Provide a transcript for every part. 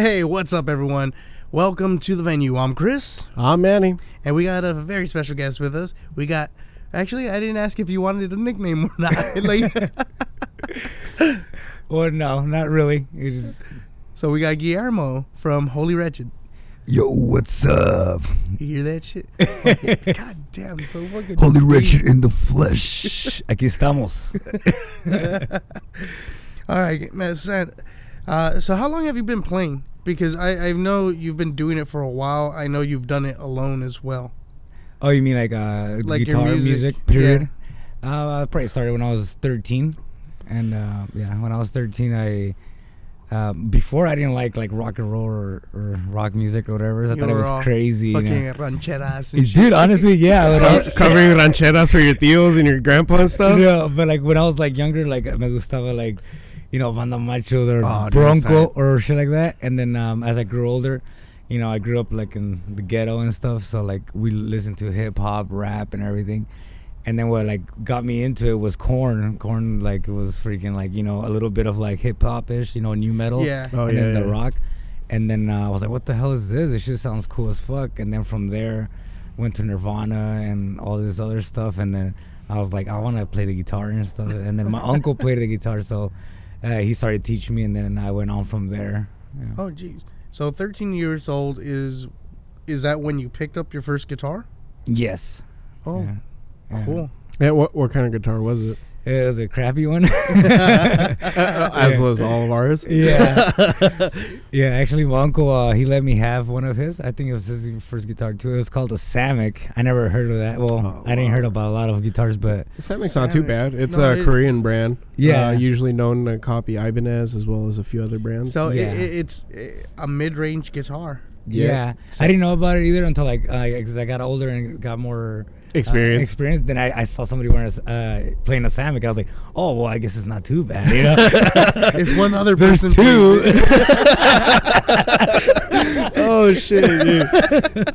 Hey, what's up, everyone? Welcome to the venue. I'm Chris, I'm Manny. and we got a very special guest with us. We got. Actually, I didn't ask if you wanted a nickname or not. like, Well, no, not really. It is so we got Guillermo from Holy Wretched. Yo, what's up? You hear that shit? Fucking- God damn, so fucking. Holy wretched in the flesh. aquí estamos. All right, man. Son, uh, so how long have you been playing? Because I, I know you've been doing it for a while. I know you've done it alone as well. Oh, you mean like uh, Like your guitar music, music, period? Uh, I probably started when I was 13, and uh, yeah, when I was 13, I uh, before I didn't like like rock and roll or, or rock music or whatever. I You thought it was all crazy. you know. rancheras and shit. Dude, honestly, yeah. I was- Covering rancheras for your tios and your grandpa and stuff. Yeah, but like when I was like younger, like me gustaba like, you know, Banda Machos or Oh, Bronco or shit like that. And then um, as I grew older, you know, I grew up like in the ghetto and stuff. So like we listened to hip hop, rap, and everything. And then what like got me into it was Korn. Korn like it was freaking like you know a little bit of like hip hop ish, you know, new metal. Yeah. Oh, and yeah, then the yeah. rock. And then uh, I was like, what the hell is this? This shit sounds cool as fuck. And then from there, went to Nirvana and all this other stuff. And then I was like, I want to play the guitar and stuff. And then my uncle played the guitar, so uh, he started teaching me, and then I went on from there. Yeah. Oh, jeez. So 13 years old is is that when you picked up your first guitar? Yes. Oh, Yeah. Yeah. cool. Yeah, what what kind of guitar was it? It was a crappy one. As was all of ours. yeah. yeah, actually, my uncle, uh, he let me have one of his. I think it was his first guitar, too. It was called a Samick. I never heard of that. Well, Oh, I didn't wow. heard about a lot of guitars, but Samick's not too bad. It's No, a it- Korean brand. Yeah. uh, usually known to copy Ibanez as well as a few other brands. So Yeah. it, it, it's uh, a mid-range guitar. Yeah, Yeah. I didn't know about it either until like because I got older and got more uh, Experience. experience. Then I, I saw somebody wearing a, uh, playing a Samick. I was like, oh well, I guess it's not too bad, you know. If one other There's person two. oh shit, dude.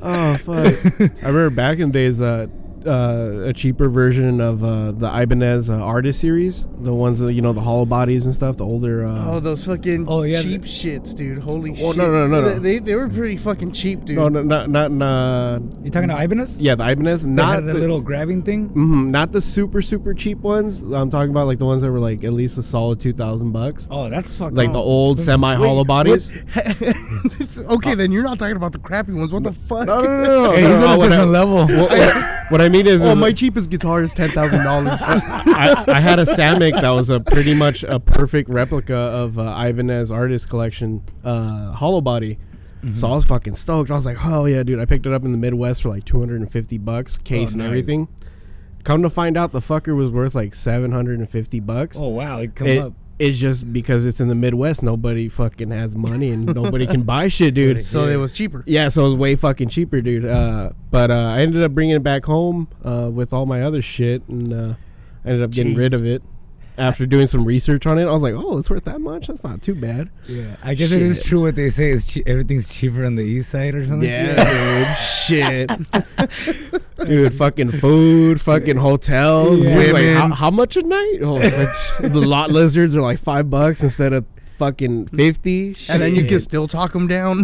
oh fuck. I remember back in the days, uh, uh, a cheaper version of uh, the Ibanez uh, artist series, the ones that you know the hollow bodies and stuff, the older. Uh, Oh, those fucking Oh, yeah, cheap shits, dude. Holy Oh, shit. no, no, no, no. They, they were pretty fucking cheap, dude. no, no, not not uh, you talking to Ibanez? yeah, the Ibanez, They not had the the little grabbing thing. hmm not the super super cheap ones. I'm talking about like the ones that were like at least a solid two thousand bucks, Oh, that's fucking like the old semi hollow bodies. what- okay, then you're not talking about the crappy ones. What the fuck? No, no, no, no. Hey, no, he's no, on a what, I, different level. what, what- what I mean is, Oh, is my cheapest guitar is ten thousand dollars. I, I had a Samick that was a pretty much a perfect replica of uh, Ibanez artist collection uh, hollow body. So I was fucking stoked. I was like, "Oh yeah, dude!" I picked it up in the Midwest for like 250 bucks, case and nice. everything. Come to find out, the fucker was worth like 750 bucks. Oh wow, it comes It- up. It's just because it's in the Midwest, nobody fucking has money and nobody can buy shit, dude. so it was cheaper. Yeah, so it was way fucking cheaper, dude. Uh, but uh, I ended up bringing it back home uh, with all my other shit, and uh, I ended up getting rid of it after doing some research on it. I was like, oh, it's worth that much. That's not too bad. Yeah, I guess it is true what they say is che- everything's cheaper on the east side or something. Yeah, dude. shit. Dude, fucking food, fucking hotels. Yeah. Wait, like, how, how much a night? Oh, the lot lizards are like five bucks instead of fucking 50. And then you can still talk them down.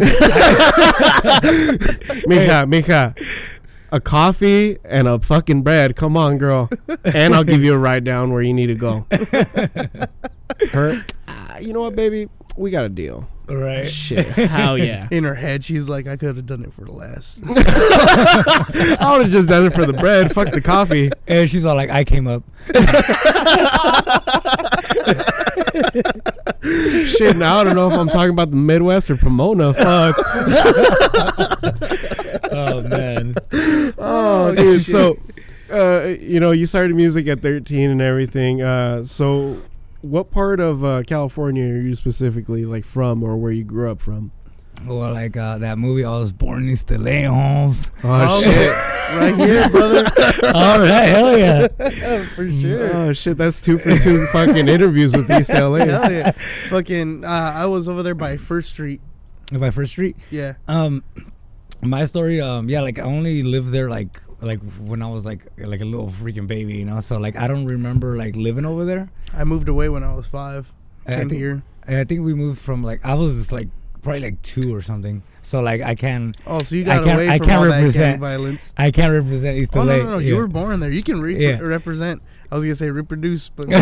Mija, Mija, a coffee and a fucking bread. Come on, girl. And I'll give you a ride down where you need to go. Her, ah, you know what, baby? We got a deal. right. Shit. Hell yeah. In her head, she's like, I could have done it for less. I would have just done it for the bread. Fuck the coffee. And she's all like, I came up. Shit, now I don't know if I'm talking about the Midwest or Pomona. Fuck. Oh man. Oh, dude. So, uh, you know, you started music at 13 and everything. Uh, so, what part of uh, California are you specifically like from, or where you grew up from? Well, like uh, that movie, I was born in East LA, Holmes. Oh, shit. right here, brother. all right, hell yeah. for sure. Oh shit, that's two for two fucking interviews with East LA. Hell yeah. Fucking, uh, I was over there by First Street. By First Street. Yeah. Um, my story. Um, yeah, like I only lived there like like when I was like like a little freaking baby, you know. So like I don't remember like living over there. I moved away when I was five. I Came think, here. I think we moved from like I was just like probably like two or something. So like I can Oh, so you I got can't- away I from can't all that gang represent- violence. I can't represent East Oh LA. no, no, no! Yeah. You were born there. You can re- Yeah. represent. I was gonna say reproduce, but yeah,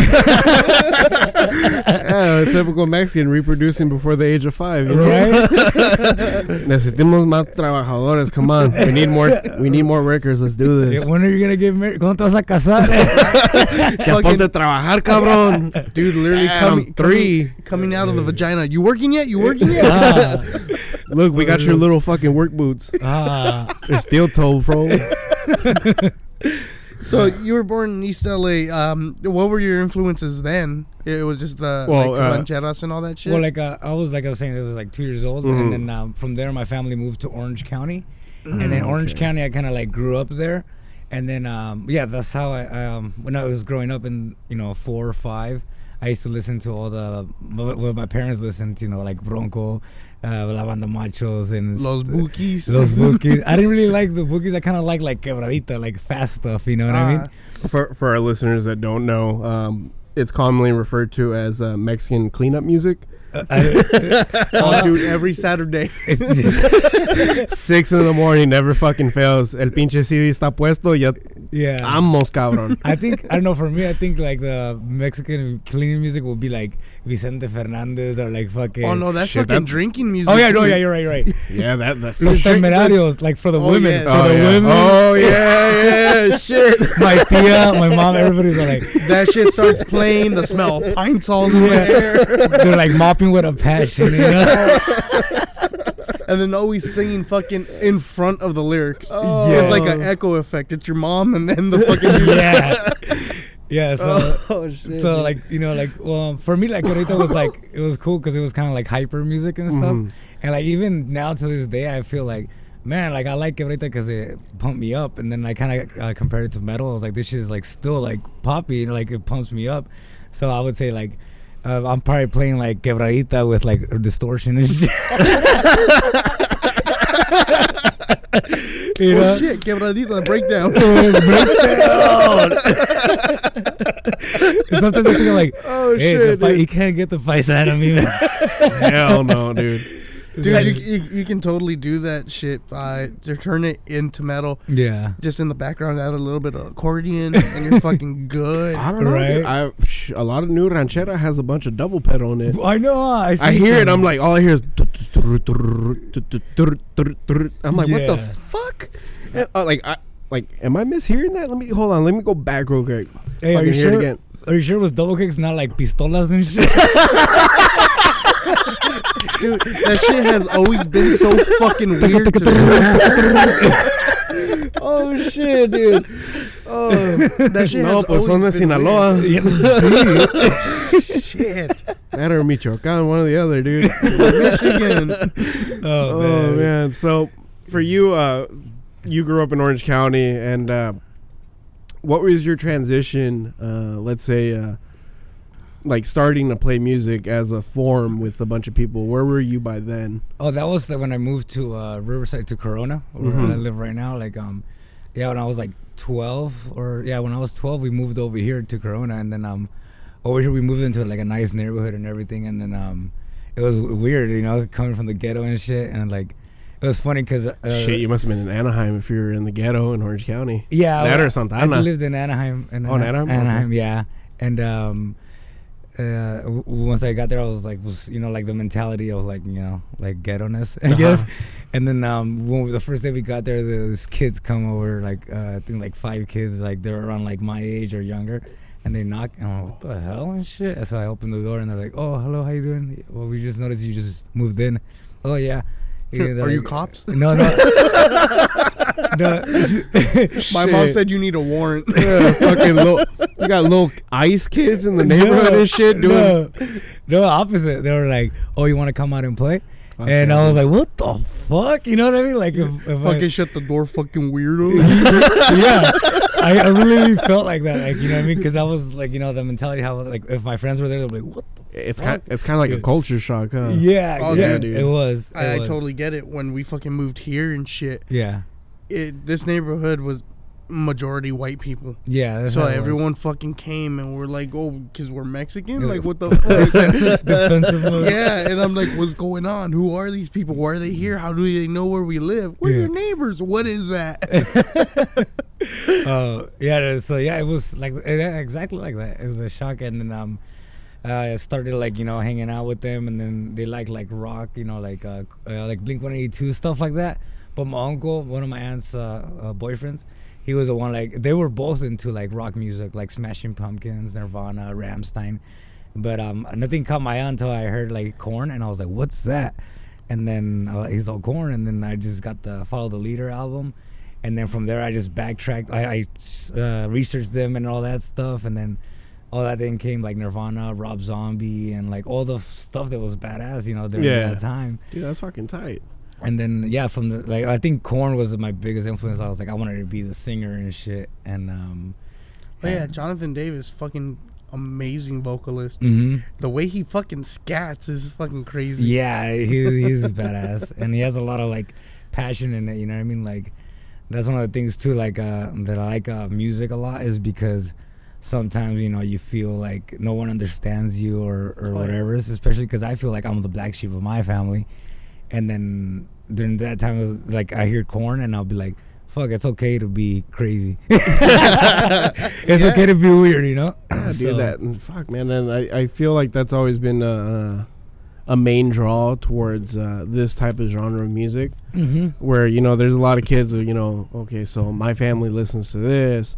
a typical Mexican reproducing before the age of five. you know? right. Necesitamos más trabajadores. Come on, we need more. We need more workers. Let's do Yeah, this. when are you gonna get married? ¿Cuándo te vas a casar? Ya ponte a trabajar, cabrón. dude, literally coming three. coming, coming out of the vagina. You working yet? You working yet? ah, Look, we got your little fucking work boots. ah. They're steel toe, bro. So you were born in East LA. Um, what were your influences then? It was just the Well, like, uh, rancheras and all that shit. Well, like uh, I was like I was saying, it was like two years old, Mhm. and then um, from there my family moved to Orange County, and then Orange okay. County I kind of like grew up there, and then um, yeah, that's how I um, when I was growing up in you know four or five, I used to listen to all the what what my parents listened to, you know, like Bronco, uh, La Banda Machos, and Los Bukis. Los Bukis. I didn't really like the Bukis. I kind of like like quebradita, like fast stuff. You know what I mean? Ah, For for our listeners that don't know, um, it's commonly referred to as uh, Mexican cleanup music. oh, dude, every Saturday. Six in the morning never fucking fails. El pinche CD está puesto. Ya yeah. vamos, cabrón. I think I don't know. For me, I think like the Mexican cleaning music will be like Vicente Fernandez or like fucking. Oh no, that's Shit, fucking that- drinking music. Oh yeah, no, yeah, you're right, you're right. Yeah, that that. Los temerarios, like for the Oh, women, yeah. for oh, the yeah. women. Oh yeah, yeah, shit. My tia, my mom, everybody's like, That shit starts playing. The smell of pine sols in the air, they're like mopping with a passion, you know? And then always singing fucking in front of the lyrics. Oh. It's like an echo effect. It's your mom and then the fucking music. yeah, yeah. So. oh shit. So like you know like well for me like ahorita was like it was cool because it was kind of like hyper music and stuff Mhm. and like even now to this day I feel like man like I like ahorita because it pumped me up and then I kind of uh, compared it to metal I was like this shit is like still like poppy you know, like it pumps me up so I would say like uh, I'm probably playing like quebradita with like distortion and shit you Oh know shit, quebradita breakdown. Sometimes I think like, Oh hey, the shit, fight, dude. you can't get the fights out of me, man. Hell no, dude. Dude, you, you, you can totally do that shit. by to turn it into metal, yeah. just in the background, add a little bit of accordion, and you're fucking good. I don't know. Right? I, psh, a lot of new ranchera has a bunch of double pedal in it. I know. I, I hear it. I'm like, all I hear is. I'm like, what the fuck? Eh, uh, like, I like, am I mishearing that? Let me hold on. Let me go back real quick. Hey, are you sure? again. Are you sure it was double kicks, not like pistolas and shit? Dude, that shit has always been so fucking weird to me. Oh shit, dude. Oh, That shit no, has pues son de always been Sinaloa. yeah, sí. Shit. That or Michoacan, one or the other, dude. Michigan. Oh, Oh man. man. So for you, uh, you grew up in Orange County, and uh, what was your transition? Uh, let's say, uh, like starting to play music as a form with a bunch of people. Where were you by then? Oh, that was when I moved to uh, Riverside to Corona, where Mhm. I live right now. Like, um, yeah, when I was like 12, or yeah, when I was 12, we moved over here to Corona, and then um, over here we moved into like a nice neighborhood and everything, and then um, it was weird, you know, coming from the ghetto and shit, and like, it was funny because uh, Shit, you must have been in Anaheim if you were in the ghetto in Orange County. Yeah, That well, or Santa Ana. I lived in Anaheim. In Oh, Anaheim? Anaheim, yeah. And um, uh, w- once I got there, I was like, was you know, like the mentality of like you know, like ghetto-ness, I Uh-huh. guess. And then um, when we, the first day we got there, the, these kids come over, like uh, I think like five kids, like they're around like my age or younger. And they knock, and I'm like, what the hell and shit. And so I open the door, and they're like, "Oh, hello, how you doing? Well, we just noticed you just moved in. Oh yeah. Are you cops? No, no. no. My mom said you need a warrant. Yeah, fucking little, you got little ice kids in the neighborhood and shit doing. no, no, opposite. They were like, "Oh, you want to come out and play?" Fuck and. I was like, "What the fuck?" You know what I mean? Like, if, if fucking I, shut the door, fucking weirdo. yeah, I, I really felt like that. Like, you know what I mean? Because I was like, you know, the mentality how like if my friends were there, they'd be like, "What?" The It's fuck?" kind, it's kind of like a culture shock, huh? Yeah, Oh, yeah, yeah, dude. it was. I, I it was. totally get it. When we fucking moved here and shit, Yeah, it this neighborhood was majority white people. Yeah, that's so how was. everyone fucking came and we're like, oh, because we're Mexican? Yeah. Like, what the fuck? defensive, defensive yeah, and I'm like, what's going on? Who are these people? Why are they here? How do they know where we live? We're Yeah. your neighbors. What is that? uh, yeah, so yeah, it was like exactly like that. It was a shock, and then um, I started like you know hanging out with them, and then they like like rock, you know, like uh, uh like Blink One Eighty Two stuff like that. But my uncle, one of my aunt's uh, uh, boyfriends, he was the one like they were both into like rock music, like Smashing Pumpkins, Nirvana, Rammstein. But um, nothing caught my eye until I heard like Korn, and I was like, "What's that?" And then uh, he's all Korn, and then I just got the Follow the Leader album, and then from there I just backtracked. I, I uh, researched them and all that stuff, and then all that then came like Nirvana, Rob Zombie, and like all the f- stuff that was badass, you know, during Yeah. that time. Dude, that's fucking tight. And then yeah, from the like I think Korn was my biggest influence. I was like I wanted to be the singer and shit, and um, Oh yeah, Jonathan Davis, fucking amazing vocalist. hmm The way he fucking scats is fucking crazy. Yeah, he, he's badass, and he has a lot of like passion in it. You know what I mean? Like that's one of the things too. Like uh, that I like uh, music a lot is because sometimes you know you feel like no one understands you or or Oh, yeah. whatever. Especially because I feel like I'm the black sheep of my family, and then during that time it was like I hear Korn and I'll be like. Fuck, it's okay to be crazy. it's Yeah. okay to be weird, you know? Yeah, So- dude, that and fuck, man. And I, I feel like that's always been a, a main draw towards uh, this type of genre of music, Mhm. where you know there's a lot of kids that you know, okay, so my family listens to this,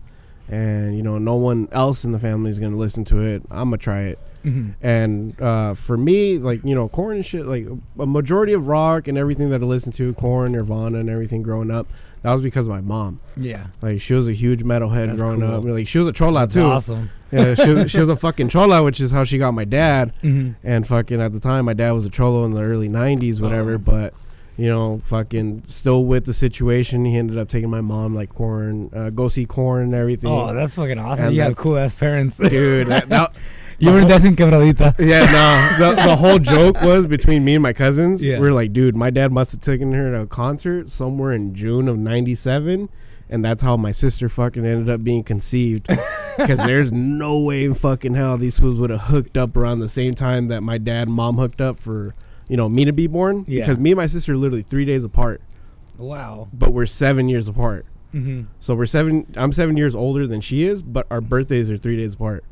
and you know no one else in the family is gonna listen to it. I'm gonna try it. Mhm. And uh, for me, like you know, Korn and shit, like a majority of rock and everything that I listened to, Korn, Nirvana, and everything growing up, that was because of my mom. Yeah. Like she was a huge metalhead That's growing cool. up. Like she was a chola too. awesome. Yeah, she, was- she was a fucking chola, which is how she got my dad. Mhm. And fucking at the time, my dad was a cholo in the early '90s, whatever. Oh. But you know, fucking still with the situation, he ended up taking my mom like Korn, uh, go see Korn and everything. Oh, that's fucking awesome. And you have cool ass parents. dude, that, that, you were dancing quebradita. yeah, no. The, the whole joke was between me and my cousins. Yeah. We are like, dude, my dad must have taken her to a concert somewhere in June of '97, and that's how my sister fucking ended up being conceived. Because there's no way in fucking hell these fools would have hooked up around the same time that my dad and mom hooked up for, you know, me to be born. Yeah. Because me and my sister are literally three days apart, Wow. but we're seven years apart. hmm So we're seven. I'm seven years older than she is, but our birthdays are three days apart.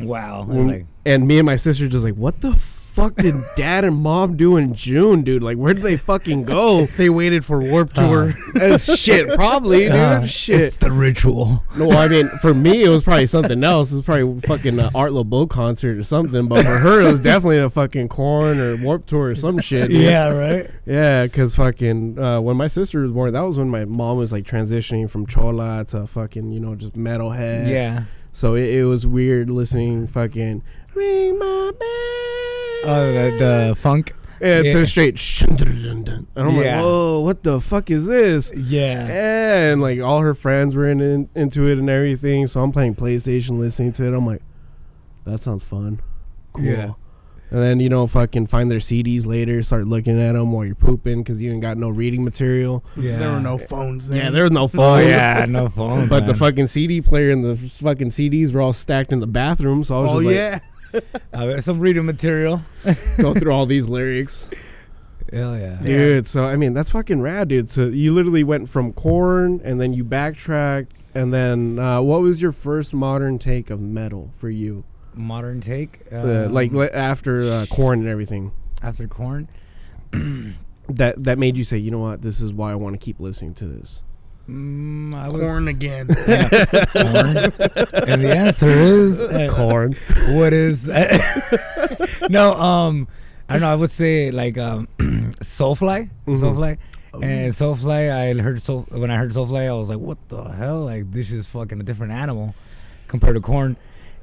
Wow. When- Like, and me and my sister just like, what the fuck did dad and mom do in June, dude? Like, where did they fucking go? They waited for Warp Tour. As shit, probably, dude. uh, shit. It's the ritual. No, I mean, for me, it was probably something else. It was probably fucking uh, Art LeBeau concert or something. But for her, it was definitely a fucking Korn or warp tour or some shit. dude. yeah. Right. Yeah, because fucking uh, when my sister was born, that was when my mom was like transitioning from chola to fucking you know just metalhead. Yeah. So it, it was weird listening fucking ring my bell. Oh, the, the funk. yeah, yeah. to straight. And I'm Yeah. like, whoa, what the fuck is this? Yeah. Yeah, and like all her friends were in, in into it and everything. So I'm playing PlayStation, listening to it. I'm like, that sounds fun. Cool. Yeah. And then you know, fucking find their CDs later. Start looking at them while you're pooping because you ain't got no reading material. Yeah. There were no phones then. Yeah, there was no oh, phones. Oh phone. yeah, no phone. But the fucking CD player and the fucking CDs were all stacked in the bathroom. So I was like, Oh just yeah. Uh, some reading material. like, go through all these lyrics. Hell yeah. Dude, so I mean that's fucking rad, dude. So you literally went from Korn and then you backtracked and then uh, what was your first modern take of metal for you? Modern take. Uh, um, like le- after uh, Korn and everything. after Korn. That that made you say, you know what, this is why I want to keep listening to this. Mm, I would Korn again. Yeah, Korn. and the answer is uh, Korn. what is no um i don't know i would say like um soulfly. Mhm. soulfly. And soulfly i heard soul when i heard soulfly i was like what the hell? Like this is fucking a different animal compared to Korn.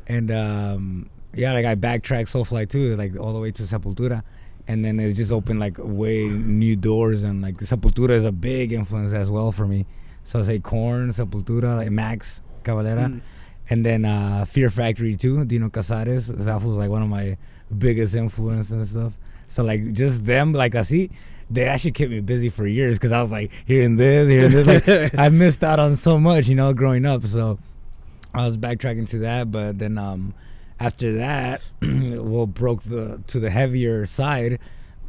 And um yeah like i backtracked soulfly too like all the way to sepultura. And then it's just opened like way new doors. And like sepultura is a big influence as well for me so i say Korn sepultura like max cavalera Mm. and then uh, Fear Factory too, Dino Cazares. That was like one of my biggest influences and stuff. So like just them, like I see, they actually kept me busy for years because I was like hearing this, hearing this. Like I missed out on so much, you know, growing up. So I was backtracking to that, but then um after that, what broke the to the heavier side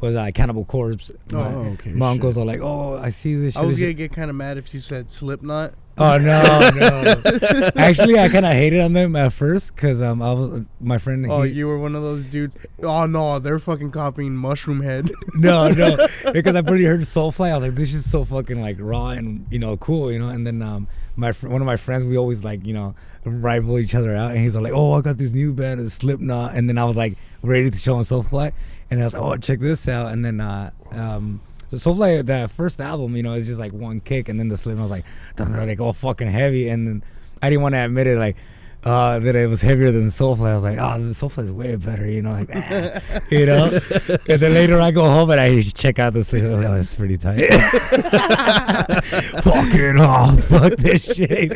was uh, Cannibal Corpse. Oh, my, okay, my shit. uncles are like, "Oh, I see this." I was gonna get kind of mad if you said Slipknot. Oh no, no. Actually, I kind of hated on them at first because um, I was my friend. Oh, he- you were one of those dudes. Oh no, they're fucking copying Mushroom Head. no, no, because I pretty heard Soulfly. I was like, this is so fucking like raw and you know cool, you know. And then um, my fr- one of my friends, we always like you know rival each other out, and he's like, oh, I got this new band, it's Slipknot, and then I was like ready to show him Soulfly, and I was like, oh, check this out, and then uh, um. So Soulfly, the first album, you know, it's just like one kick, and then the Slipknot was like, they're like all fucking heavy, and then I didn't want to admit it, like, uh, that it was heavier than Soulfly. I was like, oh, the Soulfly is way better, you know, like, ah, you know. and then later I go home and I check out the sleep. Oh, it's pretty tight. Fucking oh, fuck this shit.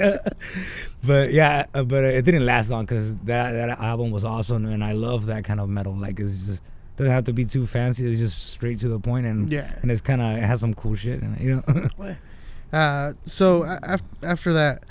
but yeah, uh, but it didn't last long because that that album was awesome, and I love that kind of metal. Like it's just doesn't have to be too fancy. It's just straight to the point, and yeah. and it's kind of it has some cool shit in it, you know. Uh, so af- after that,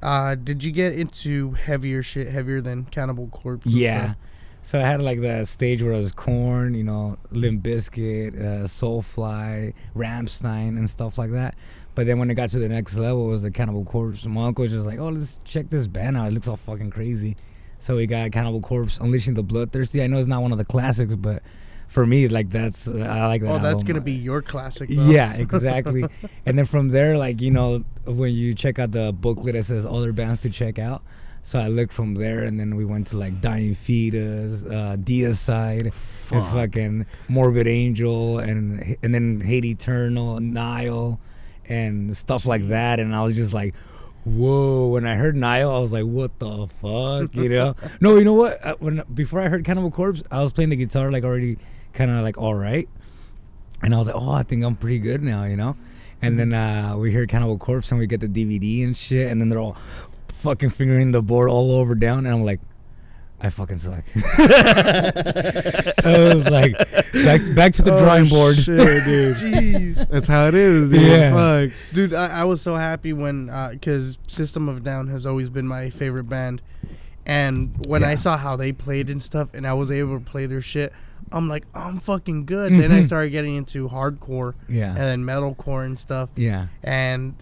uh, did you get into heavier shit, heavier than Cannibal Corpse? Yeah. So I had like the stage where it was Korn, you know, Limp Bizkit, uh, Soulfly, Rammstein, and stuff like that. But then when it got to the next level, it was the Cannibal Corpse. My uncle was just like, "Oh, let's check this band out. It looks all fucking crazy." So we got Cannibal Corpse, Unleashing the Bloodthirsty. I know it's not one of the classics, but for me, like that's I like that. Oh, that's gonna be your classic. Though. Yeah, exactly. and then from there, like you know, when you check out the booklet that says other bands to check out, so I looked from there, and then we went to like Dying Fetus, uh, Deicide, and fucking Morbid Angel, and and then Hate Eternal, Nile, and stuff like that. And I was just like. Whoa! When I heard Nile, I was like, "What the fuck?" You know? no, you know what? Uh, When before I heard Cannibal Corpse, I was playing the guitar like already, kind of like all right, and I was like, "Oh, I think I'm pretty good now," you know. And then uh, we hear Cannibal Corpse, and we get the DVD and shit, and then they're all fucking fingering the board all over down, and I'm like, I fucking suck. I was like, back back to the Oh, drawing board. shit, dude. Jeez, That's how it is, dude. Yeah. Fuck. dude, I, I was so happy when because System of Down has always been my favorite band, and when I saw how they played and stuff, and I was able to play their shit, I'm like, I'm fucking good. then I Mhm. started getting into hardcore Yeah, and then metalcore and stuff. yeah, and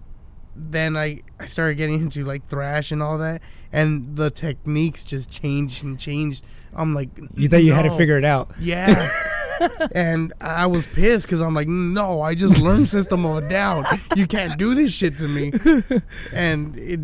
then I I started getting into like thrash and all that, and the techniques just changed and changed. I'm like, you thought you had to figure it out. yeah. and I was pissed because I'm like, no, I just learned System of a Down. You can't do this shit to me. And it,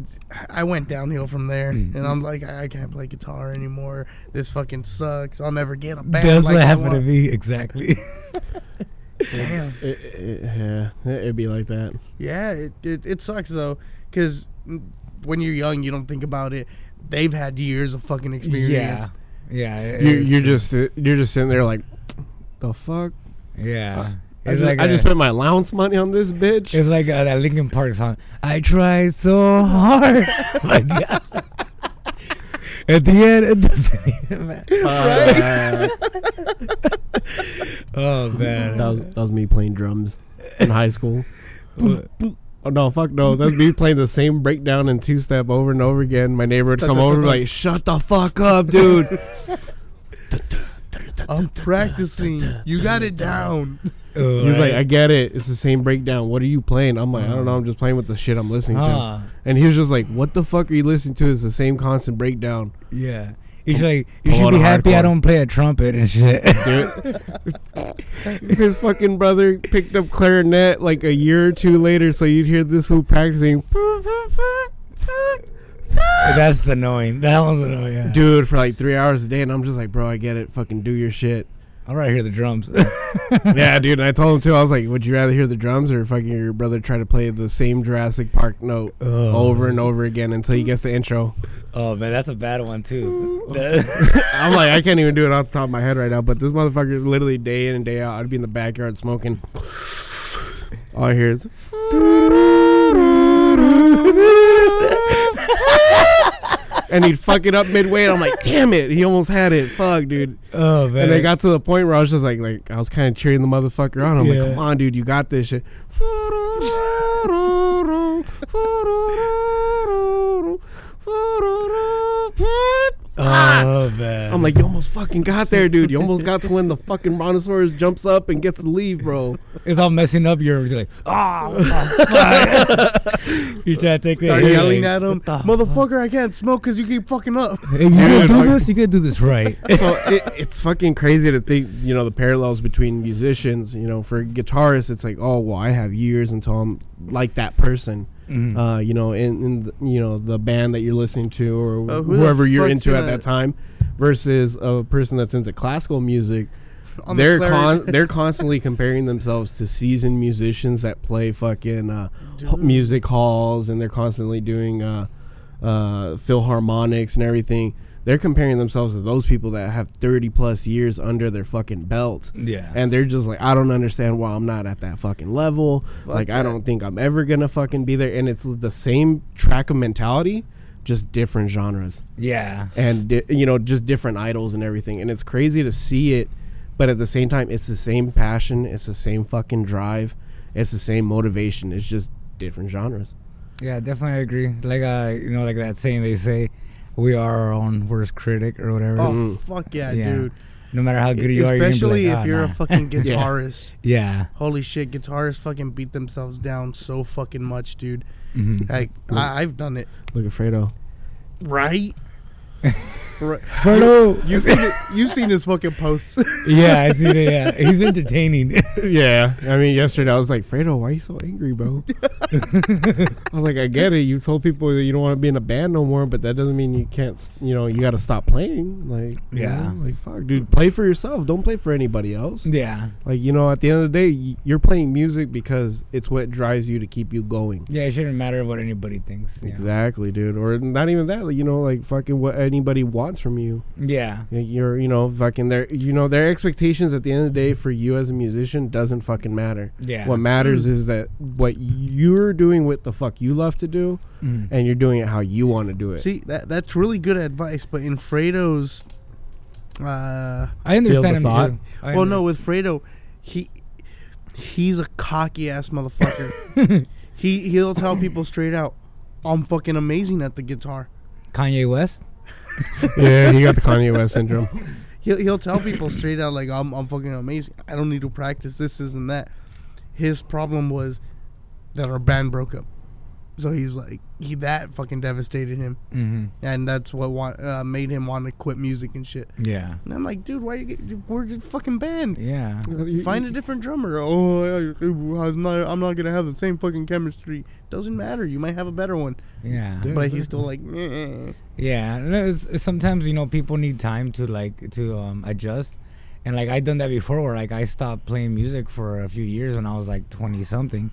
I went downhill from there, Mm. and I'm like, I can't play guitar anymore. This fucking sucks. I'll never get a band. That's like what happened to want." me exactly. Damn. It, it, yeah, it'd be like that. Yeah, it, it, it sucks though, because when you're young, you don't think about it. They've had years of fucking experience. yeah, yeah. it- You're, you're just you're just sitting there like, the fuck. yeah. I It's just, I a- just spent my allowance money on this bitch. It's like uh, that Linkin Park song. I tried so hard. my God. At the end, it doesn't even matter. Uh, Oh man. that, was, that was me playing drums in high school. What? Oh no, fuck no. That's me playing the same breakdown and two step over and over again. My neighbor would come over like, "Shut the fuck up, dude." I'm practicing. You got it down. He was like, "I get it. It's the same breakdown. What are you playing?" I'm like, "I don't know. I'm just playing with the shit I'm listening to." Ah. And he was just like, "What the fuck are you listening to? It's the same constant breakdown." Yeah. He's like, you should be happy I don't play a trumpet and shit. Dude, his fucking brother picked up clarinet like a year or two later, so you'd hear this fool practicing. That's annoying. That one's annoying. Yeah. Dude, for like three hours a day, and I'm just like, bro, I get it. Fucking do your shit. I'd rather hear the drums. yeah, dude. And I told him too. I was like, would you rather hear the drums or fucking your brother try to play the same Jurassic Park note oh. over and over again until he gets the intro? Oh man, that's a bad one too. I'm like, I can't even do it off the top of my head right now. But this motherfucker, literally day in and day out, I'd be in the backyard smoking. All I hear is. and he'd fuck it up midway. And I'm like, damn it, he almost had it. Fuck, dude. Oh man. And they got to the point where I was just like, like I was kind of cheering the motherfucker on. I'm Yeah. like, come on, dude, you got this shit. Oh man. I'm like, you almost fucking got there, dude. You almost got to when the fucking brontosaurus jumps up and gets to leave, bro. it's all messing up. You're you're like, ah, what the fuck?" you try to take Start that. hit, yelling at him, motherfucker! I can't smoke because you keep fucking up. Hey, you gonna do this? You gotta do this right. so it, it's fucking crazy to think, you know, the parallels between musicians. You know, for guitarists, it's like, oh, well, I have years until I'm like that person. Mhm. Uh, you know, in, in the, you know the band that you're listening to or Uh, who whoever you're into at gonna- that time, versus a person that's into classical music. On they're clarinet. con- they're constantly comparing themselves to seasoned musicians that play fucking uh, music halls and they're constantly doing uh, uh, philharmonics and everything. They're comparing themselves to those people that have 30 plus years under their fucking belt. yeah. And they're just like, I don't understand why I'm not at that fucking level. Fuck like, I don't think I'm ever gonna fucking be there. And it's the same track of mentality, just different genres yeah. and di- you know just different idols and everything and it's crazy to see it but at the same time it's the same passion it's the same fucking drive it's the same motivation it's just different genres Yeah, definitely agree. Like uh, you know, like that saying they say, "We are our own worst critic" or whatever. Oh fuck yeah, Yeah. dude! no matter how good you are, Especially you're gonna if you're "Ah, a fucking guitarist. yeah. Holy shit, guitarists fucking beat themselves down so fucking much, dude. hmm Like I, I've done it. look at fredo Right. right. Fredo. You seen it? You seen his fucking posts? yeah, I see that. Yeah, he's entertaining. yeah i mean yesterday i was like fredo why are you so angry bro i was like i get it you told people that you don't want to be in a band no more but that doesn't mean you can't you know you got to stop playing like you Yeah. know, like fuck dude play for yourself don't play for anybody else yeah, Like you know, at the end of the day, you're playing music because it's what drives you to keep you going. yeah. It shouldn't matter what anybody thinks. Yeah. Exactly, dude. Or not even that. Like, you know, like fucking what anybody wants from you. Yeah, You're, you know, fucking their, you know, their expectations at the end of the day for you as a musician doesn't fucking matter. yeah. What matters is that what you're doing, what the fuck you love to do, Mhm. and you're doing it how you want to do it. See that that's really good advice, but in Fredo's, uh, I understand him thought? too. I well, no, with Fredo, he he's a cocky ass motherfucker. he he'll tell people straight out, "I'm fucking amazing at the guitar." Kanye West. yeah, he got the Kanye West syndrome. He'll he'll tell people straight out like, "I'm I'm fucking amazing. I don't need to practice this, this, and that." His problem was that our band broke up, so he's like he that fucking devastated him, hmm and that's what wa- uh, made him want to quit music and shit. Yeah, And I'm like, dude, why you get, we're just fucking band. yeah. Find a different drummer. Oh, I, I'm not. I'm not gonna have the same fucking chemistry. Doesn't matter. You might have a better one. Yeah, Yeah. but he's still like, "Meh." Yeah. No, it's, it's sometimes you know people need time to like to um, adjust, and like I done that before, where like I stopped playing music for a few years when I was like twenty something,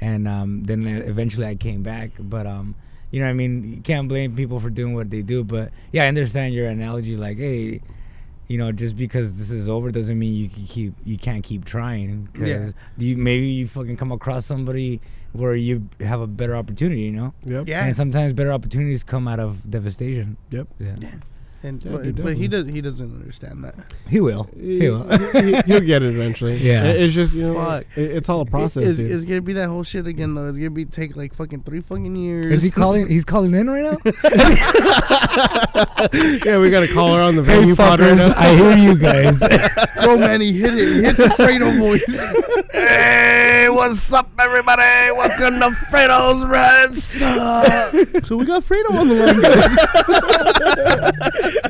and um, then eventually I came back. But um, you know, what I mean, you can't blame people for doing what they do. But yeah, I understand your analogy. Like, hey, you know, just because this is over doesn't mean you can keep you can't keep trying. Because Yeah. you maybe you fucking come across somebody where you have a better opportunity. You know. Yep. yeah. And sometimes better opportunities come out of devastation. Yep. Yeah. And Yeah, but, dude, but he definitely. does. He doesn't understand that. He will. He will. You'll get it eventually. Yeah. It- it's just you know, Fuck. it- it's all a process. It's, it's gonna be that whole shit again though. It's gonna be take like fucking three fucking years. Is he calling? He's calling in right now. yeah, we gotta call her on the hey, venue pod right now. I hear you guys. Go, Manny, hit it. Hit the Fredo voice. hey, what's up, everybody? Welcome to Fredo's Reds. so we got Fredo on the line. guys.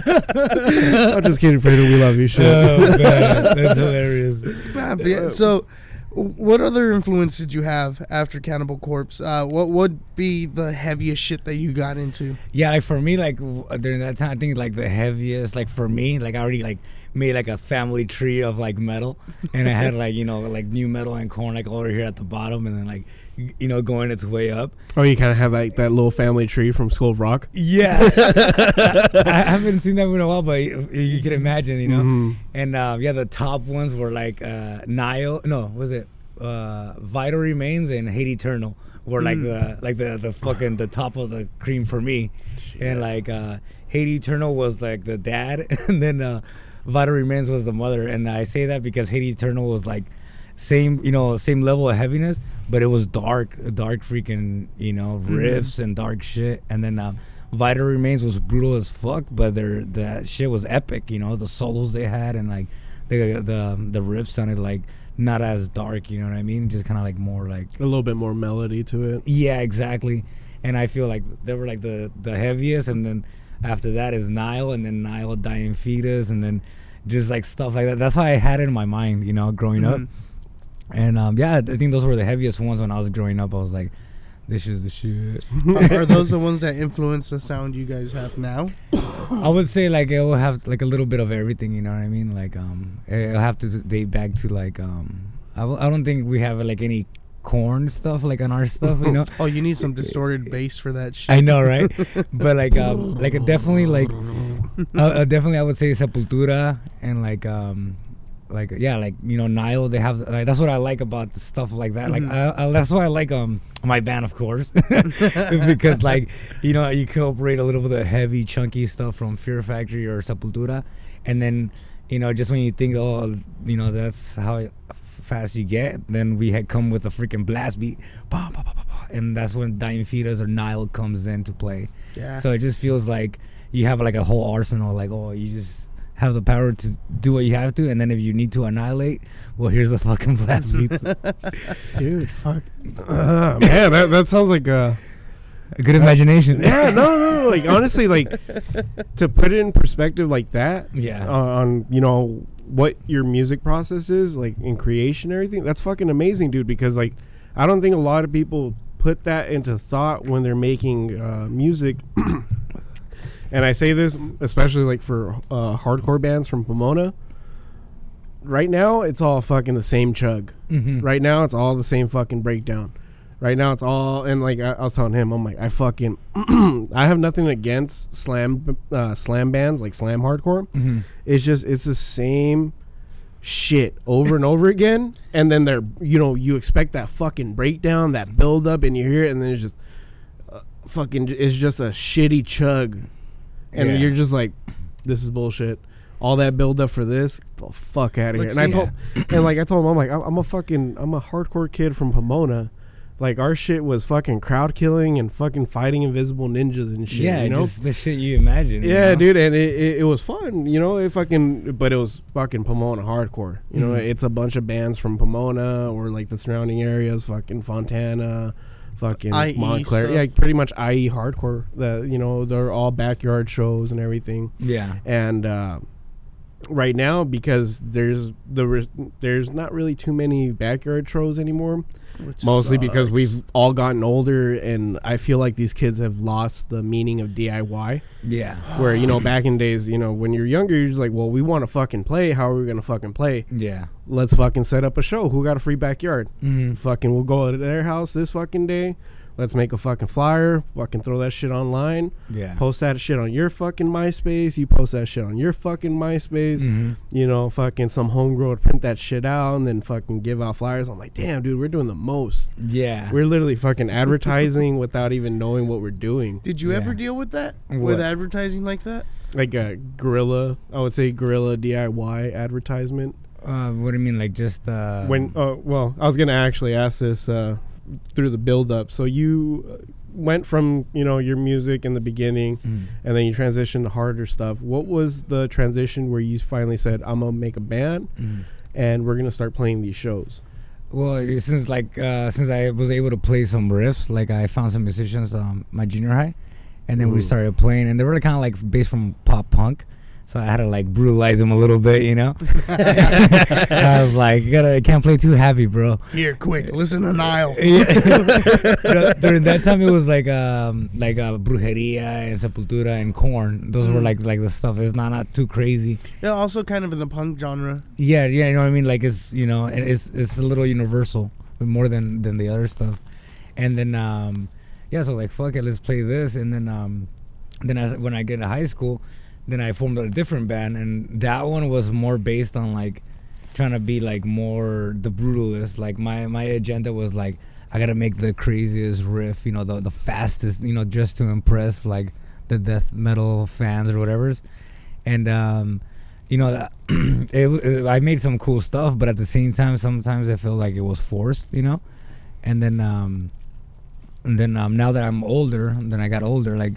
I'm just kidding, Fredo. We love you, shit. oh man, that's hilarious. Nah, yeah, so, what other influence did you have after Cannibal Corpse? Uh, what would be the heaviest shit that you got into? Yeah, like for me, like w- during that time, I think like the heaviest, like for me, like I already like made like a family tree of like metal, and I had like you know like new metal and Korn like over here at the bottom, and then like y- you know going its way up. oh, you kind of have like that little family tree from School of Rock. Yeah, I haven't seen them in a while, but you, you can imagine, you know. Mhm. And um, yeah, the top ones were like uh, Nile. No, was it uh, Vital Remains and Hate Eternal were like Mm. the like the the fucking the top of the cream for me, and like uh, Hate Eternal was like the dad, and then uh, Vital Remains was the mother. And I say that because Hate Eternal was like same you know same level of heaviness, but it was dark, dark freaking you know riffs and dark shit. And then uh, Vital Remains was brutal as fuck, but their that shit was epic. You know the solos they had and like the the the riffs sounded like not as dark. You know what I mean? Just kind of like more like A little bit more melody to it. yeah, exactly. And I feel like they were like the the heaviest, and then after that is Nile, and then Nile dying fetus, and then just like stuff like that. That's why I had it in my mind, you know, growing up. And um, yeah, I think those were the heaviest ones when I was growing up. I was like, this is the shit. are, are those the ones that influence the sound you guys have now? I would say like it will have like a little bit of everything. You know what I mean? Like um, it'll have to date back to like um, I, w- I don't think we have like any Korn stuff like on our stuff. You know. Oh, you need some distorted bass for that shit. I know, right? but like, um, like definitely, like, uh, uh, definitely, I would say Sepultura and like, um, like yeah, like you know, Nile. They have like, that's what I like about the stuff like that. Like, Mhm. I, I, that's why I like um my band, of course, because like you know you can operate a little bit of heavy, chunky stuff from Fear Factory or Sepultura, and then you know just when you think oh you know that's how fast you get, then we had come with a freaking blast beat, bah, bah, bah, and that's when Dying Fetus or Nile comes in to play. Yeah. So it just feels like you have like a whole arsenal. Like oh, you just have the power to do what you have to, and then if you need to annihilate, well, here's a fucking blast beat. Dude, fuck. Uh, man, that, that sounds like uh a good imagination. Yeah, no, no, no. Like honestly, like to put it in perspective like that, Yeah. uh, on you know what your music process is like in creation and everything. That's fucking amazing, dude. Because like I don't think a lot of people put that into thought when they're making uh, music. and I say this especially like for uh, hardcore bands from Pomona. Right now, it's all fucking the same chug. Mhm. Right now, it's all the same fucking breakdown. Right now, it's all and like I, I was telling him, I'm like, I fucking, I have nothing against slam, uh, slam bands like slam hardcore. Mhm. It's just it's the same shit over and over again, and then they're you know you expect that fucking breakdown, that build up, and you hear it, and then it's just uh, fucking it's just a shitty chug, and Yeah. you're just like, this is bullshit. All that build up for this, the fuck out of here. Like, And I see- told, and like I told him, I'm like, I'm I'm a fucking, I'm a hardcore kid from Pomona. Like our shit was fucking crowd killing and fucking fighting invisible ninjas and shit. yeah, you know, just the shit you imagine. you yeah, know? dude, and it, it, it was fun, you know. It fucking, but it was fucking Pomona hardcore. You know, Mhm. it's a bunch of bands from Pomona or like the surrounding areas, fucking Fontana, fucking IE Montclair, stuff. yeah, pretty much IE hardcore. That you know, they're all backyard shows and everything. Yeah. And uh, right now, because there's the re- there's not really too many backyard shows anymore. Which Mostly because we've all gotten older, and I feel like these kids have lost the meaning of DIY Yeah. where you know back in days you know when you're younger you're just like well we want to fucking play. How are we gonna fucking play? Yeah. let's fucking set up a show. Who got a free backyard? Mm-hmm. fucking we'll go to their house this fucking day let's make a fucking flyer fucking throw that shit online Yeah. post that shit on your fucking myspace you post that shit on your fucking myspace Mm-hmm. you know fucking some homegirl would print that shit out and then fucking give out flyers i'm like damn dude we're doing the most Yeah. we're literally fucking advertising without even knowing what we're doing Did you Yeah. ever deal with that? What? With advertising like that? like a guerrilla i would say guerrilla diy advertisement uh, what do you mean? Like just uh, when uh, well i was gonna actually ask this uh, through the build up so you uh, went from you know your music in the beginning Mm. and then you transitioned to harder stuff what was the transition where you finally said i'm gonna make a band Mm. and we're gonna start playing these shows Well, since like uh, since I was able to play some riffs, like I found some musicians um my junior high, and then we Mm. started playing, and they were kind of like based from pop punk. So I had to like brutalize him a little bit, you know. I was like, you gotta can't play too happy, bro. Here, quick, listen to Nile. During that time, it was like um like uh, brujeria and sepultura and Korn. Those were Mm. like like the stuff. It's not not too crazy. Yeah, also kind of in the punk genre. Yeah, yeah, you know what I mean. Like it's you know, and it's it's a little universal, but more than than the other stuff. And then um, yeah, so like, fuck it, let's play this. And then um, then as when I get to high school, then I formed a different band, and that one was more based on like trying to be like more the brutalist. Like my my agenda was like. I gotta make the craziest riff, you know, the the fastest, you know, just to impress like the death metal fans or whatever's. And um, you know, it, it, I made some cool stuff, but at the same time, sometimes I feel like it was forced, you know. And then um, and then um, now that I'm older, then I got older, like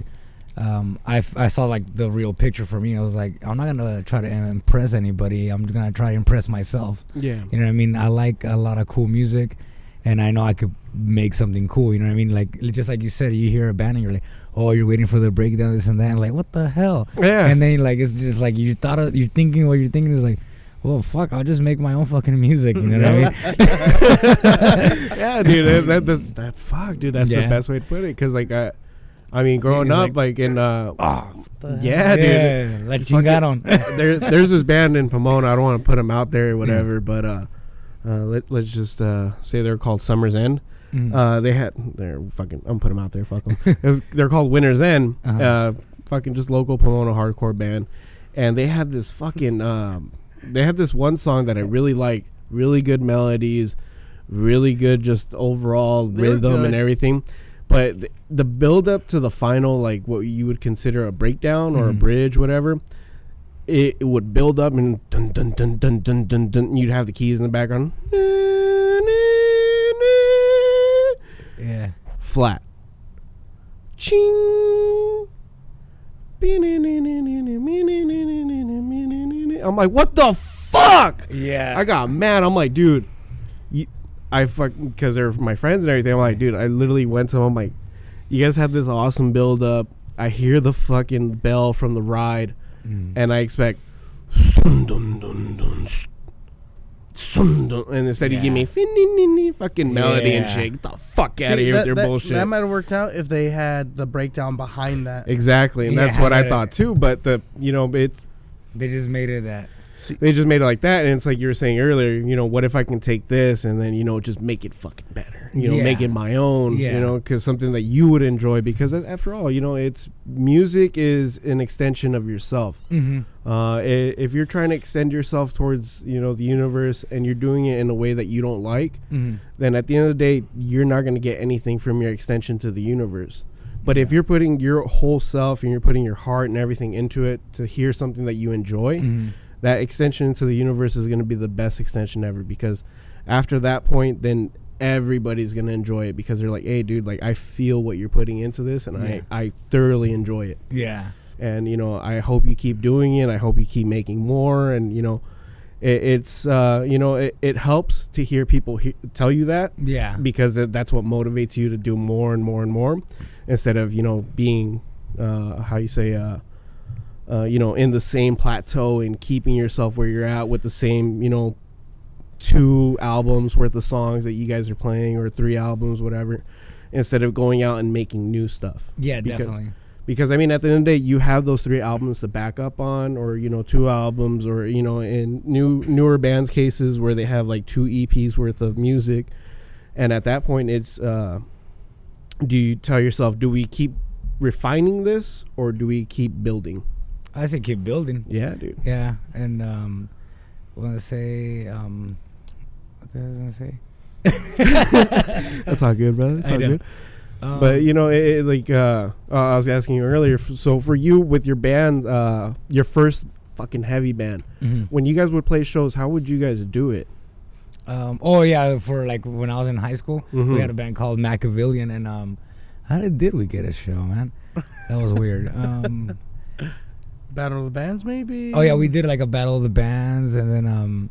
um, I, f- I saw like the real picture for me. I was like, I'm not gonna try to impress anybody. I'm gonna try to impress myself. Yeah. You know what I mean? I like a lot of cool music, and I know I could make something cool. You know what I mean? Like just like you said, you hear a band and you're like, oh, you're waiting for the breakdown, this and that. And like, what the hell? Yeah. And then like it's just like you thought of, you're thinking what you're thinking is like, well, fuck, I'll just make my own fucking music. You know what I mean? yeah, dude. That, that, that, that fuck, dude. That's the best way to put it. Cause like I, I mean, growing up, like- like, in uh, Oh, yeah, dude. yeah, like Fucking- chingaron. there, there's this band in Pomona. I don't want to put them out there or whatever, but uh, uh, let, let's just uh, say they're called Summer's End. Mm. Uh, they had they're fucking. I'm putting them out there. Fuck them. they're called Winter's End. Uh-huh. Uh, fucking just local Pomona hardcore band, and they had this fucking. Um, they had this one song that I really like. Really good melodies, really good just overall They rhythm good. and everything. But th- the build up to the final, like what you would consider a breakdown or a Mhm. bridge, whatever, it, it would build up and dun dun dun dun dun dun dun. You'd have the keys in the background. yeah. Flat. Ching. I'm like, what the fuck? Yeah. I got mad. I'm like, dude, I fuck because they're my friends and everything. I'm like, dude, I literally went to them. I'm like, you guys had this awesome build up. I hear the fucking bell from the ride, Mm. and I expect, dun dun dun, s- sun dun," and instead you give me fucking melody and Yeah. shit. Get the fuck out of here that, with your that, bullshit. That might have worked out if they had the breakdown behind that. exactly, and Yeah, that's what I thought too. But the you know it They just made it that. They just made it like that and it's like you were saying earlier you know what if i can take this and then you know just make it fucking better you know Yeah. make it my own Yeah. you know because something that you would enjoy because after all you know it's music is an extension of yourself Mm-hmm. uh, if you're trying to extend yourself towards you know the universe and you're doing it in a way that you don't like Mm-hmm. then at the end of the day you're not going to get anything from your extension to the universe but if you're putting your whole self and you're putting your heart and everything into it to hear something that you enjoy Mm-hmm. That extension into the universe is going to be the best extension ever because after that point then everybody's going to enjoy it because they're like hey dude like i feel what you're putting into this and Yeah. i i thoroughly enjoy it Yeah. and you know i hope you keep doing it i hope you keep making more and you know it, it's uh you know it, it helps to hear people he- tell you that Yeah. because that- that's what motivates you to do more and more and more instead of you know being uh how you say uh uh, you know, in the same plateau and keeping yourself where you're at with the same, you know, two albums worth of songs that you guys are playing or three albums, whatever, instead of going out and making new stuff. Yeah, Because- definitely. Because I mean, at the end of the day, you have those three albums to back up on, or you know, two albums, or you know, in new newer bands' cases where they have like two EPs worth of music, and at that point, it's uh, do you tell yourself, do we keep refining this or do we keep building? I say keep building. Yeah, dude. Yeah, and um, I want to say um, what the hell was I gonna say? That's all good, bro. That's I all know. good. Um, But you know, it, it, like uh, uh, I was asking you earlier. f- So for you with your band, uh, your first fucking heavy band, mhm. when you guys would play shows, how would you guys do it? Um, oh yeah, for like when I was in high school, Mhm. we had a band called Machiavellian, and um, how did, did we get a show, man? That was weird. Um, Battle of the Bands, maybe. oh yeah, we did like a battle of the bands, and then um,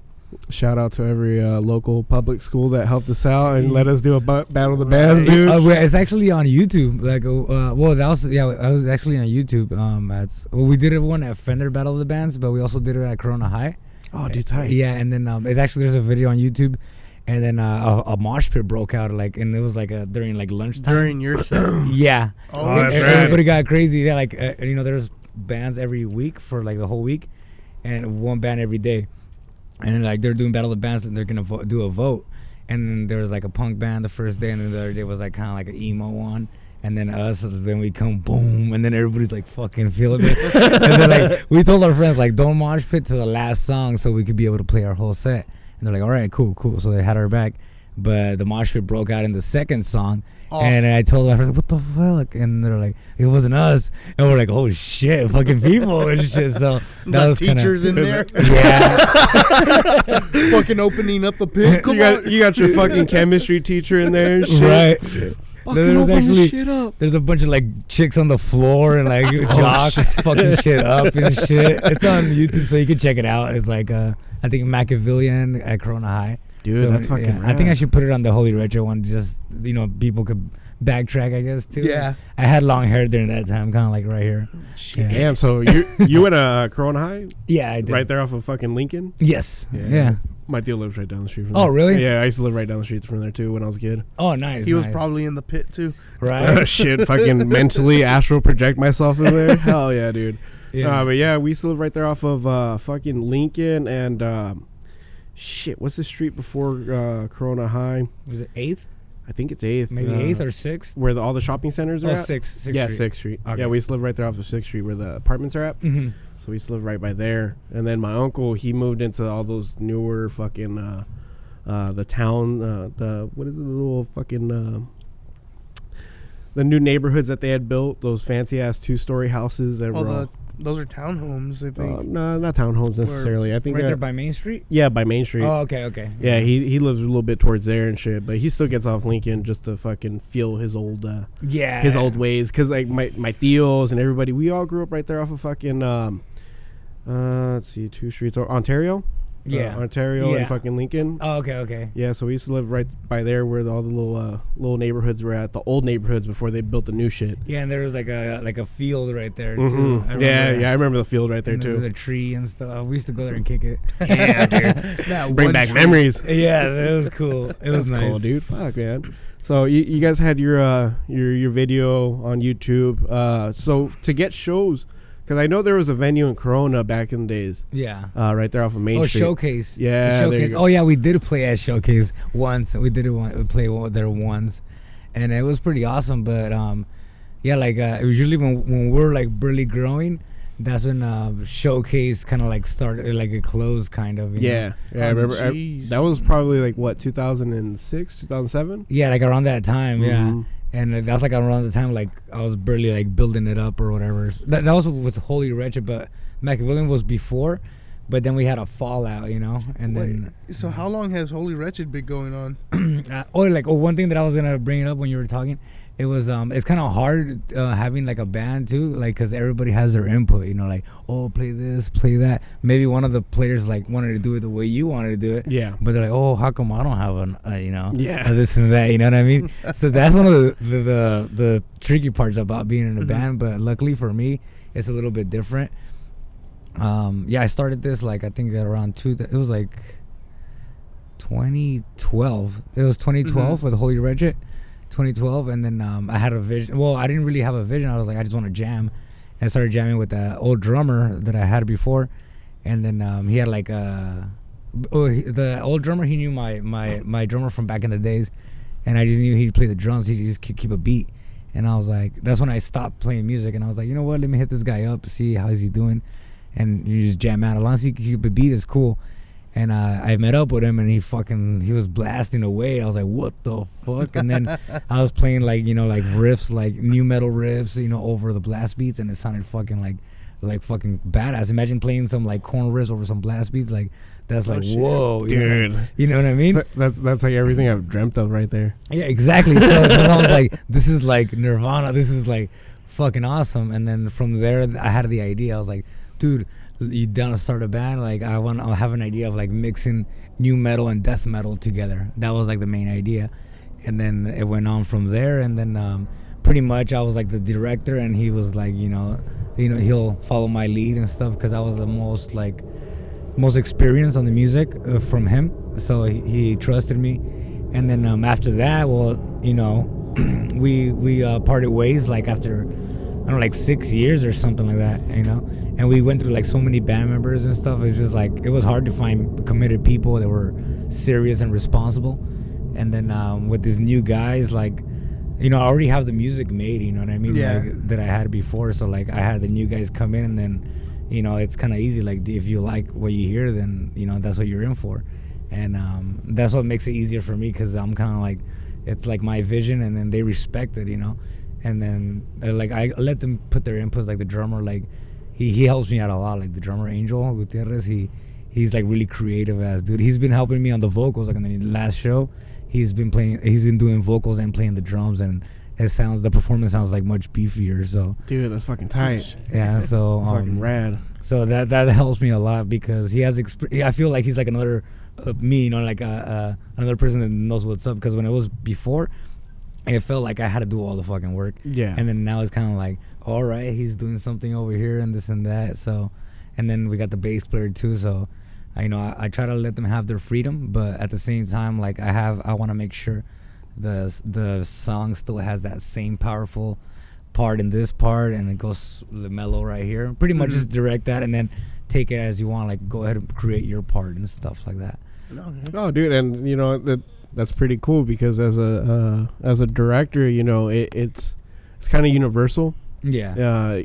Shout out to every uh, local public school that helped us out and let us do a bu- battle of the bands, dude. uh, well, it's actually on YouTube. Like, uh, well, that was yeah, I was actually on YouTube. Um, at well, we did it one at Fender Battle of the Bands, but we also did it at Corona High. oh, dude, tight. Yeah, and then um, it's actually there's a video on YouTube, and then uh, a, a mosh pit broke out like, and it was like uh, during like lunchtime. during your set. yeah, Oh, And that's e- right. everybody got crazy. Yeah, like uh, you know, there's bands every week for like the whole week, and one band every day, and like they're doing battle of bands, and they're gonna vo- do a vote. And then there was like a punk band the first day, and then the other day was like kind of like an emo one. And then us, then we come boom, and then everybody's like fucking feeling it. and then like we told our friends like don't mosh pit to the last song so we could be able to play our whole set. And they're like, all right, cool, cool. So they had our back. but the mosh pit broke out in the second song. Oh. And I told them, I was like, what the fuck? And they're like, it wasn't us. And we're like, oh shit, fucking people and shit. So that was kinda- teachers in there Yeah, fucking opening up the pit. You got you got your fucking chemistry teacher in there, and shit. right. Fucking There was open actually- shit. There's a bunch of like chicks on the floor and like Oh, jocks fucking shit up and shit. It's on YouTube, so you can check it out. It's like uh, I think Machiavellian at Corona High. Dude, So, that's fucking. yeah, I think I should put it on the Holy Wretched one, just you know, people could backtrack, I guess too. Yeah. I had long hair during that time, kind of like right here. Yeah. Damn. So you you went to Corona High, Yeah, I did. right there off of fucking Lincoln. Yes. Yeah. Yeah. My deal lives right down the street from Oh, there. Oh, really? Yeah, I used to live right down the street from there too when I was a kid. Oh, nice. He was probably in the pit too. right. shit, fucking mentally astral project myself in there. Hell yeah, dude. Yeah. Uh, but yeah, we used to live right there off of uh, fucking Lincoln and um, shit. What's the street before uh, Corona High? was it eighth? I think it's Eighth. Maybe uh, eighth or sixth? where the, all the shopping centers are Oh, at. sixth. Sixth yeah, Street. Sixth Street. Okay. Yeah, we used to live right there off of Sixth Street where the apartments are at. Mhm. So we used to live right by there. And then my uncle, he moved into all those newer fucking uh, uh, the town, uh, the what is it, the little fucking uh, the new neighborhoods that they had built, those fancy ass two story houses that Oh, were all, the, those are townhomes, I think. uh, no, not townhomes necessarily. I think Right there by Main Street. yeah, by Main Street. Oh, okay, okay. yeah, he he lives a little bit towards there and shit, but he still gets off Lincoln just to fucking feel his old uh, yeah, his old ways because like my my tios and everybody we all grew up right there off of fucking um uh let's see two streets or Ontario Yeah. uh, Ontario Yeah. and fucking Lincoln Oh, okay, okay. yeah so we used to live right by there where all the little uh little neighborhoods were at the old neighborhoods before they built the new shit Yeah, and there was like a like a field right there too. Mhm. I yeah that. yeah I remember the field right there And There's too a tree and stuff. We used to go there and kick it. yeah dude bring back tree. memories yeah, that was cool. It was nice. cool, dude. Fuck, man. So you, you guys had your uh your your video on YouTube. Uh, so to get shows, because I know there was a venue in Corona back in the days, Yeah. uh, right there off of Main oh, Street. showcase. Yeah, The there you showcase. Oh yeah, we did play at showcase once. We did it one, we play one- there once, and it was pretty awesome. But um, yeah, like uh, usually when when we're like barely growing, that's when uh, showcase kind of like started, like it closed, kind of. you know? Yeah, yeah. I Oh, remember I- that was probably like what 2006, 2007. Yeah, like around that time. Yeah. And that's like around the time like I was barely like building it up or whatever. So that, that was with Holy Wretched, but Machiavellian was before. But then we had a fallout, you know, and then So how long has Holy Wretched been going on? uh, oh, like oh, one thing that I was gonna bring it up when you were talking, it was um, it's kind of hard uh, having like a band too, like because everybody has their input, you know, like oh, play this, play that. Maybe one of the players like wanted to do it the way you wanted to do it, Yeah. but they're like, oh, how come I don't have an, uh, you know, Yeah. uh, this and that, you know what I mean? so that's one of the the, the the tricky parts about being in a Mhm. band. But luckily for me, it's a little bit different. Um, yeah, I started this like I think at around two. It was like 2012. It was 2012 Mhm. with Holy Wretched. 2012, and then um, I had a vision. Well, I didn't really have a vision. I was like, I just want to jam, and I started jamming with that old drummer that I had before, and then um, he had like a. Oh, he- the old drummer, he knew my my my drummer from back in the days, and I just knew he'd play the drums. He just keep, keep a beat, and I was like, that's when I stopped playing music, and I was like, you know what? Let me hit this guy up, see how is he doing, and you just jam out. As long as he can keep a beat, is cool. And uh, I met up with him, and he fucking he was blasting away. I was like, "What the fuck?" And then I was playing like you know like riffs, like nu metal riffs, you know, over the blast beats, and it sounded fucking like like fucking badass. Imagine playing some like Korn riffs over some blast beats, like that's Oh, like shit. whoa, you know, Dude, you know what I mean? That's that's like everything I've dreamt of right there. Yeah, exactly. So I was like, this is like Nirvana. This is like fucking awesome. And then from there, I had the idea. I was like, dude, you down to start a band? Like, I want. I have an idea of like mixing nu metal and death metal together. That was like the main idea. And then it went on from there. And then um, pretty much I was like the director, and he was like, you know, you know, he'll follow my lead and stuff because I was the most like most experience on the music uh, from him, so he, he trusted me. And then um, after that, well, you know, we we uh, parted ways like after I don't know, like six years or something like that, you know. And we went through like so many band members and stuff. It's just like it was hard to find committed people that were serious and responsible. And then um, with these new guys, like you know, I already have the music made. You know what I mean? Yeah. Like, that I had before. So like I had the new guys come in, and then you know it's kind of easy. Like if you like what you hear, then you know that's what you're in for. and um, that's what makes it easier for me because I'm kind of like, it's like my vision, and then they respect it, you know, and then uh, like I let them put their inputs. Like the drummer, like he he helps me out a lot. Like the drummer Angel Gutierrez, he he's like really creative as dude. He's been helping me on the vocals. Like on the last show, he's been playing. He's been doing vocals and playing the drums, and it sounds the performance sounds like much beefier. So Dude, that's fucking tight. yeah, so fucking um, rad. so that that helps me a lot because he has. Exp- I feel like he's like another uh, me, you know, like uh, uh, another person that knows what's up. Because when it was before, it felt like I had to do all the fucking work, Yeah. and then now it's kind of like, all right, he's doing something over here and this and that. So, and then we got the bass player too. So, I, you know, I, I try to let them have their freedom, but at the same time, like I have, I want to make sure the the song still has that same powerful part in this part, and it goes the mellow right here. Pretty much Mhm. just direct that, and then take it as you want. Like go ahead and create your part and stuff like that. Oh, dude, and you know that that's pretty cool because as a uh, as a director, you know, it, it's it's kind of universal. Yeah. Uh,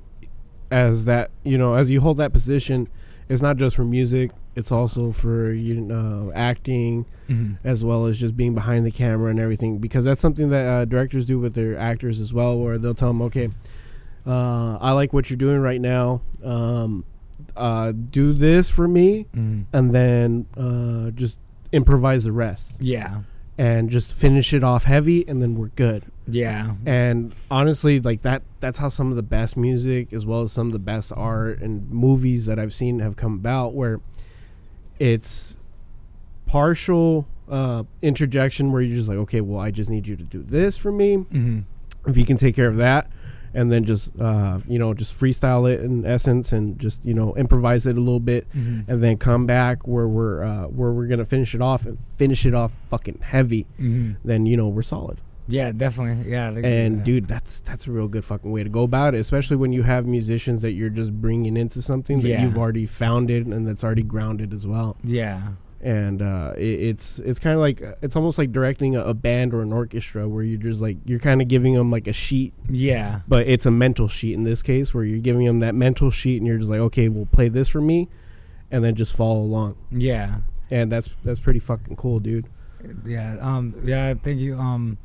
as that, you know, as you hold that position, it's not just for music; it's also for you know acting Mhm. as well as just being behind the camera and everything. Because that's something that uh, directors do with their actors as well, where they'll tell them, "Okay, uh, I like what you're doing right now. Um, uh, do this for me." Mhm. and then uh, just improvise the rest Yeah. And just finish it off heavy and then we're good. Yeah. and honestly like that that's how some of the best music as well as some of the best art and movies that i've seen have come about where it's partial uh, interjection where you're just like okay well i just need you to do this for me. Hmm if you can take care of that and then just uh, you know just freestyle it in essence and just you know improvise it a little bit hmm and then come back where we're uh, where we're gonna finish it off and finish it off fucking heavy, hmm then you know we're solid. Yeah, definitely. Yeah. And uh, dude, that's that's a real good fucking way to go about it, especially when you have musicians that you're just bringing into something that Yeah. you've already founded and that's already grounded as well. Yeah. And uh, it, it's it's kind of like it's almost like directing a, a band or an orchestra where you're just like you're kind of giving them like a sheet, Yeah. but it's a mental sheet in this case where you're giving them that mental sheet and you're just like, okay, we'll play this for me, and then just follow along. Yeah. And that's that's pretty fucking cool, dude. Yeah. Um. Yeah. Thank you. Um.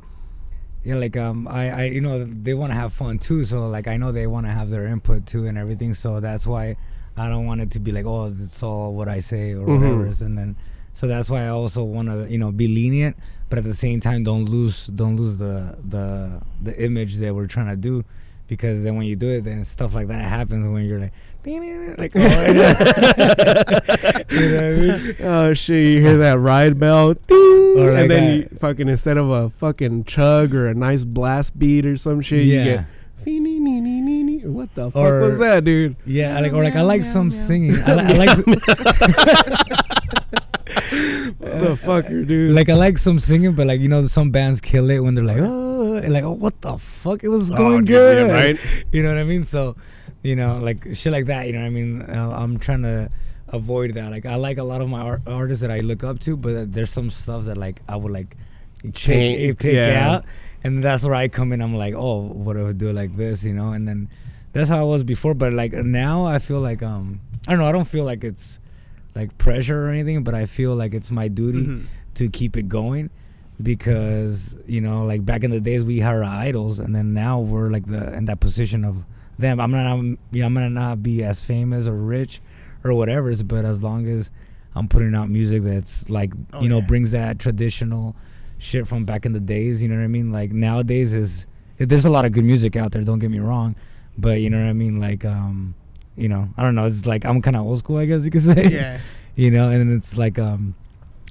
Yeah. Like. Um. I. I. You know. They want to have fun too. So like. I know they want to have their input too and everything. So that's why I don't want it to be like, oh, it's all what I say or Mhm. whatever. And then. So that's why I also want to, you know, be lenient, but at the same time, don't lose, don't lose the the the image that we're trying to do, because then when you do it, then stuff like that happens when you're like, like, oh, you know what I mean? Oh shit! You hear that ride bell, ding, like and then that. you fucking instead of a fucking chug or a nice blast beat or some shit, you Yeah. get "Fee-nee-nee-nee-nee-nee." What the fuck was that, dude? Yeah, like or like I like some singing. I, li- I like What the fucker, dude? like I like some singing, but like you know some bands kill it when they're like oh and like oh what the fuck it was going dude, yeah, good right? You know what I mean? So you know like shit like that. You know what I mean? Uh, I'm trying to avoid that. Like I like a lot of my art- artists that I look up to, but there's some stuff that like I would like Change- pick, pick yeah. out, and that's where I come in. I'm like oh what do I do like this? You know, and then that's how I was before. But like now I feel like um I don't know. I don't feel like it's like pressure or anything, but I feel like it's my duty Mhm. to keep it going because you know like back in the days we had our idols and then now we're like the in that position of them i'm not I'm, you know, i'm gonna not be as famous or rich or whatever but as long as i'm putting out music that's like Oh, you know yeah. brings that traditional shit from back in the days you know what i mean? Like nowadays is there's a lot of good music out there don't get me wrong but you know what i mean? Like um you know i don't know it's like i'm kind of old school i guess you could say. Yeah. you know and it's like um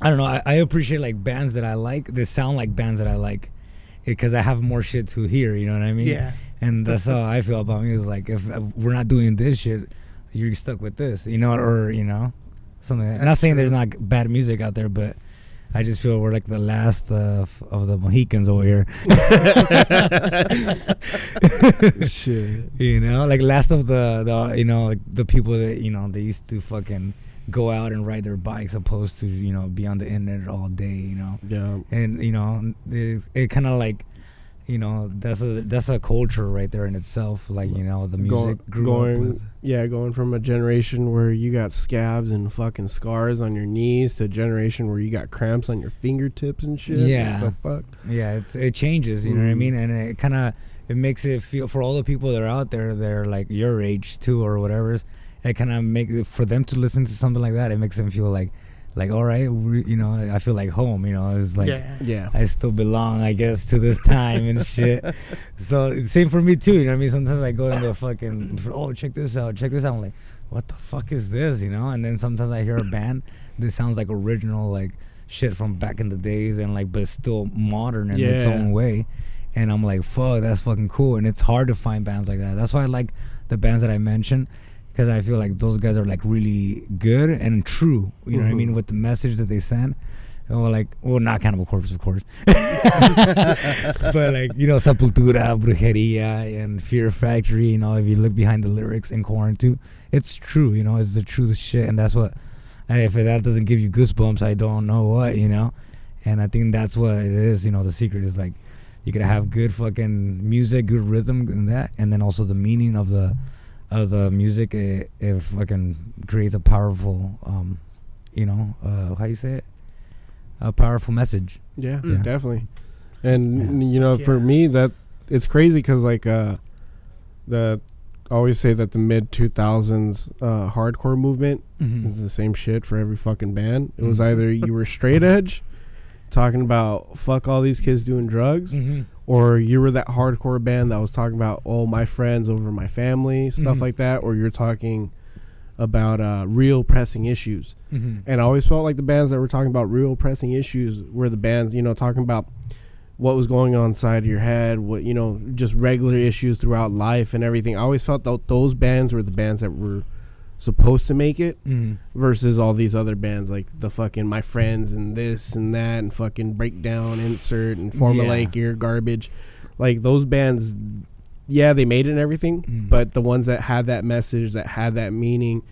i don't know I, I appreciate like bands that i like they sound like bands that i like because i have more shit to hear you know what i mean? Yeah. and that's how i feel about music like if uh, we're not doing this shit you're stuck with this you know or you know something like not saying there's not bad music out there but I just feel we're like the last uh, f- of the Mohicans over here. shit. You know, like last of the the you know like the people that you know they used to fucking go out and ride their bikes opposed to you know be on the internet all day. You know, Yeah. and you know it, it kind of like you know that's a that's a culture right there in itself. Like you know the music grew going, up with. yeah, going from a generation where you got scabs and fucking scars on your knees to a generation where you got cramps on your fingertips and shit. Yeah. what the fuck. Yeah, it's it changes. You know what I Mm. mean, and it kind of it makes it feel for all the people that are out there, they're like your age too or whatever. It kind of make for them to listen to something like that. It makes them feel like like all right, we, you know, I feel like home. You know, it's like. yeah. Yeah, I still belong, I guess, to this time and shit. So same for me too. You know what I mean? Sometimes I go into a fucking oh check this out, check this out. I'm like, what the fuck is this? You know? And then sometimes I hear a band that sounds like original, like shit from back in the days, and like but still modern in its own way. And I'm like, fuck, that's fucking cool. And it's hard to find bands like that. That's why I like the bands that I mentioned. Because I feel like those guys are like really good and true, you know what I mean, Mhm. with the message that they send. Or like, well, not Cannibal Corpse, of course, but like you know Sepultura, Brujeria, and Fear Factory. You know, if you look behind the lyrics in Korn too, it's true. You know, it's the truth shit, and that's what. If that doesn't give you goosebumps, I don't know what. You know, and I think that's what it is. You know, the secret is like you gotta have good fucking music, good rhythm, and that, and then also the meaning of the of the music. It, it fucking creates a powerful, um, you know, uh, how you say it, a powerful message. yeah, Mm. definitely. And you know, for me, that it's crazy because like uh, the I always say that the mid two thousands uh, hardcore movement Mm-hmm. is the same shit for every fucking band. It was Mhm. either you were straight edge, talking about fuck all these kids doing drugs, Mm-hmm. Or you were that hardcore band that was talking about oh my friends over my family stuff Mhm. like that, or you're talking about uh, real pressing issues. Mm-hmm. And I always felt like the bands that were talking about real pressing issues were the bands, you know, talking about what was going on inside of your head, what you know, just regular issues throughout life and everything. I always felt that those bands were the bands that were supposed to make it Mm-hmm. versus all these other bands like the fucking my friends and this and that and fucking breakdown insert and formulaic ear garbage. Like those bands, yeah, they made it and everything, Mm. but the ones that had that message, that had that meaning,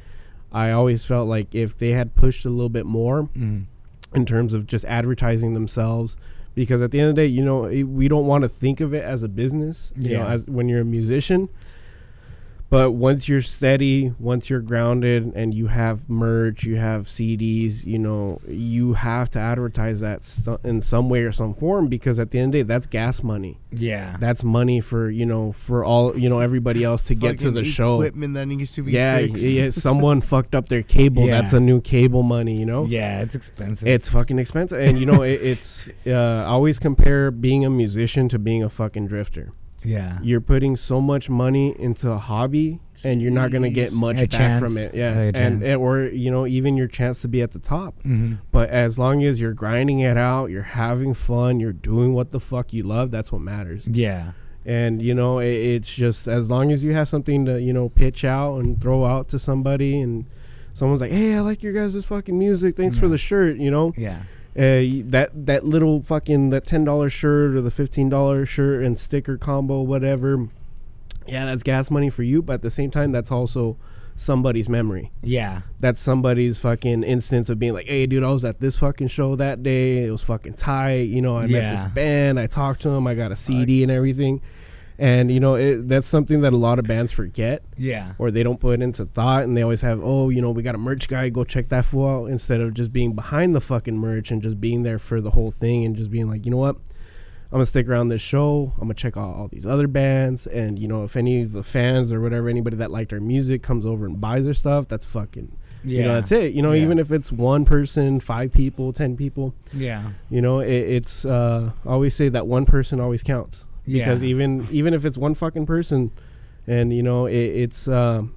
I always felt like if they had pushed a little bit more Mm-hmm. in terms of just advertising themselves, because at the end of the day, you know, we don't want to think of it as a business, you know, Yeah. as when you're a musician. But once you're steady, once you're grounded, and you have merch, you have CDs, you know, you have to advertise that stu- in some way or some form because at the end of the day, that's gas money. Yeah. That's money for you know for all you know everybody else to get to Fucking the show. Equipment that needs to be Yeah, fixed. yeah, someone fucked up their cable. Yeah. That's a new cable money, you know. yeah, it's expensive. It's fucking expensive, and you know it, it's. Uh, I always compare being a musician to being a fucking drifter. Yeah. You're putting so much money into a hobby, and you're not gonna get much A back chance. from it. Yeah, A and, chance. and or you know even your chance to be at the top. Mm-hmm. But as long as you're grinding it out, you're having fun, you're doing what the fuck you love. That's what matters. Yeah. And you know it, it's just as long as you have something to you know pitch out and throw out to somebody, and someone's like, "Hey, I like your guys' fucking music. Thanks for the shirt." You know Yeah. Uh, that that little fucking that ten dollar shirt or the fifteen dollar shirt and sticker combo, whatever. Yeah, that's gas money for you, but at the same time, that's also somebody's memory. Yeah. That's somebody's fucking instance of being like, "Hey, dude, I was at this fucking show that day. It was fucking tight. You know, I met this band. I talked to them. I got a CD and everything." And you know, it, that's something that a lot of bands forget Yeah. or they don't put into thought and they always have oh you know we got a merch guy go check that fool out instead of just being behind the fucking merch and just being there for the whole thing and just being like you know what i'm gonna stick around this show i'm gonna check out all these other bands and you know if any of the fans or whatever anybody that liked our music comes over and buys their stuff that's fucking Yeah. you know that's it you know Yeah. even if it's one person five people ten people Yeah. you know it, it's uh I always say that one person always counts Yeah. because even even if it's one fucking person and you know it, it's um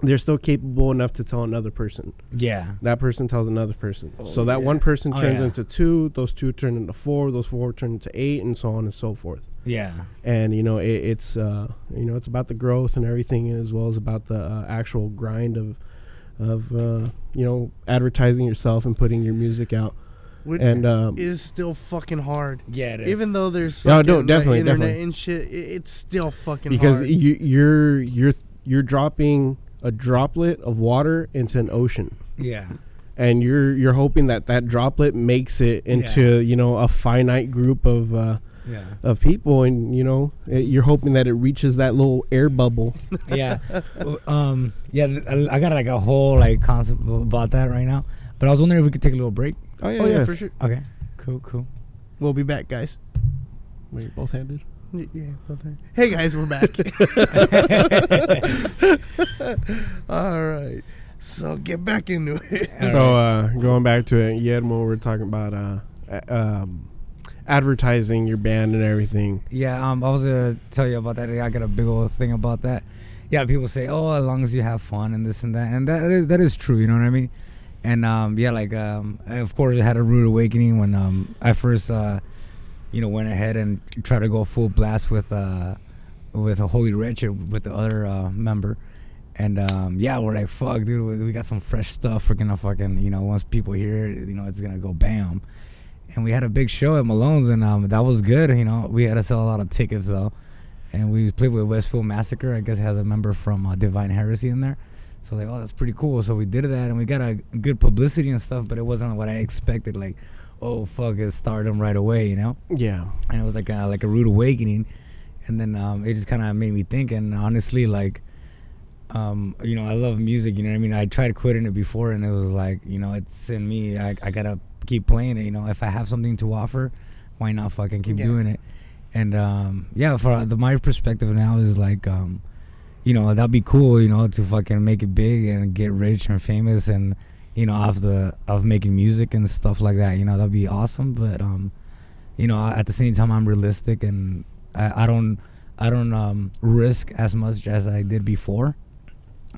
they're still capable enough to tell another person Yeah. that person tells another person Oh, so that yeah. one person Oh, turns yeah. into two those two turn into four those four turn into eight and so on and so forth Yeah. and you know it, it's uh you know it's about the growth and everything as well as about the uh, actual grind of of uh you know advertising yourself and putting your music out Which and um is still fucking hard. Yeah. It is. Even though there's No, fucking no, definitely, the internet definitely. and shit, it, it's still fucking because hard. you, you're you're you're dropping a droplet of water into an ocean yeah. and you're you're hoping that that droplet makes it into you know a finite group of uh, Yeah. of people, and you know, it, you're hoping that it reaches that little air bubble. yeah. Um. Yeah. I I got like a whole like concept about that right now. But I was wondering if we could take a little break. Oh yeah, Oh yeah, for sure. Okay. Cool. Cool. We'll be back, guys. Wait, both handed. Y- Yeah. okay. Hey guys, we're back. All right. So get back into it. So uh, going back to it, Guillermo, we're talking about uh, um, advertising your band and everything. Yeah, um, I was gonna tell you about that. I got a big old thing about that. Yeah, people say, "Oh, as long as you have fun and this and that," and that is that is true. You know what I mean? And um, yeah, like um, of course, I had a rude awakening when um, I first, uh, you know, went ahead and tried to go full blast with uh, with a Holy Wretched with the other uh, member. And um, yeah, we're like, fuck, dude, we- got some fresh stuff. We're gonna fucking, you know, once people hear it, you know, it's gonna go bam. And we had a big show at Malone's, and um, that was good. You know, we had to sell a lot of tickets though, and we played with Westfield Massacre. I guess has a member from uh, Divine Heresy in there. So like, oh, that's pretty cool. So we did that, and we got a good publicity and stuff. But it wasn't what I expected. Like, oh fuck, it's stardom right away, you know Yeah, and it was like a, like a rude awakening and then um, it just kind of made me think and honestly like um, you know i love music you know what i mean i tried quitting it before and it was like you know it's in me i, I gotta keep playing it you know if i have something to offer why not fucking keep Yeah. doing it and um, yeah for the, my perspective now is like um, you know that'd be cool you know to fucking make it big and get rich and famous and you know off the of making music and stuff like that you know that'd be awesome. But um you know at the same time i'm realistic and i, I don't i don't um risk as much as i did before.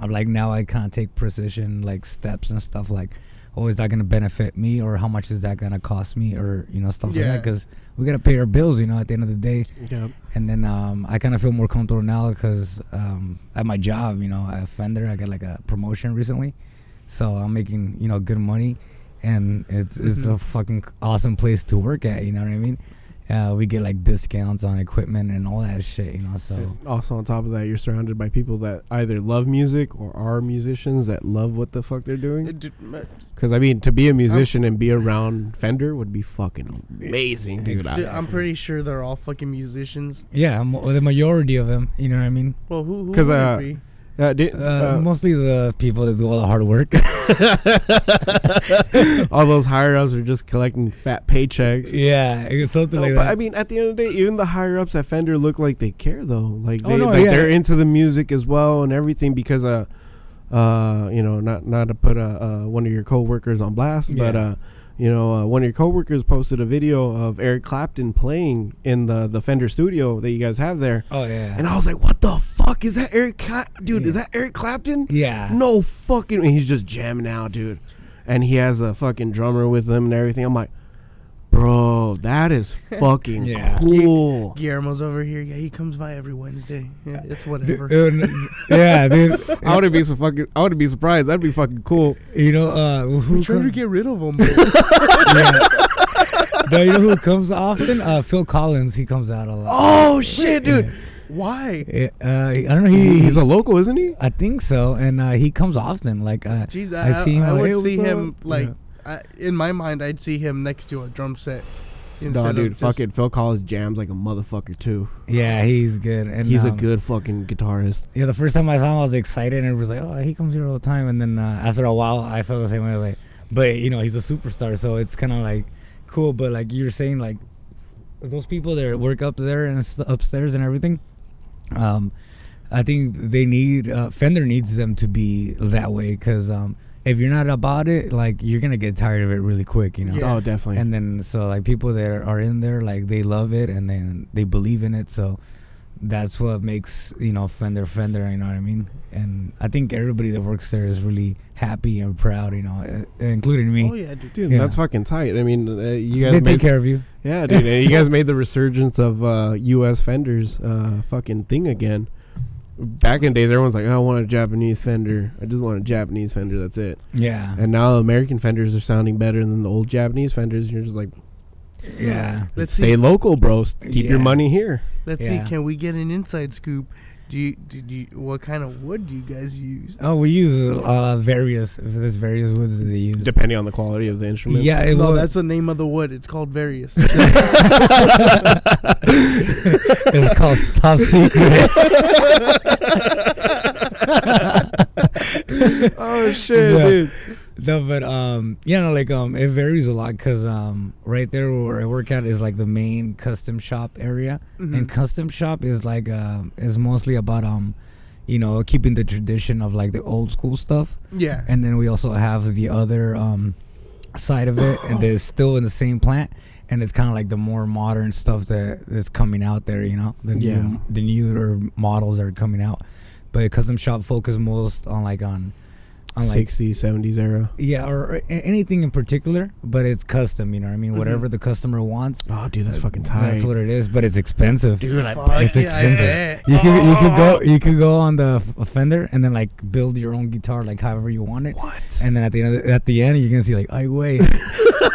I'm like now i kind of take precision like steps and stuff like oh is that gonna benefit me or how much is that gonna cost me or you know stuff like that because we gotta pay our bills you know at the end of the day yeah. and then um, I kind of feel more comfortable now because um, at my job, you know, at Fender, I got like a promotion recently, so I'm making you know good money, and it's it's a fucking awesome place to work at. You know what I mean? Uh, we get like discounts on equipment and all that shit. You know, so Also, on top of that, you're surrounded by people that either love music or are musicians that love what the fuck they're doing. It did- Because I mean, to be a musician and be around Fender would be fucking amazing, dude. dude, I- I'm pretty sure they're all fucking musicians. yeah, mo- the majority of them. You know what I mean? Well, who? who 'Cause, would it uh, be? Uh, di- Uh, uh, mostly the people that do all the hard work. all those higher ups are just collecting fat paychecks. yeah, something No, like but that. I mean, at the end of the day, even the higher ups at Fender look like they care, though. Like Oh, they, no, like yeah. they're into the music as well and everything. Because, uh, uh, you know, not not to put uh, uh one of your coworkers on blast, but uh, you know, uh, one of your coworkers posted a video of Eric Clapton playing in the the Fender studio that you guys have there, oh yeah, and I was like, "What the fuck is that, Eric? Cla- dude, is that Eric Clapton?" yeah. No fucking. and he's just jamming out, dude. And he has a fucking drummer with him and everything. I'm like, bro, that is fucking Yeah. cool. Guillermo's over here. Yeah, he comes by every Wednesday. Yeah, it's whatever. Uh, yeah, dude. I would be so fucking. I would be surprised. That'd be fucking cool. You know, uh, who We're trying to get rid of him. yeah. No, you know who comes often? Uh, Phil Collins. He comes out a lot. Oh shit, dude. Why? Yeah, uh, I don't know. He, He's a local, isn't he? I think so, and uh, he comes often. Like, uh, Jeez, I I, see him I, I would "Hey, see what's him up?" like Yeah. I, in my mind. I'd see him next to a drum set. No, instead dude. of just- Fucking Phil Collins jams like a motherfucker too. yeah, he's good. And He's a um, good fucking guitarist. Yeah, the first time I saw him, I was excited, and it was like, oh, he comes here all the time. And then uh, after a while, I felt the same way. Like, but you know, he's a superstar, so it's kind of like cool. But like you were saying, like those people that work up there and st- upstairs and everything, um, I think they need uh, Fender needs them to be that way because um, if you're not about it, like you're gonna get tired of it really quick, you know. Yeah. Oh, definitely. And then so like people that are in there, like they love it and then they believe in it. So that's what makes you know Fender Fender. You know what I mean? And I think everybody that works there is really happy and proud. You know, uh, including me. Oh yeah, dude. yeah. that's fucking tight. I mean, uh, you guys they made take care of you. Yeah, dude. you guys made the resurgence of uh, U.S. Fenders uh, fucking thing again. Back in the days, everyone's like, oh, "I want a Japanese Fender. I just want a Japanese Fender. That's it." Yeah, And now American Fenders are sounding better than the old Japanese Fenders. And you're just like, yeah. Let's "Stay see. local, bro. S- Keep your money here." Let's Yeah. see. Can we get an inside scoop? Do you did you what kind of wood do you guys use? Oh, we use uh, various. There's various woods that they use. Depending on the quality of the instrument. Yeah, it no, was. that's the name of the wood. It's called various. it's called Stop Secret. oh shit, Yeah. dude. No, but um, yeah, no, like um, it varies a lot because um, right there where I work at is like the main custom shop area, Mhm. and custom shop is like um, is mostly about um, you know, keeping the tradition of like the old school stuff, yeah. and then we also have the other um side of it, and it's still in the same plant, and it's kind of like the more modern stuff that is coming out there, you know, the Yeah. new the newer models that are coming out, but custom shop focus most on like on on like 60s, 70s era. yeah, or, or anything in particular, but it's custom. You know what I mean? Mhm. Whatever the customer wants, Oh, dude, that's fucking tight. that's what it is. But it's expensive. Dude, I Fuck It's yeah, I expensive. bet. You can you can Oh. go you can go on the Fender and then like build your own guitar like however you want it. What? And then at the end of the, at the end you're gonna see like I wait,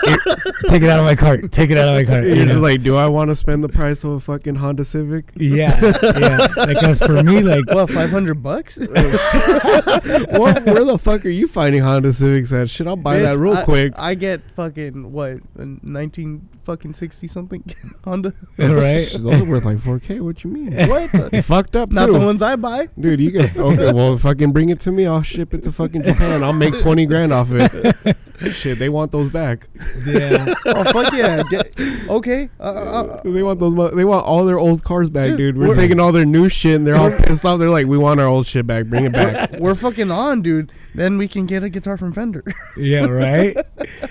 take it out of my cart, take it out of my cart. You're you just like, do I want to spend the price of a fucking Honda Civic? yeah, yeah. Like as for me, like What, 500 bucks? what, where the fuck are you finding Honda Civics at? Shit, I'll buy that real I- quick. I get fucking, what, 19 fucking 60 something Honda? right. Those are worth like 4K. What you mean? what? The- fucked up Not too. the ones I buy. Dude, you can okay. Well, fucking bring it to me. I'll ship it to fucking Japan. I'll make twenty grand off it. Shit, they want those back. Yeah. Oh, fuck yeah. Get, okay. Uh, uh, uh, They want those. mo- They want all their old cars back, Dude, dude. We're, we're- taking all their new shit, and they're all pissed off. They're like, "We want our old shit back. Bring it back." we're fucking on, dude. Then we can get a guitar from Fender. Yeah. Right.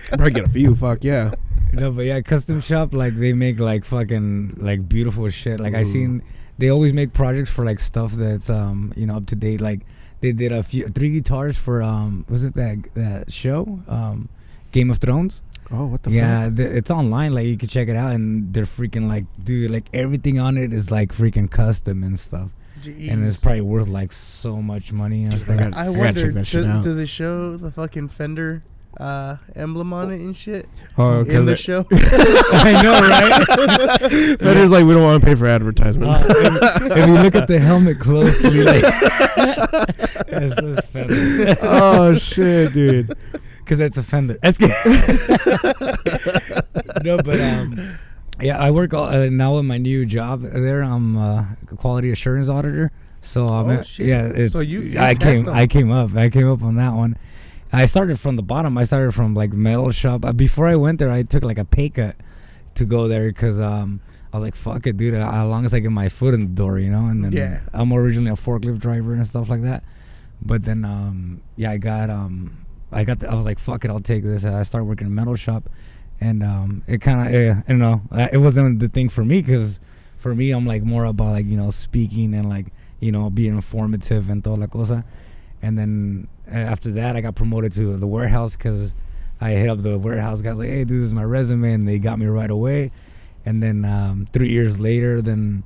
Probably get a few. Fuck yeah. No, but yeah, custom shop like they make like fucking like beautiful shit. Like I seen they always make projects for like stuff that's um you know up to date. Like they did a few three guitars for um was it that that show um Game of Thrones? Oh, what the fuck? yeah, th- it's online. Like you can check it out, and they're freaking like dude, like everything on it is like freaking custom and stuff, and it's probably worth like so much money and Jeez, stuff. I got- I I gotta wonder, check that shit does, out. show the fucking Fender uh, emblem on it and shit Oh, in 'cause the it- show? I know, right? Fender's like, we don't want to pay for advertisement. Uh, if, if you look at the helmet closely, like it says Fender. oh shit, dude. Because that's a Fender. That's good. no, but um, yeah, I work all, uh, now with my new job there. I'm uh, a quality assurance auditor. So um, Oh, shit. yeah, it's, So you- you I came them. I came up I came up on that one. I started from the bottom. I started from like metal shop. Uh, before I went there, I took like a pay cut to go there because um. I was like, "Fuck it, dude! As long as I get my foot in the door, you know." And then Yeah. I'm originally a forklift driver and stuff like that. But then, um, yeah, I got um, I got the, I was like, fuck it, I'll take this. I started working in a metal shop, and um, it kind of, yeah, know, it wasn't the thing for me because for me, I'm like more about like you know speaking and like you know being informative and toda la cosa. And then after that, I got promoted to the warehouse because I hit up the warehouse guys like, hey, dude, this is my resume, and they got me right away. And then um, three years later, then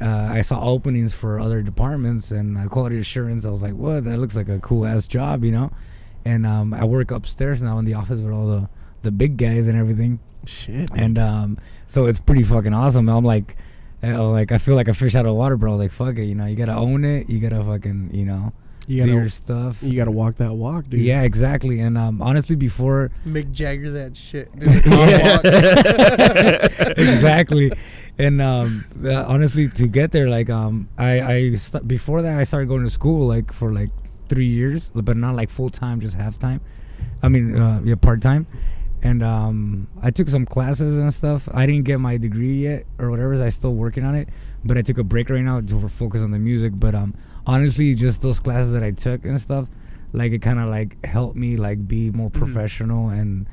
uh, I saw openings for other departments and uh, quality assurance. I was like, "What? That looks like a cool ass job, you know." And um, I work upstairs now in the office with all the the big guys and everything. Shit. And um, so it's pretty fucking awesome. I'm like, uh, like I feel like a fish out of water, bro. Like fuck it, you know. You gotta own it. You gotta fucking, you know, you do your gotta, stuff. you gotta walk that walk, dude. Yeah, exactly. And um, honestly, before Mick Jagger that shit. Dude, exactly. And um, uh, honestly, to get there, like um, I I st- before that I started going to school like for like three years, but not like full time, just half time. I mean, uh, yeah, part time. And um, I took some classes and stuff. I didn't get my degree yet or whatever. I'm still working on it. But I took a break right now to focus on the music. But um, honestly, just those classes that I took and stuff, like it kind of like helped me like be more professional and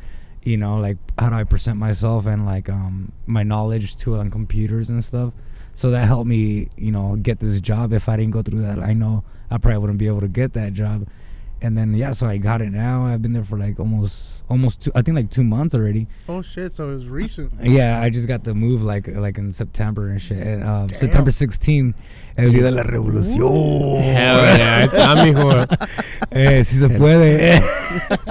you know like how do I present myself and like um my knowledge to on computers and stuff. So that helped me, you know, get this job. If I didn't go through that, I know I probably wouldn't be able to get that job. And then yeah, so I got it now. I've been there for like almost almost two, I think like two months already. oh shit! So it was recent. Yeah, I just got the move like like in September and shit. And, um, Damn. September 16, el día de la revolución. Hell yeah, está, mijo. Eh, si se puede.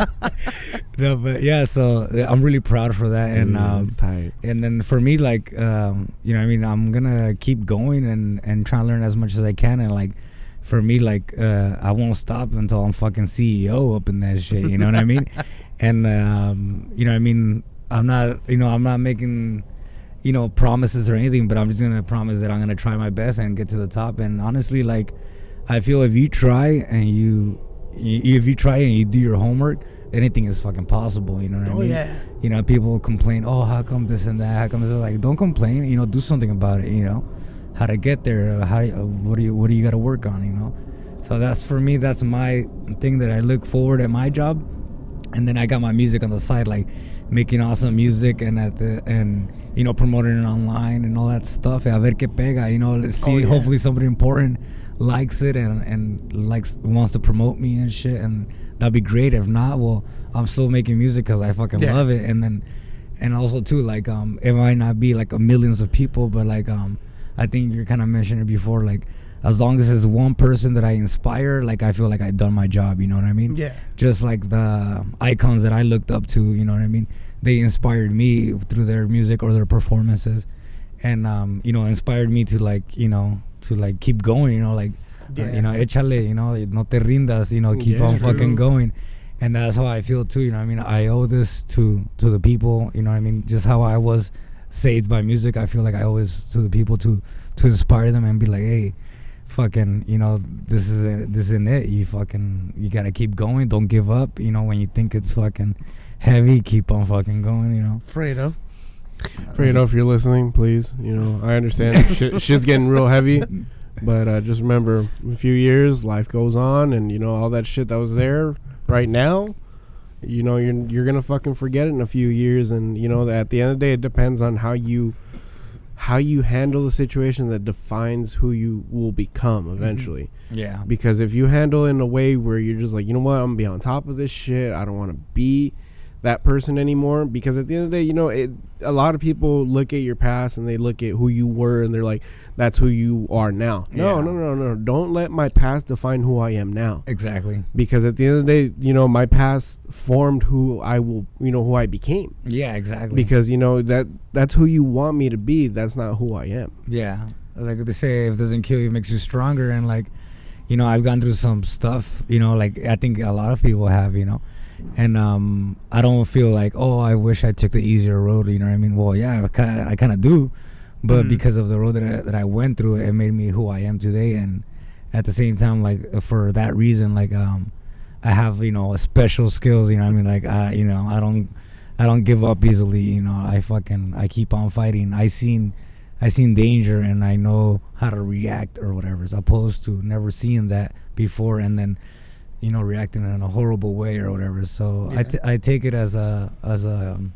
no, but yeah. So uh, I'm really proud for that, and um, tight. and then for me, like, um, you know, I mean, I'm gonna keep going and and try to learn as much as I can, and like, for me, like, uh, I won't stop until I'm fucking CEO up in that shit. You know what I mean? And um, you know, I mean, I'm not, you know, I'm not making, you know, promises or anything, but I'm just gonna promise that I'm gonna try my best and get to the top. And honestly, like, I feel if you try and you, you if you try and you do your homework, anything is fucking possible. You know what I Oh mean? yeah. you know, people complain, oh, how come this and that? How come this? Like, don't complain. You know, do something about it. You know, how to get there. How uh, what do you what do you got to work on? You know, so that's for me. That's my thing that I look forward at my job, and then I got my music on the side, like making awesome music and at the and you know promoting it online and all that stuff. A ver que pega. You know, let's see. Oh, yeah. Hopefully, somebody important likes it and and likes wants to promote me and shit and that'd be great if not well i'm still making music because i fucking Yeah. love it and then and also too like um it might not be like a millions of people but like um i think you kind of mentioned it before like as long as it's one person that i inspire like i feel like i've done my job you know what i mean Yeah. just like the icons that i looked up to you know what i mean they inspired me through their music or their performances and um you know inspired me to like you know to like keep going you know like uh, you know échale you know no te rindas you know keep Yeah, on true. fucking going and that's how I feel too. You know, what I mean, I owe this to to the people. You know, what I mean, just how I was saved by music. I feel like I always to the people to to inspire them and be like, hey, fucking, you know, this is it, this isn't it. You fucking, you gotta keep going. Don't give up. You know, when you think it's fucking heavy, keep on fucking going. You know. afraid Fredo. Fredo, if you're listening, please. You know, I understand shit, shit's getting real heavy, but uh, just remember, in a few years, life goes on, and you know all that shit that was there right now. You know, you're you're gonna fucking forget it in a few years, and you know at the end of the day, it depends on how you how you handle the situation that defines who you will become mm-hmm. eventually. Yeah. Because if you handle it in a way where you're just like, you know what, I'm gonna be on top of this shit. I don't want to be that person anymore. Because at the end of the day, you know, it, a lot of people look at your past and they look at who you were and they're like, that's who you are now. No, Yeah. no, no, no. Don't let my past define who I am now. Exactly. Because at the end of the day, you know, my past formed who I will, you know, who I became. Yeah. Exactly. Because you know that that's who you want me to be. That's not who I am. Yeah, like they say, if it doesn't kill you, it makes you stronger. And like, you know, I've gone through some stuff. You know, like I think a lot of people have. You know, and um, I don't feel like, oh, I wish I took the easier road. You know what I mean? Well, yeah, I kind of, I kind of do, but Mhm. because of the road that I, that I went through, it made me who I am today. And at the same time, like for that reason, like um, I have you know special skills. You know, what I mean, like I, you know, I don't. I don't give up easily, you know. I fucking I keep on fighting. I seen I seen danger and I know how to react or whatever, as opposed to never seeing that before and then, you know, reacting in a horrible way or whatever. So I, Yeah. t- I take it as a as a um,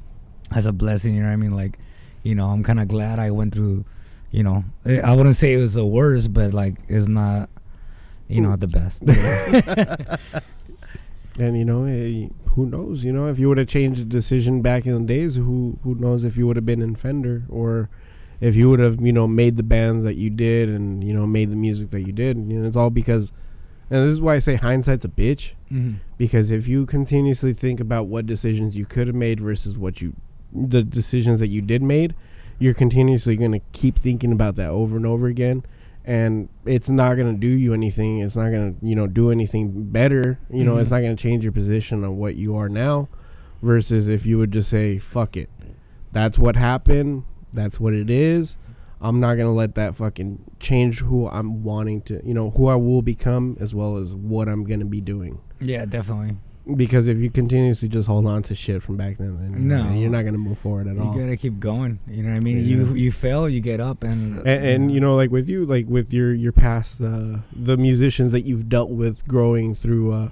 as a blessing. You know what I mean? Like, you know, I'm kind of glad I went through. You know, eh, I wouldn't say it was the worst, but like, it's not, you know, the best. And you know, eh, who knows? You know, if you would have changed the decision back in the days, who who knows if you would have been in Fender or if you would have, you know, made the bands that you did and you know made the music that you did. You know, it's all because, and this is why I say hindsight's a bitch. Mhm. Because if you continuously think about what decisions you could have made versus what you, the decisions that you did made, you're continuously going to keep thinking about that over and over again. And it's not going to do you anything. It's not going to, you know, do anything better. You know, it's Mhm. not going to change your position on what you are now versus if you would just say, fuck it. That's what happened. That's what it is. I'm not going to let that fucking change who I'm wanting to, you know, who I will become as well as what I'm going to be doing Yeah, definitely. because if you continuously just hold on to shit from back then, then No. you're not gonna move forward at You all. You gotta keep going. You know what I mean? Yeah. You you fail, you get up, and And, and you know, like with you, like with your your past, uh, the musicians that you've dealt with, growing through, uh,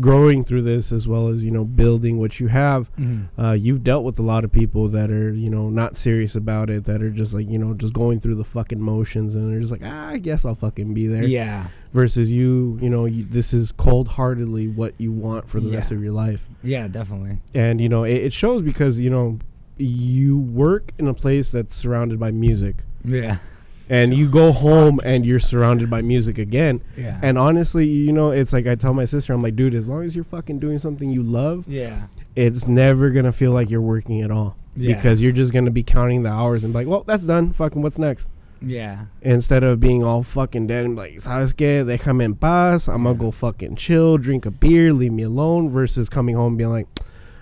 growing through this, as well as you know, building what you have. Mhm. Uh, you've dealt with a lot of people that are, you know, not serious about it, that are just like, you know, just going through the fucking motions, and they're just like, ah, I guess I'll fucking be there. yeah, Versus you, you know, you, this is cold heartedly what you want for the rest of your life. yeah, definitely. and you know it, it shows because you know you work in a place that's surrounded by music Yeah, and you go home and you're surrounded by music again. Yeah. And honestly, you know, it's like I tell my sister, I'm like, dude, as long as you're fucking doing something you love, yeah. it's never gonna feel like you're working at all. Yeah. Because you're just gonna be counting the hours and be like, well, that's done. Fucking what's next? Yeah. Instead of being all fucking dead and like, ¿sabes qué? Déjame en paz. I'm gonna go fucking chill, drink a beer, leave me alone. Versus coming home and being like,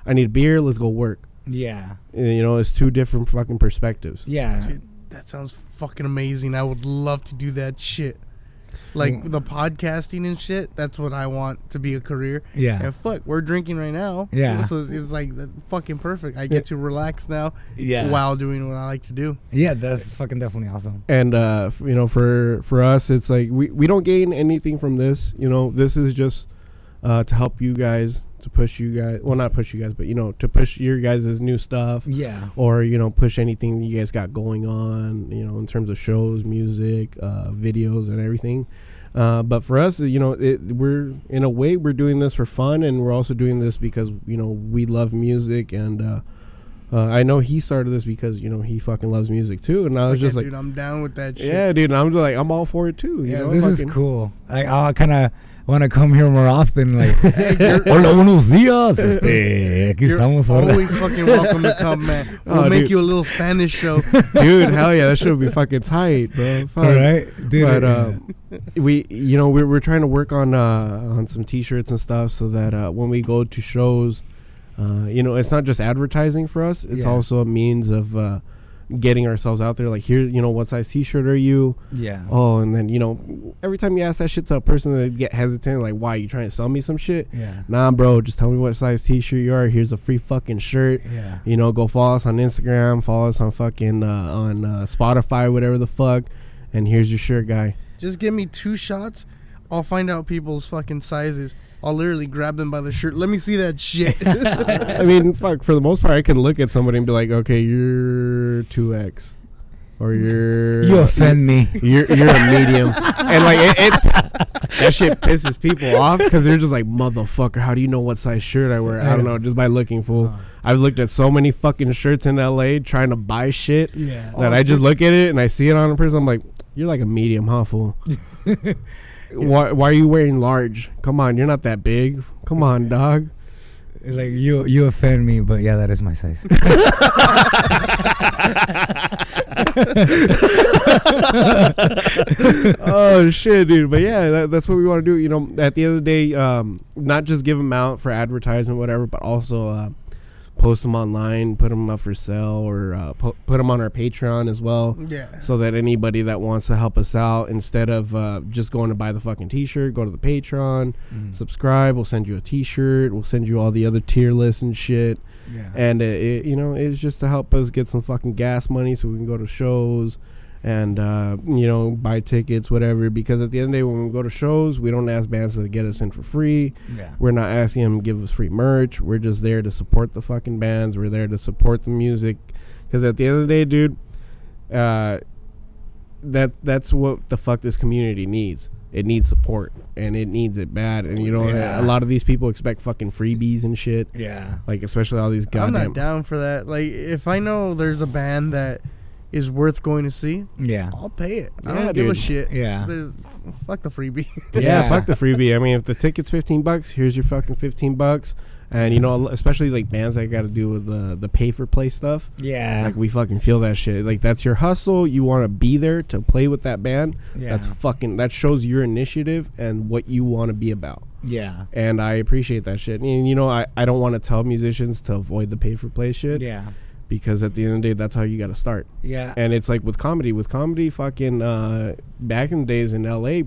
I need a beer. Let's go work. Yeah. And, you know, it's two different fucking perspectives. Yeah. Dude, that sounds fucking amazing. I would love to do that shit. Like the podcasting and shit. That's what I want to be a career. Yeah. And fuck, we're drinking right now. Yeah. So it's like fucking perfect. I get to relax now Yeah. while doing what I like to do. Yeah, that's fucking definitely awesome. and uh you know for for us it's like we we don't gain anything from this you know this is just uh to help you guys to push you guys well not push you guys but you know to push your guys' new stuff Yeah. or you know push anything you guys got going on you know in terms of shows music uh videos and everything uh, but for us, you know, it, we're in a way we're doing this for fun, and we're also doing this because you know we love music, and uh, uh, I know he started this because you know he fucking loves music too, and I was Like, just like, dude, I'm down with that shit. yeah, dude. I'm just like, I'm all for it too. You Yeah, know, this is cool. I, I kind of want to come here more often. Like, you're- hola, buenos días. Este, aquí You're estamos. ¿verdad? always fucking welcome to come, man. We'll Oh, make dude. you a little Spanish show. dude. Hell yeah, that should be fucking tight, bro. Fuck. All right, dude. But uh, uh, we, you know, we're we're trying to work on uh on some T-shirts and stuff so that uh, when we go to shows, uh, you know, it's not just advertising for us. It's Yeah. also a means of uh, getting ourselves out there. Like here, you know, what size T-shirt are you? yeah. Oh, and then you know, every time you ask that shit to a person, they get hesitant. Like, why you trying to sell me some shit? Yeah. Nah, bro, just tell me what size T-shirt you are. Here's a free fucking shirt. Yeah. You know, go follow us on Instagram, follow us on fucking uh, on uh, Spotify, whatever the fuck. And here's your shirt, guy. Just give me two shots. I'll find out people's fucking sizes. I'll literally grab them by the shirt. Let me see that shit. I mean, fuck. For the most part, I can look at somebody and be like, okay, you're two X, or you're You offend me. You're you're a medium, and like it, it that shit pisses people off because they're just like, motherfucker, how do you know what size shirt I wear? I don't know, just by looking fool. Uh, I've looked at so many fucking shirts in LA trying to buy shit yeah. Oh, that I just look at it and I see it on a person. I'm like, you're like a medium, huh, fool? why, why are you wearing large? Come on, you're not that big. Come on, dog. Like you, you offend me, but yeah, that is my size. oh shit, dude! But yeah, that, that's what we want to do. You know, at the end of the day, um, not just give them out for advertising, whatever, but also uh, post them online, put them up for sale, or uh, po- put them on our Patreon as well, yeah. so that anybody that wants to help us out, instead of uh, just going to buy the fucking T-shirt, go to the Patreon, Mm. subscribe. We'll send you a T-shirt. We'll send you all the other tier lists and shit. yeah. And it, it, you know, it's just to help us get some fucking gas money so we can go to shows and uh, you know buy tickets, whatever. Because at the end of the day, when we go to shows, we don't ask bands to get us in for free. yeah. We're not asking them to give us free merch. We're just there to support the fucking bands. We're there to support the music. Because at the end of the day, dude, uh, that that's what the fuck this community needs. It needs support, and it needs it bad. And you know, Yeah. a lot of these people expect fucking freebies and shit. Yeah. Like especially all these guys. I'm not down for that. Like, if I know there's a band that is worth going to see, Yeah. I'll pay it. I Yeah, don't give a dude. shit. Yeah. The- fuck the freebie. Yeah, Yeah. fuck the freebie. I mean, if the ticket's fifteen bucks, here's your fucking fifteen bucks. And you know, especially like bands that got to do with the the pay for play stuff. Yeah. Like we fucking feel that shit. Like that's your hustle. You want to be there to play with that band. yeah. That's fucking. That shows your initiative and what you want to be about. yeah. And I appreciate that shit. And you know, I I don't want to tell musicians to avoid the pay for play shit Yeah. Because at the end of the day, that's how you got to start. Yeah. And it's like with comedy, with comedy, fucking uh, back in the days in LA,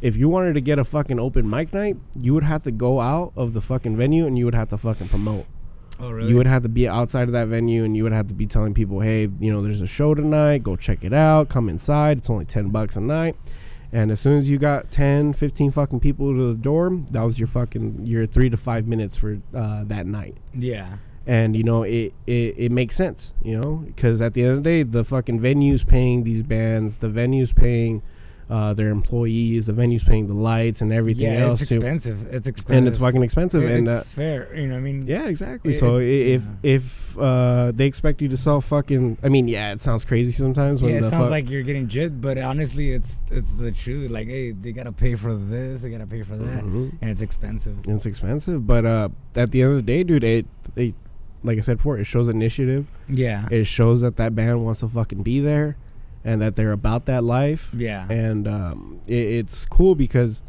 if you wanted to get a fucking open mic night, you would have to go out of the fucking venue and you would have to fucking promote. Oh really? You would have to be outside of that venue and you would have to be telling people, hey, you know, there's a show tonight, go check it out, come inside, it's only 10 bucks a night. And as soon as you got 10, 15 fucking people to the door, that was your fucking, your three to five minutes for uh, that night Yeah. And you know it, it it makes sense you know because at the end of the day the fucking venues paying these bands the venues paying uh, their employees. The venue's paying the lights and everything yeah, else it's too, expensive. It's expensive. and it's fucking expensive. It- and uh, fair. You know, I mean, yeah, exactly. It- so it- if yeah. if uh, they expect you to sell fucking, I mean, yeah, it sounds crazy sometimes when yeah, it sounds fuck- like you're getting jipped, but honestly, it's it's the truth. Like, hey, they gotta pay for this, they gotta pay for that, Mhm. and it's expensive. It's expensive, but uh, at the end of the day, dude, it, it like I said before, it shows initiative. Yeah, It shows that that band wants to fucking be there, and that they're about that life. yeah, And um, it, it's cool because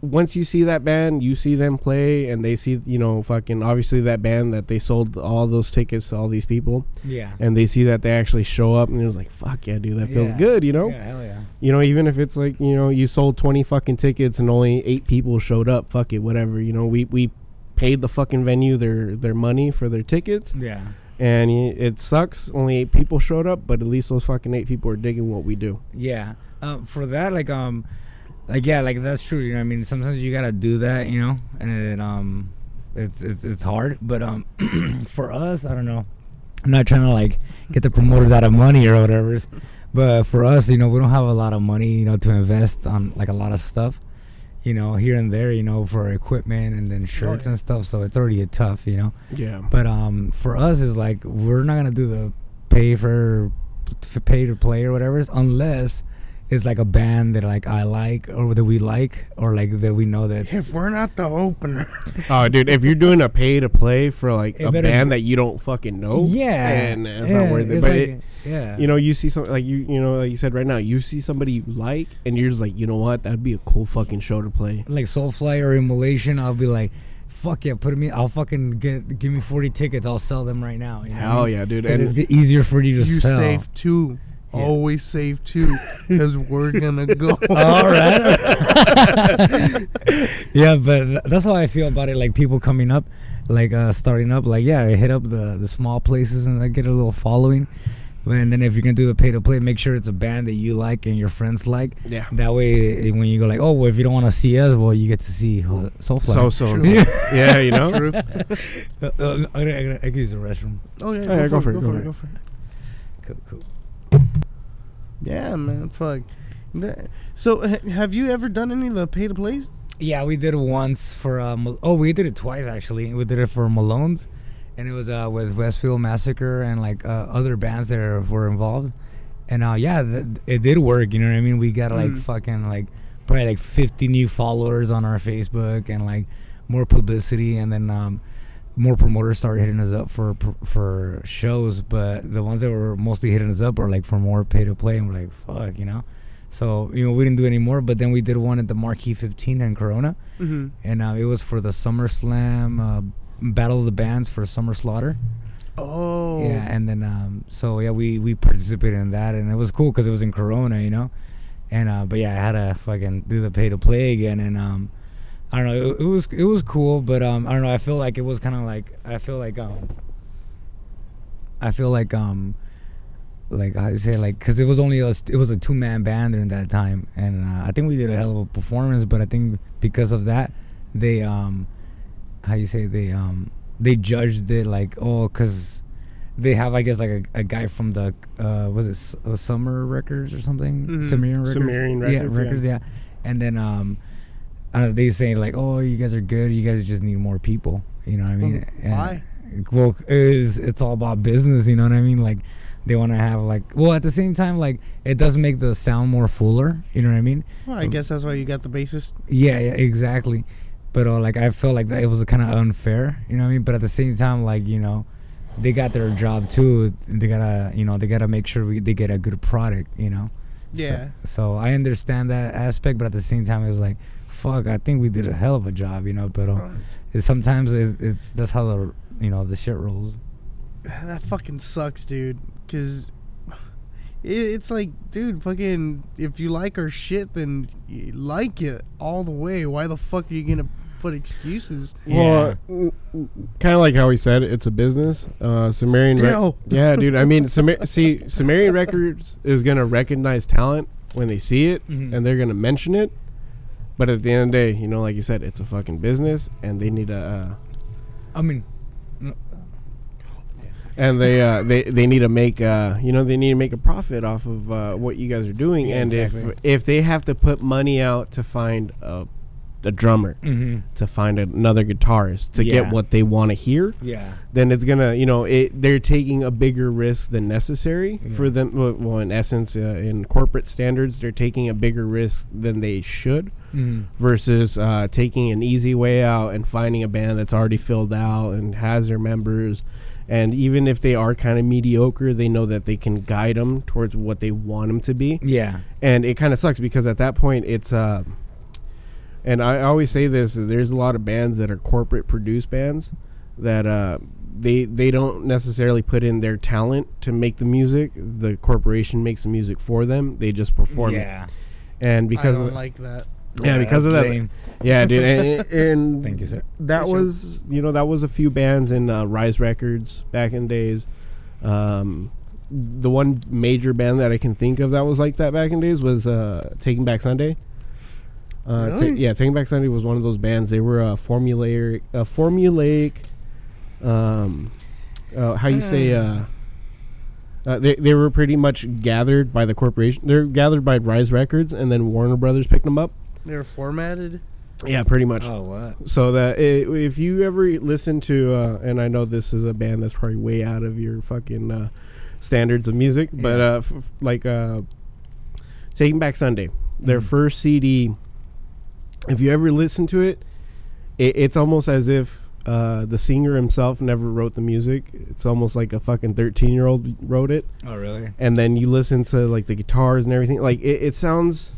once you see that band, you see them play, and they see you know fucking obviously that band that they sold all those tickets to all these people, yeah. and they see that they actually show up, and it was like fuck yeah, dude, that feels Yeah. good, you know. Yeah, hell yeah. You know, even if it's like you know you sold twenty fucking tickets and only eight people showed up, fuck it, whatever. You know, we we paid the fucking venue their their money for their tickets, Yeah. and it sucks. Only eight people showed up, but at least those fucking eight people are digging what we do. Yeah. Um, for that, like, um, like, yeah, like that's true. You know, I mean, sometimes you gotta do that, you know, and it, um, it's it's it's hard. But um, for us, I don't know. I'm not trying to like get the promoters out of money or whatever. But for us, you know, we don't have a lot of money, you know, to invest on like a lot of stuff, you know, here and there, you know, for equipment and then shirts yeah. and stuff. So it's already tough, you know. Yeah, But um, for us, is like we're not gonna do the pay for, for pay to play or whatever, unless it's like a band that like I like or that we like or like that we know that. If we're not the opener, oh, dude, if you're doing a pay to play for like It a band be- that you don't fucking know, yeah, and it's yeah, not worth it. But like- it, yeah, you know, you see something like you, you know, like you said right now, you see somebody you like, and you're just like, you know what, that'd be a cool fucking show to play. like Soulfly or Immolation, I'll be like, fuck yeah, put me. I'll fucking get give me forty tickets. I'll sell them right now. You know what I Hell mean? yeah, dude! And it's easier for you to you sell. save two. Yeah. Always save two, because we're gonna go. All right. yeah, but that's how I feel about it. Like people coming up, like uh starting up. Like yeah, I hit up the the small places and I get a little following. And then if you're gonna do the pay to play, make sure it's a band that you like and your friends like. yeah, That way, eh, when you go like, oh, well, if you don't want to see us, well, you get to see uh, Soulfly. so so True. yeah, you know. True. Uh, uh, I, I, I can use the restroom. Oh yeah, Oh, yeah, go, for it, go for it. it. Go for it. Cool, cool. Yeah, man. Fuck. So, ha- have you ever done any of the pay to plays? Yeah, we did it once for um. Oh, we did it twice actually. We did it for Malone's, and it was uh with Westfield Massacre and like uh, other bands that were involved. And uh, yeah, th- it did work. You know what I mean? We got like Mm. fucking like probably like 50 new followers on our Facebook and like more publicity, and then um, more promoters started hitting us up for for shows. But the ones that were mostly hitting us up are like for more pay to play, and we're like, fuck, you know. So you know we didn't do any more, but then we did one at the Marquee 15 in Corona Mm-hmm. and uh, it was for the SummerSlam uh, Battle of the Bands for Summer Slaughter. Oh. Yeah, and then um, so yeah, we we participated in that, and it was cool because it was in Corona, you know. And uh, but yeah, I had to fucking do the pay to play again, and um, I don't know, it, it was it was cool, but um, I don't know, I feel like it was kind of like I feel like um, I feel like um. Like I say, like, cause it was only a, it was a two man band during that time, and uh, I think we did a hell of a performance. But I think because of that, they um, how you say they um, they judged it like oh, cause they have I guess like a, a guy from the uh, was it S- uh, Summer Records or something? Mhm. Sumerian Records. Sumerian yeah, Records, yeah. records, yeah. And then um, I don't know, they saying like oh, you guys are good. You guys just need more people. You know what I mean? And- Why? well is it's all about business you know what i mean like they want to have like well at the same time like it does make the sound more fuller you know what i mean Well, I guess that's why you got the bassist. yeah, yeah exactly but uh, like i felt like that it was kind of unfair you know what i mean but at the same time like you know they got their job too they gotta you know they gotta make sure we, they get a good product you know So- Yeah. so, i understand that aspect but at the same time it was like fuck i think we did a hell of a job you know but uh, it's, sometimes it's, it's that's how the you know the shit rolls That fucking sucks, dude. Cause it, it's like, dude, fucking, if you like our shit, then you like it all the way. Why the fuck are you gonna put excuses? Well, kind of like how he said, it's a business. Uh, Sumerian, Rec- Still. yeah, dude. I mean, Sumer- see, Sumerian Records is gonna recognize talent when they see it, Mhm. and they're gonna mention it. But at the end of the day, you know, like you said, it's a fucking business, and they need to. Uh, I mean, and they uh, they they need to make uh, you know they need to make a profit off of uh, what you guys are doing, Yeah, and exactly. if if they have to put money out to find a, a drummer, Mm-hmm. to find another guitarist to Yeah. get what they want to hear, Yeah. then it's gonna you know it they're taking a bigger risk than necessary Yeah. for them. Well, in essence, uh, in corporate standards, they're taking a bigger risk than they should Mm-hmm. versus uh, taking an easy way out and finding a band that's already filled out and has their members. And even if they are kind of mediocre, they know that they can guide them towards what they want them to be. Yeah. And it kind of sucks because at that point, it's. Uh, and I always say this: there's a lot of bands that are corporate produced bands that uh, they they don't necessarily put in their talent to make the music. The corporation makes the music for them. They just perform it. Yeah. And because I of don't like that. Yeah, because of that's that- lame. yeah, dude, and, and Thank you, sir. that Sure. was you know that was a few bands in uh, Rise Records back in days. Um, the one major band that I can think of that was like that back in days was uh, Taking Back Sunday. Uh, Ta- yeah, Taking Back Sunday was one of those bands. They were a formulaic, a formulaic. Um, uh, how you say? Uh, uh, they they were pretty much gathered by the corporation. They're gathered by Rise Records, and then Warner Brothers picked them up. They were formatted. Yeah, pretty much. Oh, what? So that i if you ever listen to, uh, and I know this is a band that's probably way out of your fucking uh, standards of music, but Yeah. uh, f- like uh, Taking Back Sunday, their Mhm. first CD. If you ever listen to it, it it's almost as if uh, the singer himself never wrote the music. It's almost like a fucking thirteen year old wrote it, Oh, really? and then you listen to like the guitars and everything. Like it, it sounds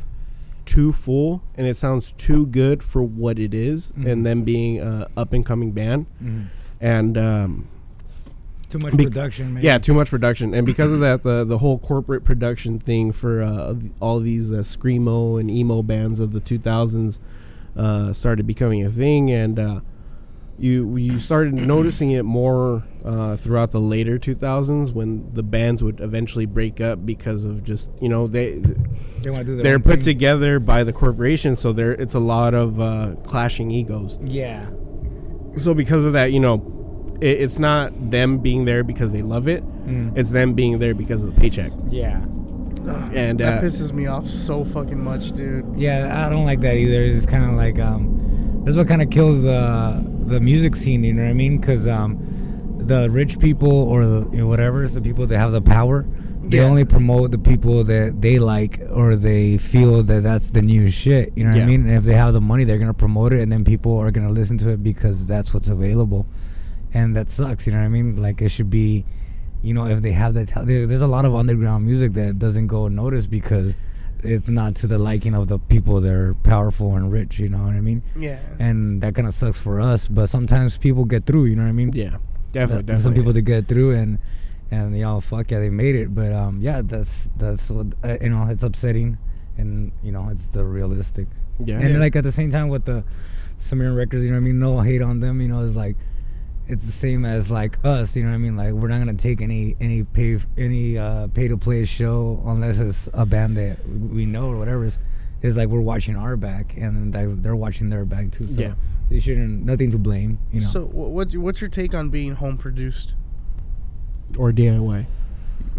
too full and it sounds too good for what it is, Mhm. and them being a up and coming band Mm-hmm. and um, Too much Bec- production, maybe. yeah, too much production, and because of that, the the whole corporate production thing for uh, all these uh, screamo and emo bands of the 2000s uh, started becoming a thing, and uh, you you started noticing it more uh, throughout the later 2000s when the bands would eventually break up because of just you know they They want to do their they're put thing. together by the corporation, so there it's a lot of uh, clashing egos. Yeah. So because of that, you know, it, it's not them being there because they love it; Mm. it's them being there because of the paycheck. yeah. Ugh, And, that uh, pisses me off so fucking much, dude. Yeah, I don't like that either. It's kind of like um, that's what kind of kills the the music scene. You know what I mean? Because um, the rich people or the you know, whatever is the people that have the power. They Yeah. only promote the people that they like or they feel that that's the new shit. You know what Yeah. I mean? And if they have the money, they're gonna promote it, and then people are gonna listen to it because that's what's available, and that sucks. You know what I mean? Like it should be, you know, if they have that. ta- there's a lot of underground music that doesn't go unnoticed because it's not to the liking of the people that are powerful and rich. You know what I mean? Yeah. And that kind of sucks for us. But sometimes people get through. You know what I mean? Yeah, definitely, That- definitely. Some people that get through and and y'all fuck yeah they made it. But um yeah that's that's what uh, you know it's upsetting and you know it's the realistic. yeah, And Yeah. like at the same time with the Sumerian records, you know what I mean? No hate on them. You know it's like it's the same as like us. You know what I mean? Like we're not gonna take any any pay any uh, pay to play show unless it's a band that we know or whatever. It's, it's like we're watching our back and that's, they're watching their back too. So Yeah. they shouldn't nothing to blame. You know. So, what what's your take on being home produced? or DIY.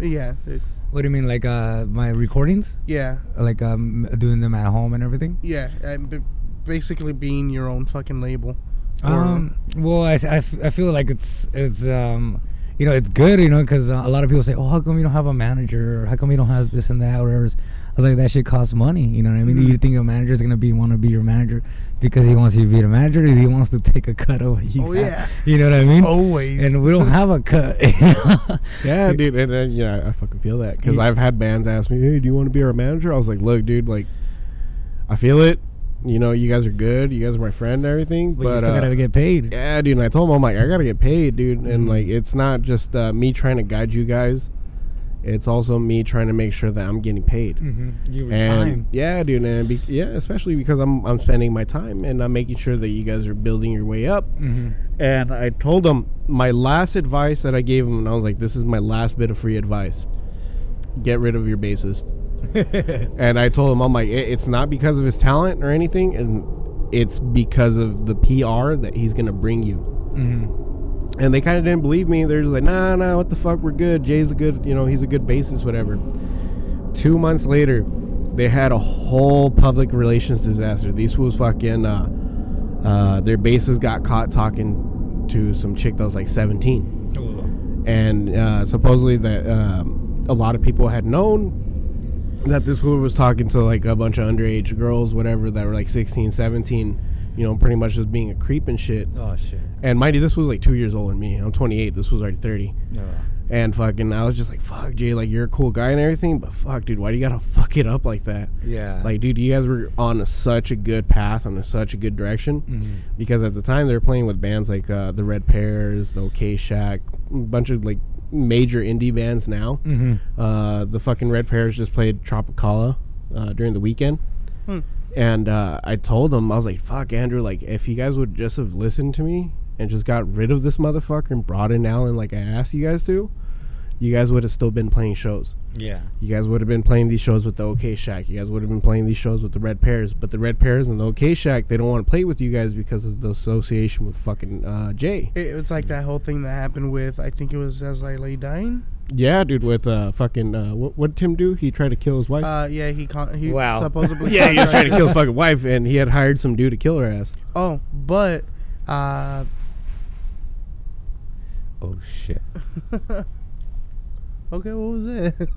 Yeah. it- what do you mean? Like uh my recordings? yeah. like um doing them at home and everything Yeah. and b- basically being your own fucking label. Um well I, I, f- I feel like it's it's um you know it's good you know because uh, a lot of people say oh how come you don't have a manager or how come you don't have this and that or whatever I was like that shit costs money you know what I mean Mhm. you think a manager is gonna be want to be your manager because he wants you to be the manager or he wants to take a cut of what you oh have? yeah. you know what I mean Always. and we don't have a cut Yeah, dude, and uh, yeah, I fucking feel that because Yeah. I've had bands ask me, "Hey, do you want to be our manager?" I was like, "Look, dude, like, I feel it. You know, you guys are good. You guys are my friend and everything, but, but, you still uh, gotta get paid yeah, dude." And I told him, I'm like, I gotta get paid, dude, and Mhm. like, it's not just uh, me trying to guide you guys. It's also me trying to make sure that I'm getting paid. mm-hmm. your And time yeah, dude, and be, yeah, especially because I'm I'm spending my time and I'm making sure that you guys are building your way up. mm-hmm. And I told him my last advice that I gave him, and I was like, "This is my last bit of free advice. Get rid of your bassist." and I told him, "I'm like, "It- it's not because of his talent or anything, and it's because of the PR that he's gonna bring you." mm-hmm. and they kind of didn't believe me. They're just like, nah, nah, what the fuck? We're good. Jay's a good, you know, he's a good bassist, whatever. Two months later, they had a whole public relations disaster. These fools fucking, uh, uh, their bassist got caught talking to some chick that was like 17. And uh, supposedly that um, a lot of people had known that this fool was talking to like a bunch of underage girls, whatever, that were like 16, 17, you know, pretty much just being a creep and shit. Oh shit. And mind you, this was like two years older than me. I'm 28. This was already 30. Oh. And fucking, I was just like, fuck, Jay, like, you're a cool guy and everything, but fuck, dude, why do you gotta fuck it up like that? Yeah. Like, dude, you guys were on a, such a good path, on a, such a good direction. Mhm. Because at the time, they were playing with bands like uh, the Red Pears, the OK Shack, a bunch of like major indie bands now. Mhm. Uh, the fucking Red Pears just played Tropicalia uh, during the weekend. Hmm. And uh, I told them, I was like, fuck, Andrew, like, if you guys would just have listened to me and just got rid of this motherfucker and brought in Alan like I asked you guys to, you guys would have still been playing shows. Yeah. You guys would have been playing these shows with the OK Shack. You guys would have been playing these shows with the Red Pears. But the Red Pears and the OK Shack, they don't want to play with you guys because of the association with fucking uh, Jay. It, it's like that whole thing that happened with I think it was as I lay dying. Yeah, dude, with uh, fucking, uh, what what did Tim do? He tried to kill his wife? Uh, yeah, he con- he Wow. supposedly yeah, he was trying to kill his fucking wife, and he had hired some dude to kill her ass. Oh, but uh, Oh shit. okay, what was it?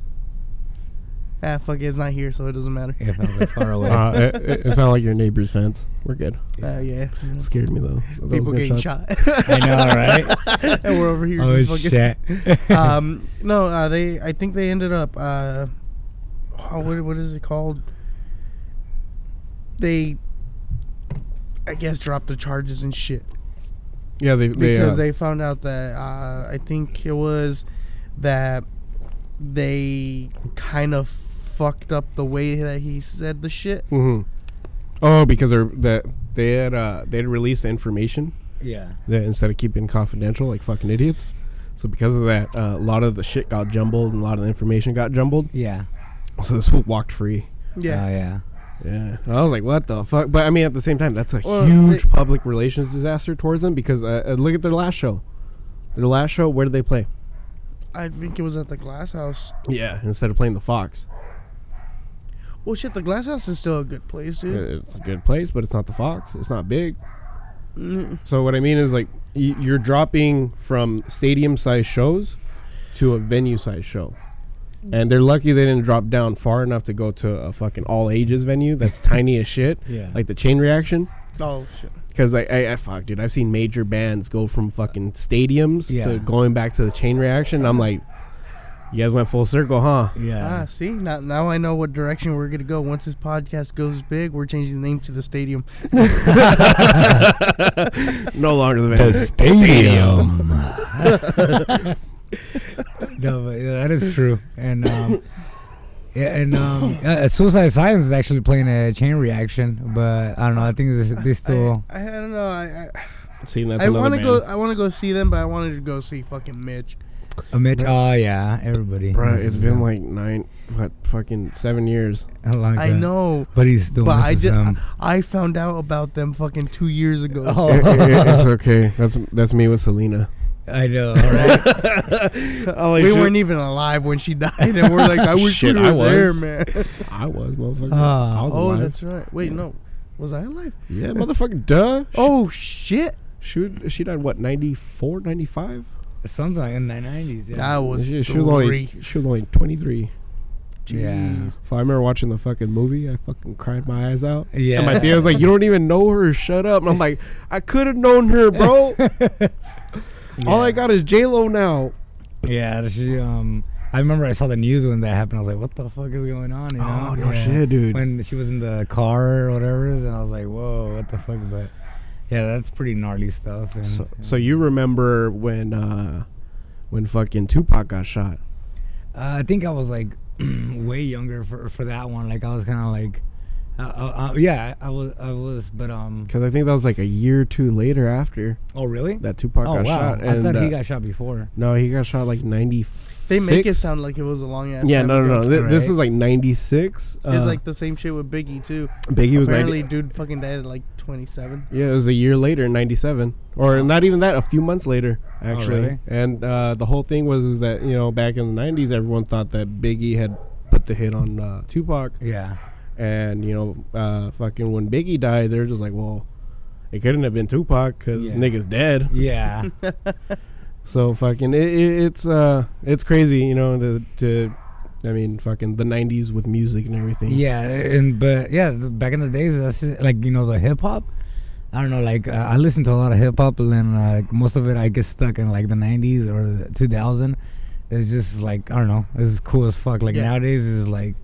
ah, fuck it, it's not here, so it doesn't matter. Yeah, that like far away. Uh, it, it, it's not like your neighbor's fence. We're good. Uh, yeah, It scared me though. So people getting gunshots. shot, I know, right? and we're over here. oh just fucking, shit. um, no, uh, they. I think they ended up. Uh, oh, what what is it called? They, I guess, dropped the charges and shit Yeah, they they, because uh, they found out that uh, I think it was that they kind of fucked up the way that he said the shit. Mm-hmm. Oh, because they're that they had uh they had released the information yeah. that instead of keeping confidential like fucking idiots. So because of that, uh, a lot of the shit got jumbled and a lot of the information got jumbled. Yeah. So this one walked free. Yeah, Oh yeah. Yeah, I was like, "What the fuck?" But I mean, at the same time, that's a Well, huge they- public relations disaster towards them because uh, uh, look at their last show. Their last show, where did they play? I think it was at the Glass House. Yeah, instead of playing the Fox. Well, shit, the Glass House is still a good place, dude. It's a good place, but it's not the Fox. It's not big. Mm, So what I mean is like y- you're dropping from stadium size shows to a venue size show. And they're lucky they didn't drop down far enough to go to a fucking all ages venue that's tiny as shit, Yeah. like the Chain Reaction. Oh shit. Because I, I, I fuck, dude, I've seen major bands go from fucking stadiums Yeah. to going back to the Chain Reaction. I'm like, you guys went full circle, huh? yeah. Ah, see now, now I know what direction we're gonna go. Once this podcast goes big, we're changing the name to the stadium. no longer the man. the stadium. no, but yeah, that is true. And um, yeah, and um, uh, Suicide Silence is actually playing a chain reaction, but I don't know. I think this they still. I, I, I don't know. I See, that's I, I want to go. I want to go see them, but I wanted to go see fucking Mitch. A Mitch, oh yeah, everybody. Bro, it's been him. like nine, what, fucking seven years. a long I know, but he's still but I just them. I found out about them fucking two years ago. Oh. It- it- it- it's okay. That's that's me with Selena. I know, right? we weren't even alive when she died, and we're like, I wish Shit, we were I was. there, man. I was, motherfucker. Ah. I was Oh, alive. that's right. Wait, no, was I alive? Yeah, motherfucker, duh. Oh shit, She, she died, what, 94, 95? Something in the nineties. Yeah. that was She, she was only, she was only 23. Yeah. Jeez. So I remember watching the fucking movie. I fucking cried my eyes out. yeah. And my dad was like, "You don't even know her. Shut up." And I'm like, "I could have known her, bro. All I got is J Lo now." Yeah, she um I remember I saw the news when that happened. I was like, "What the fuck is going on?" You know? Oh no Yeah. shit, dude. When she was in the car or whatever, and I was like, "Whoa, what the fuck?" But yeah, that's pretty gnarly stuff. And, So, so you remember when uh when fucking Tupac got shot? uh, I think I was like way younger for for that one. Like I was kind of like, uh, uh, uh, yeah, I was I was, but um. Because I think that was like a year or two later after Oh really? that Tupac oh got wow! shot. I thought uh, he got shot before. no, he got shot like They make it sound like it was a long ass. Yeah, time no, no, no. ago. Th- This Right. was like '96. Uh, It's like the same shit with Biggie too. Biggie was Apparently, 90. dude fucking died at like 27. Yeah, it was a year later, '97, or Oh. not even that, a few months later, actually. really? And uh, the whole thing was is that you know back in the '90s, everyone thought that Biggie had put the hit on uh, Tupac, Yeah. and you know, uh, fucking when Biggie died, they're just like, well, it couldn't have been Tupac because Yeah. nigga's dead. Yeah. So fucking, it, it, it's uh, it's crazy, you know, to, to, I mean, fucking the '90s with music and everything. yeah. And but yeah, the, back in the days, that's just, like you know the hip hop. I don't know, like uh, I listen to a lot of hip hop, and then like most of it I get stuck in like the '90s or the 2000. It's just like I don't know, it's cool as fuck. Like Yeah. nowadays, it's like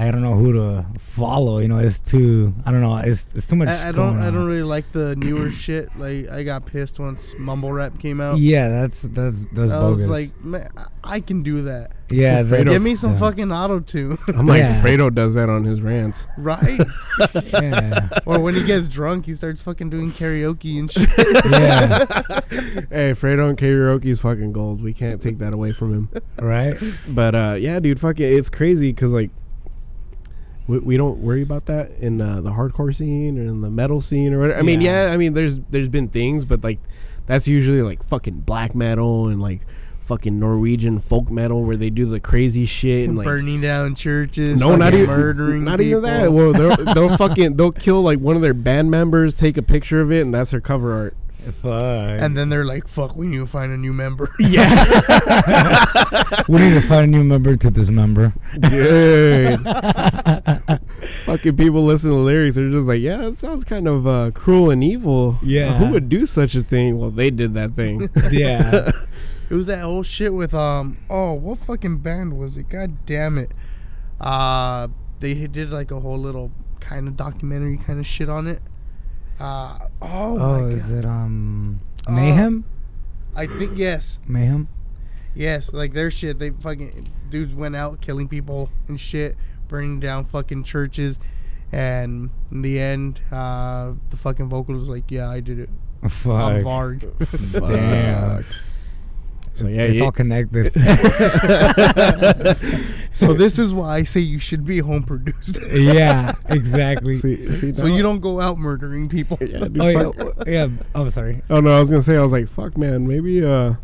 I don't know who to follow. You know, it's too I don't know, it's it's too much. I, I don't. going I on. don't really like the newer shit. Like I got pissed once mumble rap came out. Yeah, that's that's that's I bogus. was like, man, I- I can do that. yeah, Fredo- Give me some yeah. fucking auto tune, I'm like, Yeah. Fredo does that on his rants. right? yeah, or when he gets drunk, he starts fucking doing karaoke and shit. yeah, Hey, Fredo and karaoke is fucking gold. We can't take that away from him. right. But uh, yeah, dude, fuck it. It's crazy because like we, we don't worry about that in uh, the hardcore scene or in the metal scene or whatever. I mean, Yeah. yeah, I mean, there's there's been things, but like that's usually like fucking black metal and like fucking Norwegian folk metal where they do the crazy shit and like. burning down churches. no, not even murdering. Not people. even that. Well, they'll, they'll fucking they'll kill like one of their band members, take a picture of it, and that's their cover art. Fuck. and then they're like, "Fuck, we need to find a new member." Yeah, we need to find a new member to dismember. dude. fucking people listen to the lyrics. They're just like, yeah, it sounds kind of uh, cruel and evil. Yeah. who would do such a thing? Well, they did that thing. yeah. It was that whole shit with um. Oh, what fucking band was it? God damn it. Uh, they did like a whole little kind of documentary kind of shit on it. Uh oh, Oh, my is it um Uh, mayhem? I think yes, mayhem. yes. Like their shit. They fucking dudes went out killing people and shit, burning down fucking churches, and in the end, uh, the fucking vocal was like, "Yeah, I did it. I'm Fuck. Damn. Fuck. So yeah, it's you- all connected. so this is why I say you should be home produced, yeah, exactly. see, see, so you don't go out murdering people. Yeah, dude, Oh yeah, fuck. w- yeah. Oh, sorry. Oh no, I was gonna say I was like, fuck, man, maybe uh.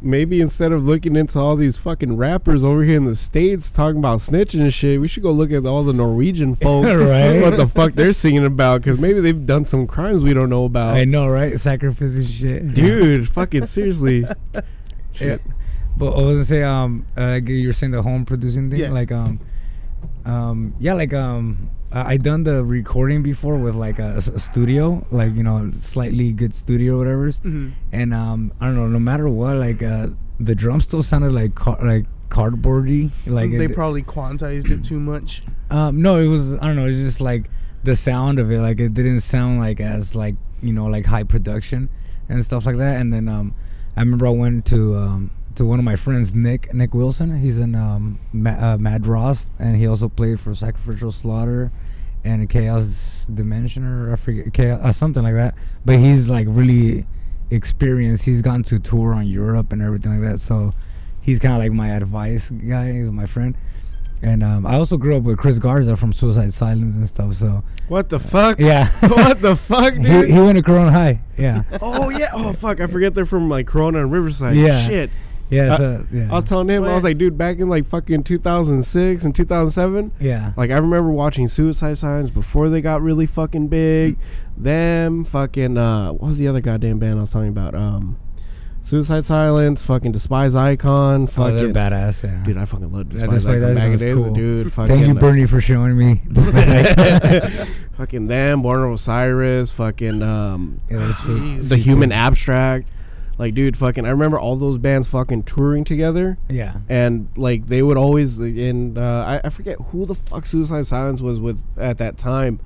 Maybe instead of looking into all these fucking rappers over here in the states talking about snitching and shit, we should go look at all the Norwegian folk. Right. What the fuck they're singing about? Because maybe they've done some crimes we don't know about. I know, right? Sacrificing shit, dude fucking seriously Yeah. Shit. But I was gonna say, um, uh, like you're saying the home producing thing, Yeah. like um, um, yeah, like um, I I done the recording before with like a studio, like you know, slightly good studio, or whatever. Mhm. And um, I don't know, no matter what, like uh, the drum still sounded like car- like cardboardy, like they it- probably quantized it too much. um, no, it was I don't know. It's just like the sound of it. Like it didn't sound like as like you know like high production and stuff like that. And then um, I remember I went to um to one of my friends, Nick Nick Wilson. He's in um Ma- uh, Mad Ross, and he also played for Sacrificial Slaughter and Chaos Dimension or I forget Chaos uh, something like that. But he's like really experienced. He's gone to tour on Europe and everything like that. So he's kind of like my advice guy. He's my friend. And um, I also grew up with Chris Garza from Suicide Silence and stuff. So what the fuck yeah, what the fuck he, dude he went to Corona High. Yeah, oh yeah oh fuck i forget they're from like corona and riverside Yeah. shit yeah, Uh, so, yeah. i was telling him i was like dude back in like fucking 2006 and 2007 yeah, like i remember watching suicide silence before they got really fucking big them fucking uh what was the other goddamn band i was talking about um suicide silence fucking despise icon oh, fucking they're badass. Yeah, Dude, I fucking love Yeah, Despise Despise Icon back in Icon's days. cool. Dude, fucking, thank you, uh, Bernie, for showing me. fucking them, Born of Osiris, fucking um, Yeah, that the Human cool. Abstract. Like, dude, fucking, I remember all those bands fucking touring together, Yeah, and like they would always. And uh, I, I forget who the fuck Suicide Silence was with at that time,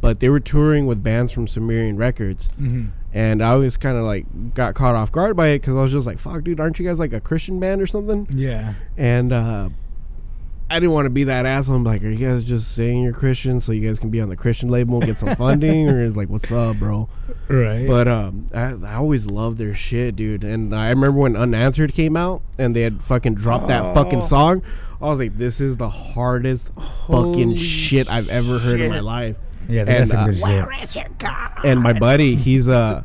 but they were touring with bands from Sumerian Records, hmm and I always kind of like got caught off guard by it because I was just like, "Fuck, dude, aren't you guys like a Christian band or something?" yeah, and uh, I didn't want to be that asshole. I'm like, are you guys just saying you're Christian so you guys can be on the Christian label and get some funding, or is like, what's up, bro? Right. But um, I, I always loved their shit, dude. And I remember when Unanswered came out and they had fucking dropped that fucking Oh. song. I was like, this is the hardest Holy fucking shit I've ever heard in my shit. life. yeah, that's and, some uh, good shit. And my buddy, he's uh,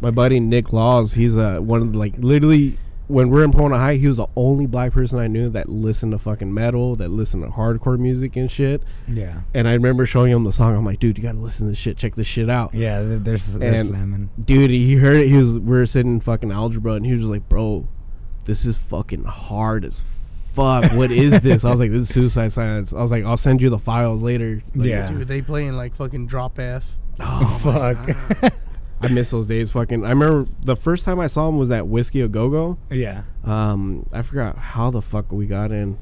my buddy Nick Laws. He's uh, one of the, like literally when we're in Pomona High, he was the only black person I knew that listened to fucking metal, that listened to hardcore music and shit. Yeah. And I remember showing him the song. I'm like, dude, you gotta listen to this shit. Check this shit out. Yeah, th- there's, there's And- slamming. dude he heard it he was we were sitting in fucking algebra and he was just like bro this is fucking hard as fuck what is this i was like this is suicide silence. i was like i'll send you the files later Like, Yeah. Dude, they playing like fucking drop F. oh my Fuck. I miss those days fucking i remember the first time i saw him was at whiskey a go-go yeah. um i forgot how the fuck we got in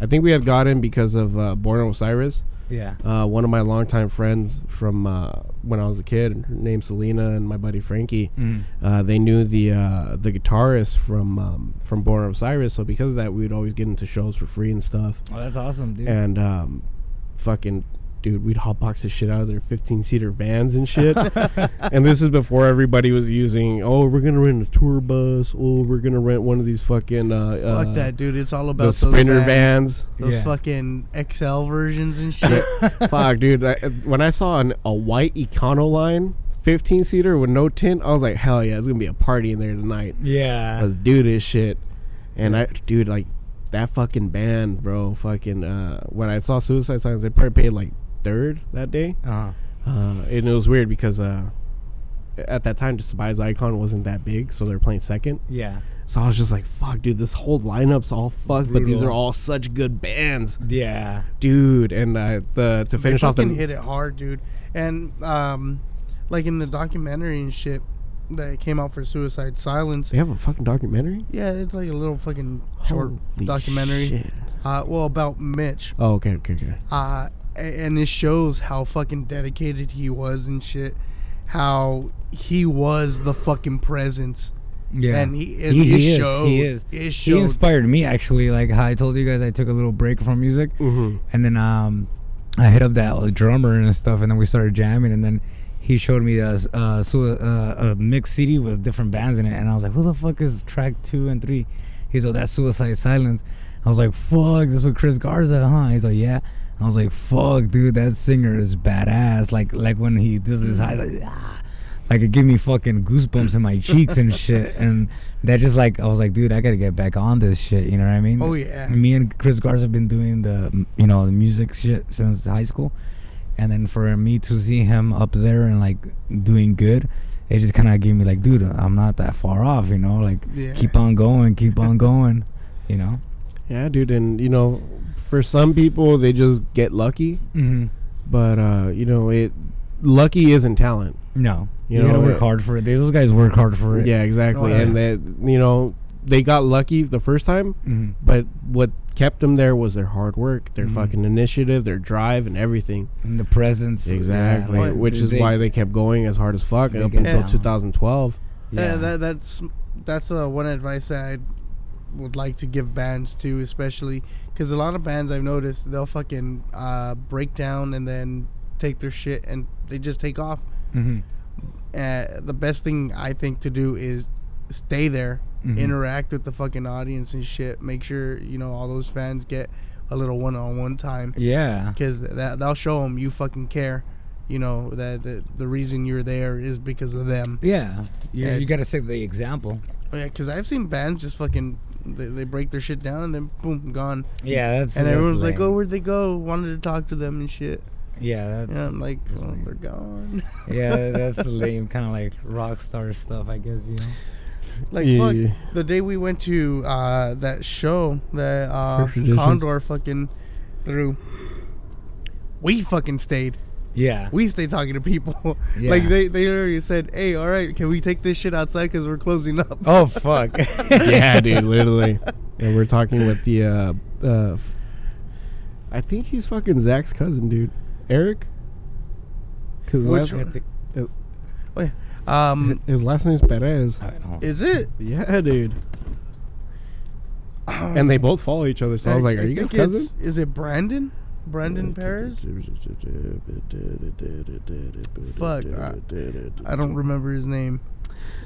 i think we had got in because of uh, born osiris Yeah. uh, one of my longtime friends from uh, when I was a kid, named Selena, and my buddy Frankie. Mm. uh, they knew the uh, the guitarist from um, from Born of Osiris, so because of that, we would always get into shows for free and stuff. Oh, that's awesome, dude. And um, fucking dude, we'd hotbox the shit out of their 15 seater vans and shit. and this is before everybody was using. Oh, we're gonna rent a tour bus. Oh, we're gonna rent one of these fucking uh, Fuck uh, that, dude. It's all about the those Sprinter vans. vans. Those Yeah. fucking XL versions and shit. Fuck, dude. I, when I saw an, a white Econoline 15 seater with no tint, I was like, hell yeah, it's gonna be a party in there tonight. yeah. Let's do this shit. And I, dude, like that fucking band, bro. Fucking, uh, when I saw Suicide Silence, they probably paid like third that day. Uh-huh. Uh, and it was weird because, uh, at that time, just Despise Icon wasn't that big, so they're playing second. Yeah. So I was just like, "Fuck, dude, this whole lineup's all fucked, but these are all such good bands, Yeah. dude." And uh, the to they finish off the fucking hit it hard, dude. And um, like in the documentary and shit that came out for Suicide Silence. they have a fucking documentary. Yeah, it's like a little fucking short Holy documentary. shit. Uh, well, about Mitch. Oh, okay, okay, okay. Uh, a- and it shows how fucking dedicated he was and shit. How he was the fucking presence. Yeah. And he, he, it he showed. is. He is. It He inspired me actually. Like how I told you guys, I took a little break from music, Mm-hmm. and then um, I hit up that uh, drummer and stuff, and then we started jamming, and then he showed me a uh, so, uh, a mixed CD with different bands in it, and I was like, "Who the fuck is track two and three? He's like, "That's Suicide Silence." I was like, "Fuck, this with Chris Garza, huh?" He's like, "Yeah." I was like, "Fuck, dude, that singer is badass." Like, like when he does his high, like, ah, like it gave me fucking goosebumps in my cheeks and shit, and that just like I was like, "Dude, I gotta get back on this shit." You know what I mean? oh yeah. me and Chris Garza have been doing the you know the music shit since high school, and then for me to see him up there and like doing good, it just kind of gave me like, dude, I'm not that far off, you know, like Yeah. keep on going, keep on going, you know. Yeah, dude, and you know, for some people they just get lucky, Mm-hmm. but uh, you know, it lucky isn't talent. No, You you, gotta work it- hard for it. Those guys work hard for it. Yeah, exactly. Oh, yeah. And that you know, they got lucky the first time, hmm but what kept them there was their hard work, their Mhm. fucking initiative, their drive, and everything. And the presence. Exactly, yeah, which is they- why they kept going as hard as fuck up until down. 2012. Yeah. Yeah, that, that's that's uh, one advice that I would like to give bands too, especially because a lot of bands I've noticed they'll fucking uh, break down and then take their shit and they just take off. Mhm. Uh, the best thing I think to do is stay there, Mhm. interact with the fucking audience and shit. Make sure you know all those fans get a little one-on-one time Yeah. because that that'll show them you fucking care. You know that the, the reason you're there is because of them. Yeah. You, you gotta set the example. Oh, yeah, because I've seen bands just fucking they, they break their shit down and then boom gone, Yeah, that's. and that's everyone's like, "Oh, where'd they go?" Wanted to talk to them and shit. Yeah, that's. Yeah, I'm like, that's "Oh, they're gone." yeah, that's lame, kind of like rock star stuff, I guess. You know. like Yeah, fuck. yeah. The day we went to uh, that show that uh, Condor fucking threw, we fucking stayed. Yeah. We stay talking to people. Yeah. like they they already said, "Hey, all right, can we take this shit outside because we're closing up?" Oh fuck. yeah, dude, literally. And we're talking with the, uh, uh, f- I think he's fucking Zach's cousin, dude, Eric. Cause Which last, one? Um, his last name's Perez. Is it? Yeah, dude. and they both follow each other. So I was like, "Are you guys think cousins?" Is it Brandon? Brandon Paris? Fuck, I- I don't remember his name.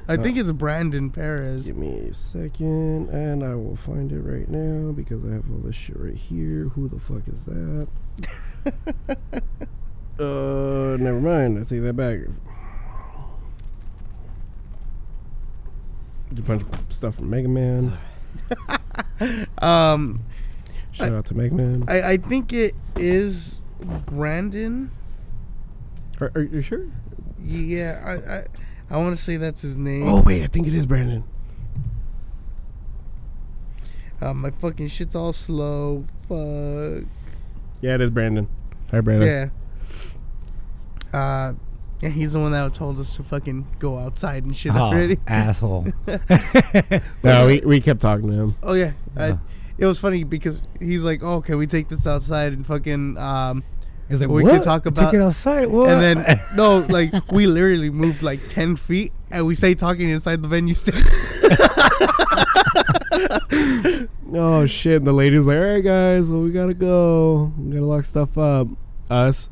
I think it's Brandon Perez. Give me a second, and I will find it right now because I have all this shit right here. Who the fuck is that? uh, never mind. I take that back. A bunch of stuff from Mega Man. Um, Shout out to Mega Man. I, I think it is Brandon. Are, are you sure? Yeah, I I, I want to say that's his name. Oh wait, I think it is Brandon. Uh, my fucking shit's all slow. Fuck. Yeah, it is Brandon. Hi, Brandon. Yeah. Uh, yeah, he's the one that told us to fucking go outside and shit Oh, already. asshole. No, we, we kept talking to him. Oh yeah, I, Yeah. It was funny because he's like, "Oh, can we take this outside and fucking um?" He's like, We what? could talk Take about- it outside. What? And then no, like we literally moved like ten feet, and we stay talking inside the venue still. Oh shit! And the lady's like, "All right, guys, well, we gotta go. We gotta lock stuff up." Us.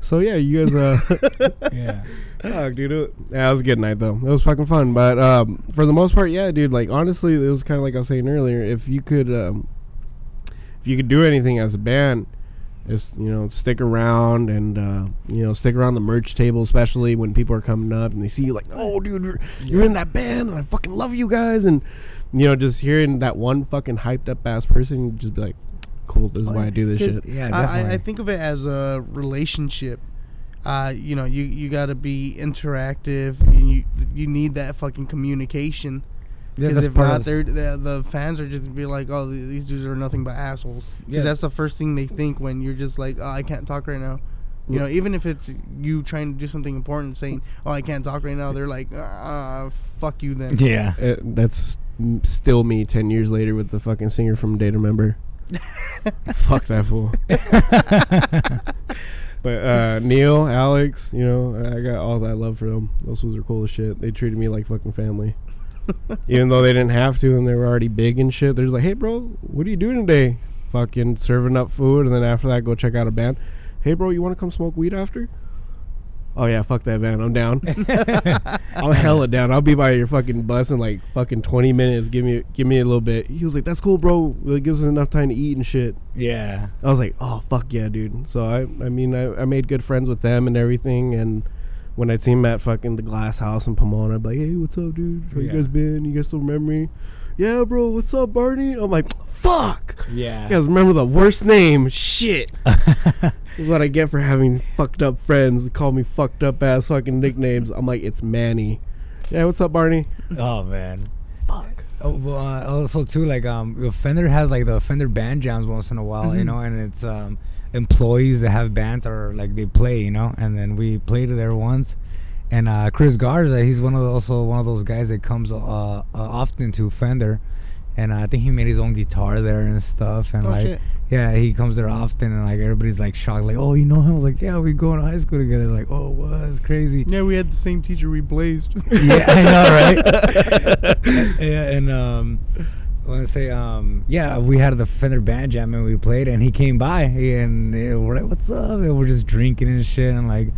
So yeah, you guys. Uh, yeah. Fuck, dude. It, yeah, it was a good night though. It was fucking fun. But um, for the most part, yeah, dude. Like honestly, it was kind of like I was saying earlier. If you could, um, if you could do anything as a band, is you know stick around and uh, you know stick around the merch table, especially when people are coming up and they see you like, oh, dude, you're, you're in that band, and I fucking love you guys, and you know just hearing that one fucking hyped up ass person, just be like, cool, this is why I do this shit. Yeah, I. I, I think of it as a relationship. Uh, you know, you you got to be interactive. And you you need that fucking communication. yeah, Because that's if part not, of they're, the the fans are just gonna be like, "Oh, these dudes are nothing but assholes." Because Yeah. that's the first thing they think when you're just like, "Oh, I can't talk right now." You know, even if it's you trying to do something important, saying, "Oh, I can't talk right now," they're like, "Ah, fuck you then." Yeah. Uh, that's still me 10 years later with the fucking singer from Data Member. Fuck that fool. but uh, Neil, Alex, you know, I got all that love for them. Those fools are cool as shit. They treated me like fucking family. Even though they didn't have to and they were already big and shit. They're just like, hey, bro, what are you doing today? Fucking serving up food. And then after that, go check out a band. Hey, bro, you want to come smoke weed after? Oh, yeah, fuck that van. I'm down. I'm hella down. I'll be by your fucking bus in like fucking 20 minutes. Give me give me a little bit. He was like, "That's cool, bro. It gives us enough time to eat and shit." Yeah. I was like, "Oh fuck yeah, dude." So I I mean I, I made good friends with them and everything. And when I'd see them at fucking the Glass House in Pomona, I'd be like, "Hey, what's up, dude? How you guys been? You guys still remember me?" Yeah, bro. What's up, Barney? I'm like, "Fuck." Yeah. You guys remember the worst name? Shit. is what I get for having fucked up friends. They call me fucked up ass fucking nicknames. I'm like, it's Manny. Yeah, what's up, Barney? Oh man. Fuck. Oh, well, uh, also too, like um, Fender has like the Fender band jams once in a while, you Mhm. know, and it's um, employees that have bands are like they play, you know, and then we played there once, and uh, Chris Garza, he's one of the, also one of those guys that comes uh, uh, often to Fender, and I think he made his own guitar there and stuff, and Oh like shit! yeah, he comes there often, and like everybody's like shocked, like oh you know him, I was like yeah, we go to high school together, like oh what, that's crazy. Yeah, we had the same teacher. We blazed. yeah, I know, right? yeah, and um, I want to say, um, yeah, we had the Fender band jam and we played, and he came by, and uh, we're like, "What's up?" And we're just drinking and shit, and like,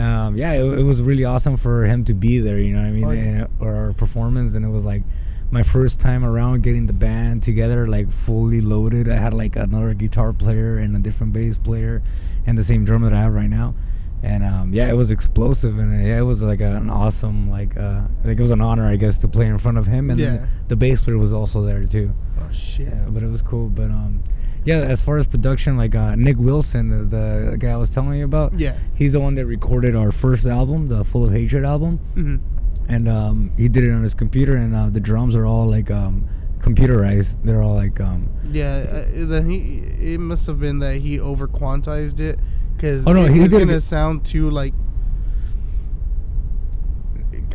um, yeah, it, it was really awesome for him to be there. You know what I mean? Oh, yeah. And, or our performance, and it was like my first time around getting the band together, like fully loaded. I had like another guitar player and a different bass player, and the same drummer that I have right now and um, yeah, it was explosive, and uh, yeah, it was like an awesome, like, uh, like it was an honor, I guess, to play in front of him, and Yeah. then the bass player was also there too. oh shit! Yeah, but it was cool. But um, yeah, as far as production, like uh, Nick Wilson, the, the guy I was telling you about, Yeah. he's the one that recorded our first album, the Full of Hatred album, hmm and um, he did it on his computer, and uh, the drums are all like um, computerized. They're all like um, Yeah. Uh, then he. It must have been that he over quantized it because Oh, no, it, he it's did gonna it- sound too like.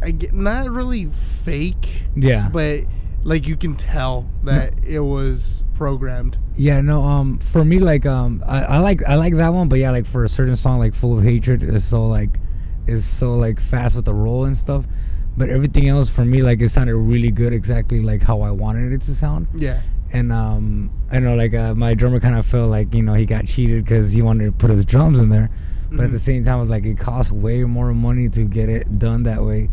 I get not really fake, yeah. but like you can tell that it was programmed. Yeah, no. Um, for me, like, um, I, I like I like that one, but yeah, like for a certain song, like "Full of Hatred" is so like, is so like fast with the roll and stuff. But everything else for me, like, it sounded really good, exactly like how I wanted it to sound. Yeah. and um, I know like uh, my drummer kind of felt like you know he got cheated because he wanted to put his drums in there, but at the Mhm. same time, it was like it costs way more money to get it done that way,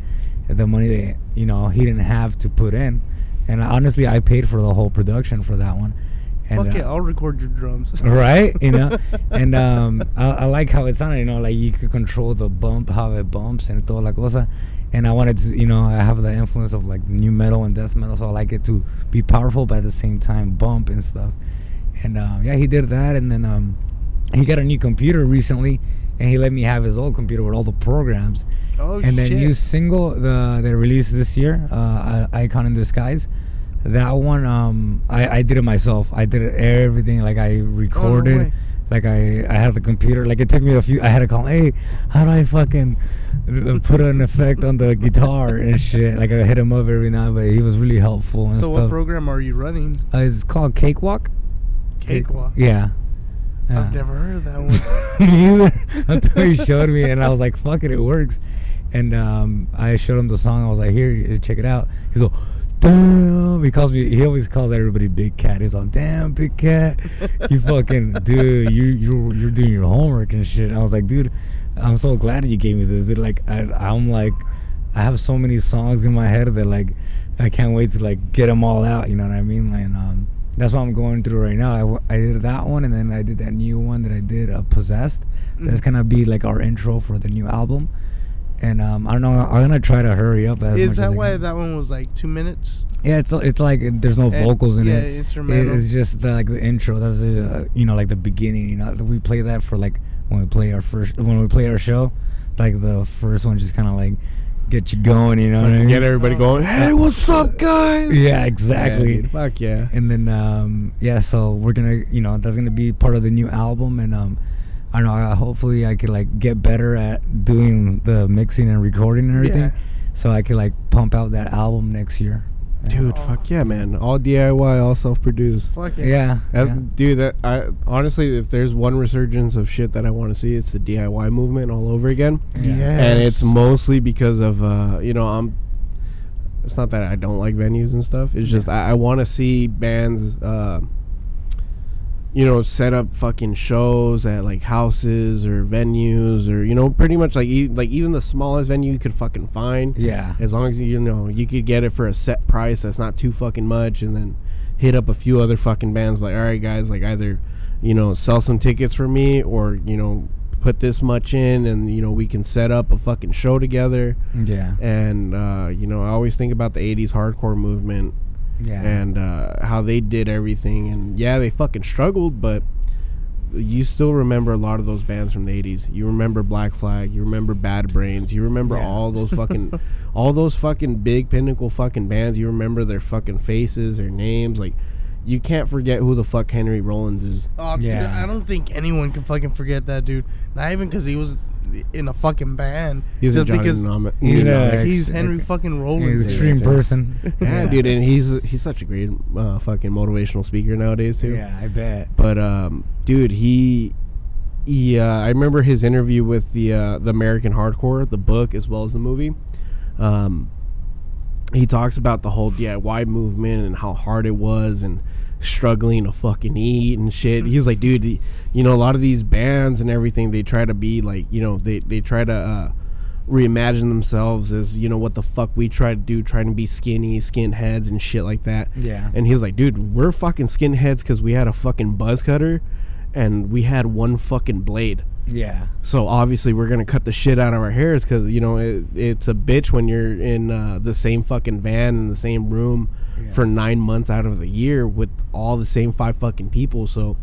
the money that you know he didn't have to put in, and honestly, I paid for the whole production for that one. And, Fuck uh, I'll record your drums. right you know and um I, I like how it sounded you know like you could control the bump how it bumps and toda la cosa and i wanted to you know i have the influence of like nu metal and death metal so i like it to be powerful but at the same time bump and stuff and um yeah he did that and then um he got a new computer recently and he let me have his old computer with all the programs Oh and then shit! new single the they released this year uh icon in disguise that one um i i did it myself i did everything like i recorded way. Like i i had the computer like it took me a few i had to call hey how do i fucking uh, put an effect on the guitar and shit? Like i hit him up every now but he was really helpful and so what program are you running? uh, it's called cakewalk. Cakewalk. yeah. I've never heard of that one. me either. Until he showed me and I was like fuck it it works. And um, I showed him the song. I was like here check it out. He's like damn he calls me he always calls everybody big cat he's like damn big cat you fucking dude you you're, you're doing your homework and shit and I was like dude I'm so glad you gave me this dude like I, I'm like I have so many songs in my head that like I can't wait to like get them all out you know what I mean like um that's what I'm going through right now. I, I did that one, and then I did that new one that I did, uh, Possessed. That's Mm. gonna be like our intro for the new album. And um, I don't know. I'm gonna try to hurry up as Is as that I why can. that one was like two minutes? Yeah, it's it's like there's no Eh, vocals in yeah, it. instrumental. It's just the, like the intro. That's the, uh, you know like the beginning. You know we play that for like when we play our first when we play our show. Like the first one, just kind of like get you going. You know what I mean? Get everybody going. Hey, what's up, guys? Yeah, exactly. Yeah, dude, fuck yeah. and then um yeah so we're gonna you know that's gonna be part of the new album and um i don't know hopefully i could like get better at doing the mixing and recording and everything Yeah. so i could like pump out that album next year Dude, fuck yeah, man. All DIY, all self-produced. Fuck it. yeah, That's, yeah. Dude, that I honestly, if there's one resurgence of shit that I want to see, it's the DIY movement all over again. Yeah. and it's mostly because of uh, you know I'm. It's not that I don't like venues and stuff. It's just I, I want to see bands, uh, you know, set up fucking shows at like houses or venues or you know, pretty much like e- like even the smallest venue you could fucking find. yeah As long as you know you could get it for a set price that's not too fucking much, and then hit up a few other fucking bands like, all right, guys, like either you know sell some tickets for me or you know put this much in, and you know we can set up a fucking show together. yeah And uh, you know I always think about the '80s hardcore movement yeah and uh, how they did everything, and yeah, they fucking struggled, but. You still remember a lot of those bands from the '80s. You remember Black Flag. You remember Bad Brains. You remember Yeah. all those fucking all those fucking big pinnacle fucking bands, you remember their fucking faces, their names. Like, you can't forget who the fuck Henry Rollins is. Oh, dude, Yeah. I don't think anyone can fucking forget that dude. Not even because he was in a fucking band. He's just Johnny because Mnemonic- He's Mnemonic. a- he's ex- Henry fucking Rollins. He's an extreme that's person yeah, dude, and he's he's such a great uh, fucking motivational speaker nowadays too. yeah i bet But um, dude, he he uh, I remember his interview with the uh, the American Hardcore, the book as well as the movie. Um, he talks about the whole DIY movement and how hard it was and struggling to fucking eat and shit. He's like, dude, you know, a lot of these bands and everything, they try to be like, you know, they they try to uh, reimagine themselves as you know what the fuck we try to do, trying to be skinny, skinheads and shit like that. yeah And he's like, dude, we're fucking skinheads because we had a fucking buzz cutter and we had one fucking blade. yeah So obviously we're gonna cut the shit out of our hairs because you know it, it's a bitch when you're in uh, the same fucking van in the same room Yeah. for nine months out of the year with all the same five fucking people. So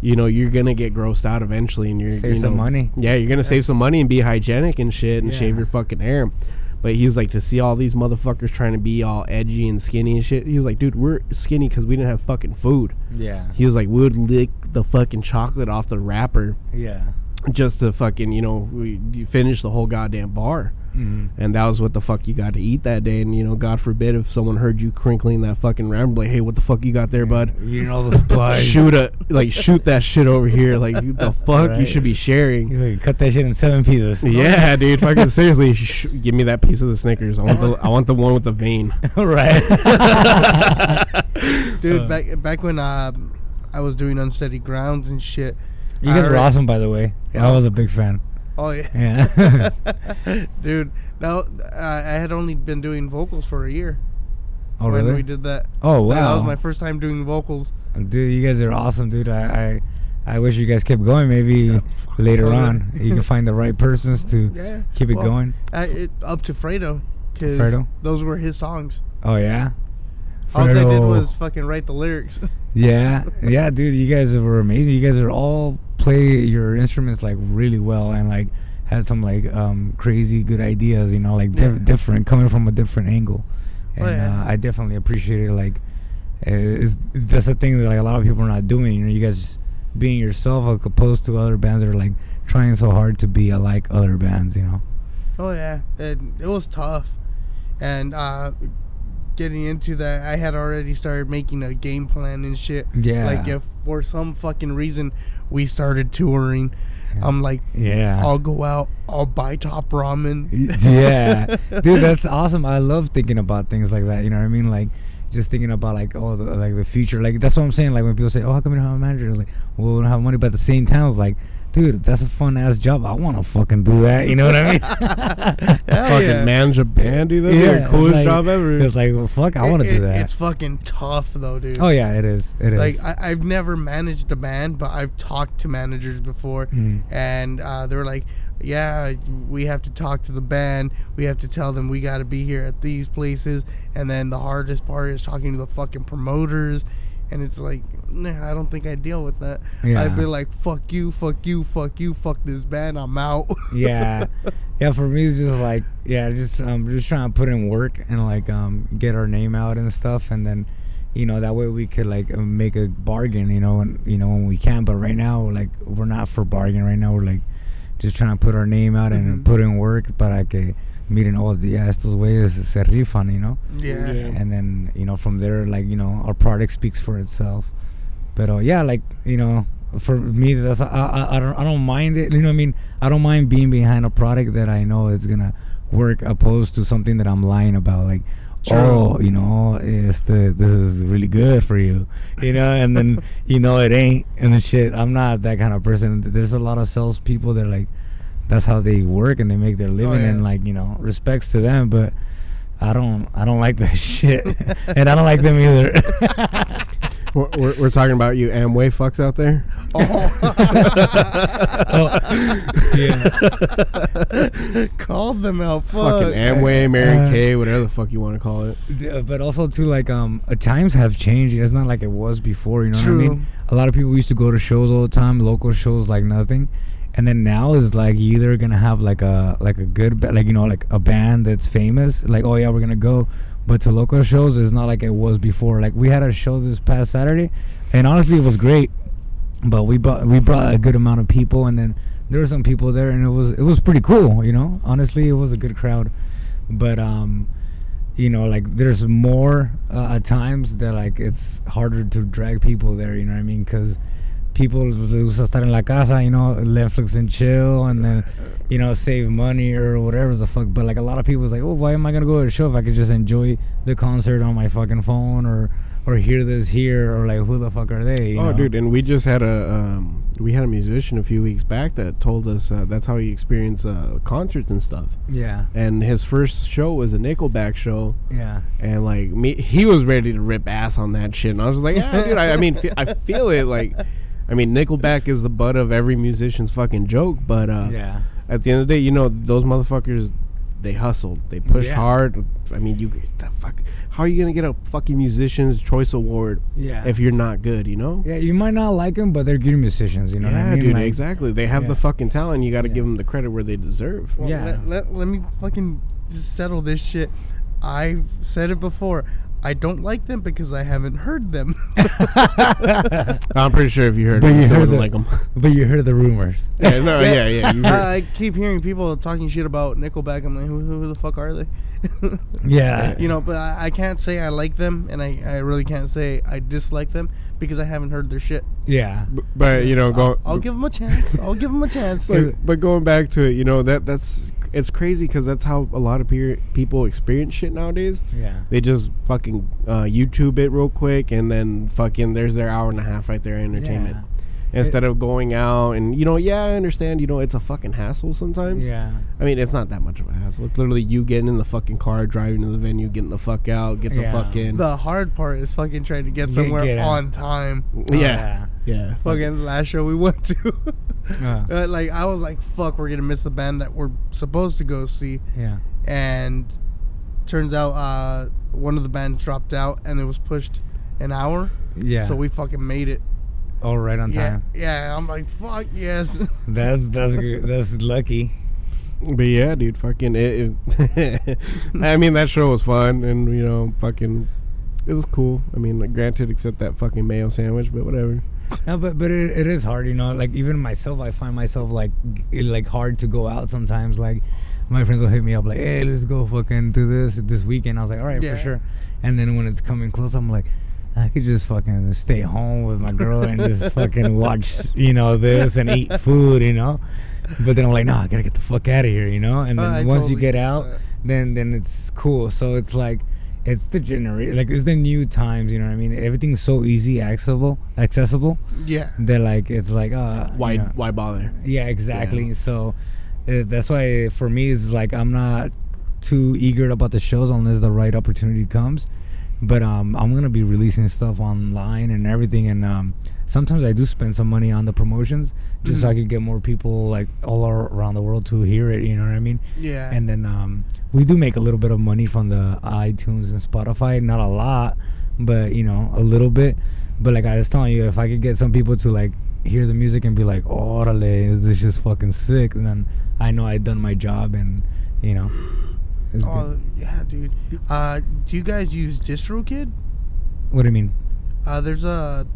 you know you're gonna get grossed out eventually, and you're Save you some money. Yeah, you're gonna save some money and be hygienic and shit and Yeah. shave your fucking hair. But he's like to see all these motherfuckers trying to be all edgy and skinny and shit. He's like, dude, we're skinny because we didn't have fucking food. yeah He was like, we would lick the fucking chocolate off the wrapper yeah just to fucking you know we finish the whole goddamn bar Mhm. and that was what the fuck you got to eat that day. And you know, God forbid if someone heard you crinkling that fucking round, like, hey, what the fuck you got there, bud? You know, the supplies. Shoot a like shoot that shit over here. Like you- the fuck, you should be sharing. You cut that shit in seven pieces. Yeah, dude. Fucking seriously, sh- give me that piece of the Snickers. I want the I want the one with the vein. right. Dude, Uh. back back when uh, I was doing unsteady grounds and shit. You guys I were awesome, by the way. Yeah, I was a big fan. Oh yeah, Yeah. dude. That I uh, I had only been doing vocals for a year oh when we did that. Oh wow. That was my first time doing vocals. Dude, you guys are awesome, dude. I, I, I wish you guys kept going. Maybe later So on you can find the right persons to Yeah, keep it Well, going. I, it, up to Fredo, because those were his songs. Oh yeah. All I did was fucking write the lyrics. Yeah, yeah, dude. You guys were amazing. You guys are all play your instruments like really well and like had some like um crazy good ideas. You know, like Yeah. different coming from a different angle. Oh, And yeah. uh, I definitely appreciate it. Like, uh, is that's the thing that like a lot of people are not doing. You know, you guys being yourself like, opposed to other bands that are like trying so hard to be like other bands. You know. oh yeah, it, it was tough, and uh, getting into that, I had already started making a game plan and shit. Yeah. Like if for some fucking reason we started touring, I'm like, Yeah. I'll go out, I'll buy top ramen. yeah dude that's awesome i love thinking about things like that you know what i mean like just thinking about like oh the, like the future like that's what i'm saying like when people say oh how come you don't have a manager I was like well we don't have money but at the same time i was like dude that's a fun ass job i want to fucking do that you know what i mean Hell fucking yeah. manage a band, dude. That'd be Yeah, the coolest like- job ever. it's like well, fuck i want to do that It's fucking tough though, dude. oh yeah it is it is Like I, I've never managed a band, but I've talked to managers before, Mm. and uh, they were like, "Yeah, we have to talk to the band. We have to tell them we got to be here at these places." And then the hardest part is talking to the fucking promoters, and it's like, nah, I don't think I deal with that. Yeah. I'd be like, "Fuck you, fuck you, fuck you, fuck this band. I'm out." yeah yeah for me it's just like yeah just um just trying to put in work and like um get our name out and stuff and then you know that way we could like uh, make a bargain you know and you know when we can but right now like we're not for bargain right now we're like just trying to put our name out and Mhm. put in work para que miren oh yeah estos güeyes se rifan you know yeah. Yeah. and then you know from there like you know our product speaks for itself but uh, yeah like you know for me that's I, I, I don't I don't mind it you know what I mean I don't mind being behind a product that I know is gonna work opposed to something that I'm lying about like True. oh you know it's the this is really good for you you know and then you know it ain't and then shit I'm not that kind of person there's a lot of salespeople that are like that's how they work and they make their living yeah. and like you know respects to them but I don't I don't like that shit and I don't like them either we're, we're, we're talking about you Amway fucks out there. yeah Call them out. Fuck. Fucking Amway, Mary Uh, Kay, whatever the fuck you want to call it. Yeah, but also too like um uh, times have changed it's not like it was before you know True. what I mean a lot of people used to go to shows all the time local shows like nothing and then now is like you either gonna have like a like a good ba- like you know like a band that's famous like oh yeah we're gonna go but to local shows it's not like it was before. Like we had a show this past saturday and honestly it was great but we brought we brought a good amount of people and then there were some people there and it was it was pretty cool you know? Honestly it was a good crowd but um you know like there's more uh, at times that like it's harder to drag people there you know what i mean? Because people les gusta estar en la casa you know netflix and chill and then you know save money or whatever the fuck but like a lot of people people's like oh why am i gonna go to a show if i could just enjoy the concert on my fucking phone or or hear this here or like who the fuck are they you oh, know? dude, and we just had a um, we had a musician a few weeks back that told us uh, that's how he experienced uh, concerts and stuff. yeah And his first show was a Nickelback show, yeah and like me, he was ready to rip ass on that shit. And I was like, yeah, dude. I, I mean, I feel it. Like, I mean, Nickelback is the butt of every musician's fucking joke, but uh, yeah at the end of the day, you know, those motherfuckers, they hustled, they pushed Yeah. hard. I mean, you the fuck, how are you gonna get a fucking musician's choice award yeah if you're not good? You know? yeah you might not like them but they're good musicians you know yeah, what i mean dude, Like, exactly. They have yeah. the fucking talent. You got to Yeah. give them the credit where they deserve. Well, Yeah. Let, let, let me fucking settle this shit. I've said it before. I don't like them because I haven't heard them. I'm pretty sure if you heard But it, you you still heard wouldn't the- like them. but you heard the rumors. yeah, no, yeah, yeah. You heard. I keep hearing people talking shit about Nickelback. I'm like, who, who the fuck are they? Yeah, you know, but I, I can't say I like them, and I, I really can't say I dislike them because I haven't heard their shit. yeah, B- but you know, go. I'll, I'll give them a chance. I'll give them a chance. but, but going back to it, you know that that's it's crazy because that's how a lot of pe- people experience shit nowadays. yeah. They just fucking uh, YouTube it real quick and then fucking there's their hour and a half right there entertainment. Instead of going out and you know, yeah, I understand. You know, it's a fucking hassle sometimes. Yeah, I mean, it's not that much of a hassle. It's literally you getting in the fucking car, driving to the venue, getting the fuck out, get the Yeah. fuck in. the hard part is fucking trying to get Get- somewhere get on time. Oh, yeah, yeah. Fucking last show we went to, Uh, uh, like I was like, "Fuck, we're gonna miss the band that we're supposed to go see," yeah. and turns out uh, one of the bands dropped out and it was pushed an hour. Yeah. So we fucking made it. All right on Yeah, time. yeah. I'm like, fuck yes. That's that's good. that's lucky. But yeah, dude, fucking it. it I mean, that show was fun, and you know, fucking, it was cool. I mean, like, granted, except that fucking mayo sandwich, but whatever. No, but but it, it is hard, you know. Like even myself, I find myself like g- like hard to go out sometimes. Like my friends will hit me up like, "Hey, let's go fucking do this this weekend." I was like, "All right, Yeah. for sure." And then when it's coming close, I'm like, I could just fucking stay home with my girl and just fucking watch, you know, this and eat food, you know. But then I'm like, no, I gotta get the fuck out of here, you know. And then I once you totally get get out, that. then then it's cool. So it's like it's the generation, like it's the new times, you know what I mean? Everything's so easy, accessible, accessible. yeah. That like it's like uh, Why, you know, why bother? yeah, exactly. Yeah. So uh, that's why for me it's like I'm not too eager about the shows unless the right opportunity comes. But um, I'm gonna be releasing stuff online and everything, and um, sometimes I do spend some money on the promotions just so I Mhm. can get more people like all around the world to hear it. You know what I mean? Yeah. And then um, we do make a little bit of money from the iTunes and Spotify. Not a lot, but you know, a little bit. But like I was telling you, if I could get some people to like hear the music and be like, "Orale, this is just fucking sick," and then I know I done my job, and you know, it's oh good. yeah, dude. Uh, do you guys use DistroKid? What do you mean? Uh, there's a.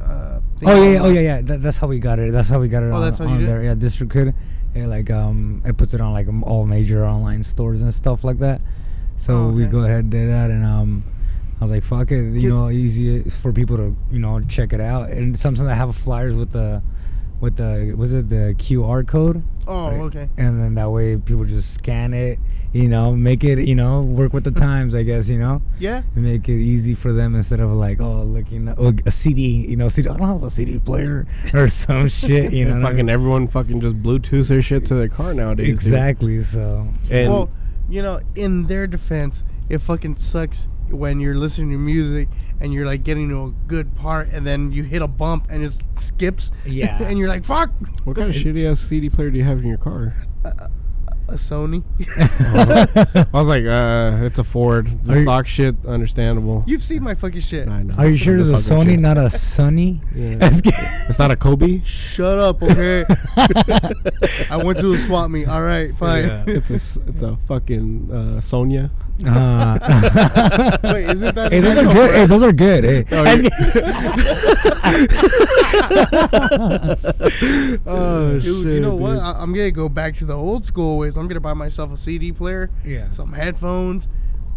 Uh, Oh yeah, yeah, oh yeah, yeah. That, that's how we got it. That's how we got it. Oh, on, that's how you on did it? there. Yeah, DistroKid. Like um, it puts it on like all major online stores and stuff like that. So Oh, we go ahead and did that, and um, I was like, fuck it, you Kid- know, easy for people to you know check it out. And sometimes I have flyers with the, with the was it the QR code, Oh Right. okay. and then that way people just scan it, you know, make it you know work with the times, I guess, you know Yeah. make it easy for them instead of like oh looking oh, a CD you know CD I don't have a CD player or some shit you know what I fucking mean? everyone fucking just Bluetooth their shit to their car nowadays. dude. exactly so And well, you know, in their defense, it fucking sucks when you're listening to music and you're like getting to a good part and then you hit a bump and it skips. Yeah. and you're like, fuck. what kind of shitty ass CD player do you have in your car? Uh, A Sony. I was like, uh, it's a Ford. Are The you- stock shit, understandable. You've seen my fucking shit. I know. are you sure I'm it's a just fucking Sony shit. not a Sony Yeah. That's good. It's not a Kobe. Shut up, okay? I went to a swap meet. All right, fine. Yeah. It's a s- it's a fucking uh, Sonya. uh, Wait, isn't that? hey those are good hey those are good hey Oh, That's oh Dude, shit, you know what? I, I'm gonna go back to the old school ways. I'm gonna buy myself a CD player, yeah some headphones,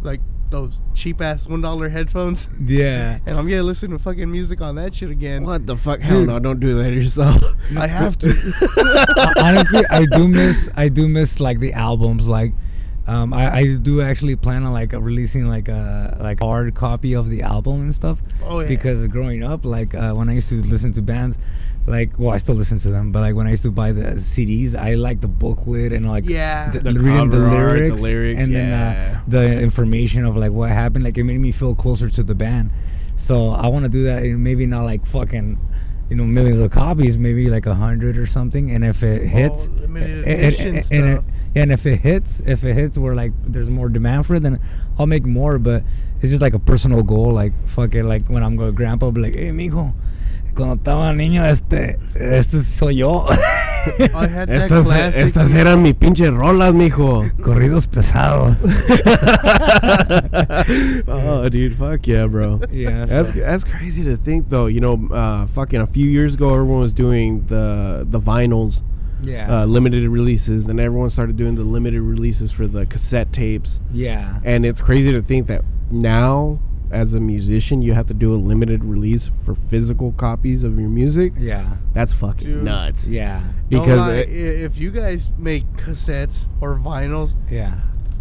like those cheap ass one dollar headphones, yeah and I'm gonna listen to fucking music on that shit again. What the fuck? Hell Dude. no! Don't do that yourself. I have to. honestly i do miss i do miss like the albums like um, I, I do actually plan on like releasing like a like hard copy of the album and stuff Oh yeah. because growing up like uh, when i used to listen to bands like well i still listen to them but like when i used to buy the cds i like the booklet and like yeah. the, The reading the cover art, the lyrics, lyrics, and then uh, the information of like what happened like it made me feel closer to the band so i want to do that and maybe not like fucking you know millions of copies maybe like a hundred or something and if it hits Oh, limited and- and- edition and- stuff. and it- yeah, and if it hits, if it hits where like there's more demand for it, then I'll make more. But it's just like a personal goal. Like fuck it. Like when I'm going, to grandpa, I'll be like, hey, mijo, cuando estaba niño, este, este soy yo. I had that Estas, classic. estas eran mi pinche rolas, mijo. Corridos pesados. oh, dude, fuck yeah, bro. yeah. That's so- that's crazy to think though. You know, uh, fucking a few years ago, everyone was doing the the vinyls, yeah. uh, limited releases, and everyone started doing the limited releases for the cassette tapes. yeah. And it's crazy to think that now, as a musician, you have to do a limited release for physical copies of your music. Yeah. That's fucking Dude. nuts. Yeah. Don't Because lie, it- if you guys make cassettes or vinyls, Yeah.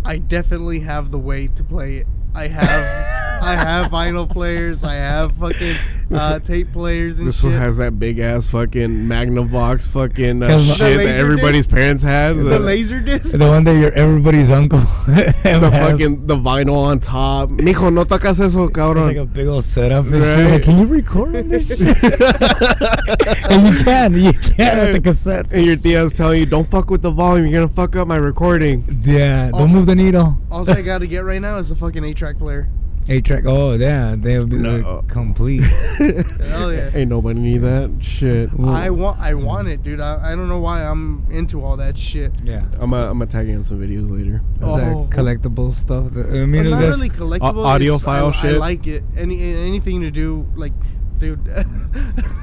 I definitely have the way to play it. I have I have vinyl players. I have fucking uh, tape players and This shit. one has that big ass fucking Magnavox fucking uh, Cause shit The that everybody's disc? parents had. the laser disc. The one that your everybody's uncle. the has. fucking the vinyl on top. Mijo, no tocas eso, It's like a cabrón. big old setup and shit. Right. Like, can you record on this shit? and you can. You can with the cassettes. and your tia's telling you, don't fuck with the volume. You're gonna fuck up my recording. Yeah. Don't move the needle. All I got to get right now is a fucking eight track player. A track. Oh, yeah. They'll be No. like, complete. Hell yeah. Ain't nobody need that shit. I want I want it, dude. I, I don't know why I'm into all that shit. Yeah. I'm gonna I'm gonna tag you in some videos later. Is Oh. that collectible stuff? The- I But mean, not that's- really collectible. audio it's- file I, shit? I like it. Any anything to do like, dude.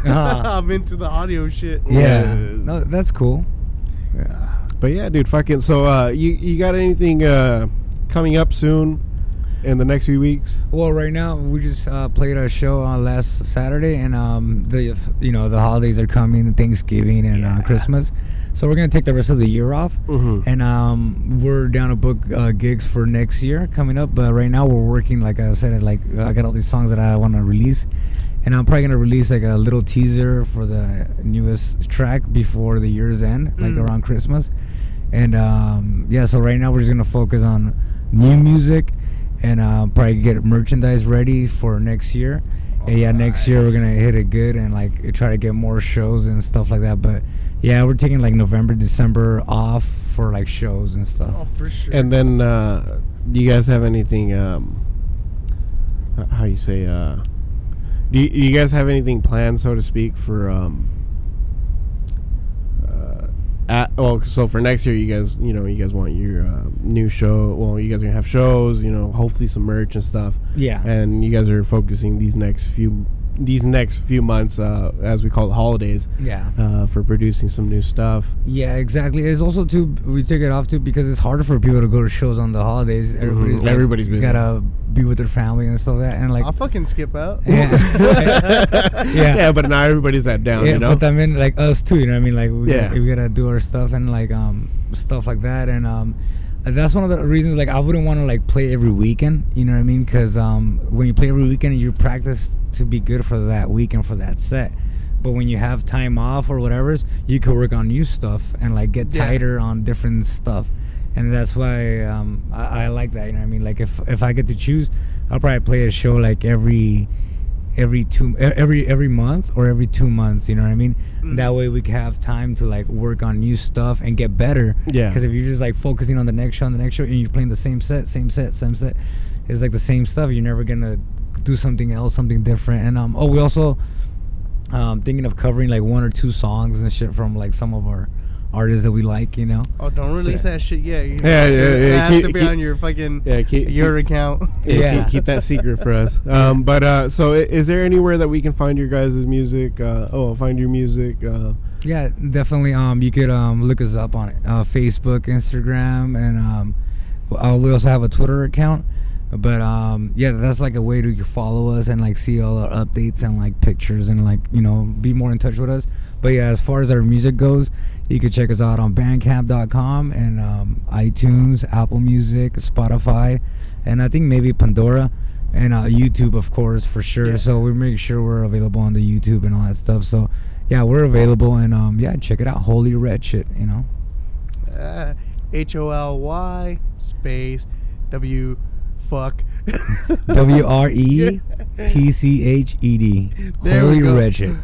Ah. I'm into the audio shit. yeah. Yeah. No, that's cool. Yeah. But yeah, dude, fucking. So, uh, you you got anything uh coming up soon in the next few weeks? Well, right now we just uh, played our show on last Saturday, and um, the you know the holidays are coming, Thanksgiving and uh, Christmas, so we're gonna take the rest of the year off, Mm-hmm. and um, we're down to book uh, gigs for next year coming up. But right now we're working, like I said, like I got all these songs that I want to release, and I'm probably gonna release like a little teaser for the newest track before the year's end, like Mm. around Christmas, and um, yeah. So right now we're just gonna focus on new music and uh, probably get merchandise ready for next year. and yeah, next year we're gonna hit it good and like try to get more shows and stuff like that. But yeah, we're taking like November, December off for like shows and stuff. Oh, for sure. And then, uh, do you guys have anything? Um, how you say? Uh, do you, do you guys have anything planned, so to speak, for um? At, well, so for next year, you guys, you know, you guys want your uh, new show. Well, you guys are gonna have shows, you know, hopefully some merch and stuff. Yeah, And you guys are focusing these next few these next few months, uh, as we call it, holidays, yeah. uh, for producing some new stuff. Yeah, exactly. It's also too we took it off too because it's harder for people to go to shows on the holidays. Everybody's like, Mm-hmm. Everybody's busy. gotta be with their family and stuff like that. And like, I'll fucking skip out. yeah, yeah, yeah, but not everybody's that down, yeah. you know. But I mean, like us too. You know, what I mean, like we, Yeah. gotta, we gotta do our stuff and like um stuff like that. And um, that's one of the reasons. Like, I wouldn't want to like play every weekend. You know what I mean? Because um, when you play every weekend, you practice to be good for that weekend for that set. But when you have time off or whatever, you could work on new stuff and like get Yeah. tighter on different stuff. And that's why um, I, I like that. You know what I mean? Like if if I get to choose, I'll probably play a show like every every two every every month or every two months. You know what I mean? Mm. That way we can have time to like work on new stuff and get better. Yeah. Because if you're just like focusing on the next show, on the next show, and you're playing the same set, same set, same set, it's like the same stuff. You're never gonna do something else, something different. And um, oh, we also um thinking of covering like one or two songs and shit from like some of our artists that we like. You know? Oh, don't release So- that shit yet. You Yeah, yeah, It yeah, has keep- to be keep- on your fucking yeah, keep, your keep, account. yeah, Yeah. keep, keep that secret for us. Um, but uh, so, is there anywhere that we can find your guys' music? Uh, oh, find your music. Uh, Yeah, definitely. Um, you could um look us up on it, uh, Facebook, Instagram, and um, uh, we also have a Twitter account. But um, yeah, that's like a way to follow us and like see all our updates and like pictures and like you know be more in touch with us. But yeah, as far as our music goes, you can check us out on Bandcamp.com and um, iTunes, Apple Music, Spotify, and I think maybe Pandora and uh, YouTube, of course, for sure. Yeah. So we make sure we're available on the YouTube and all that stuff. So yeah, we're available and um, yeah, check it out. Holy shit, you know. Uh, H O L Y space W fuck. W R E T C H E D. There we Holy go. red shit.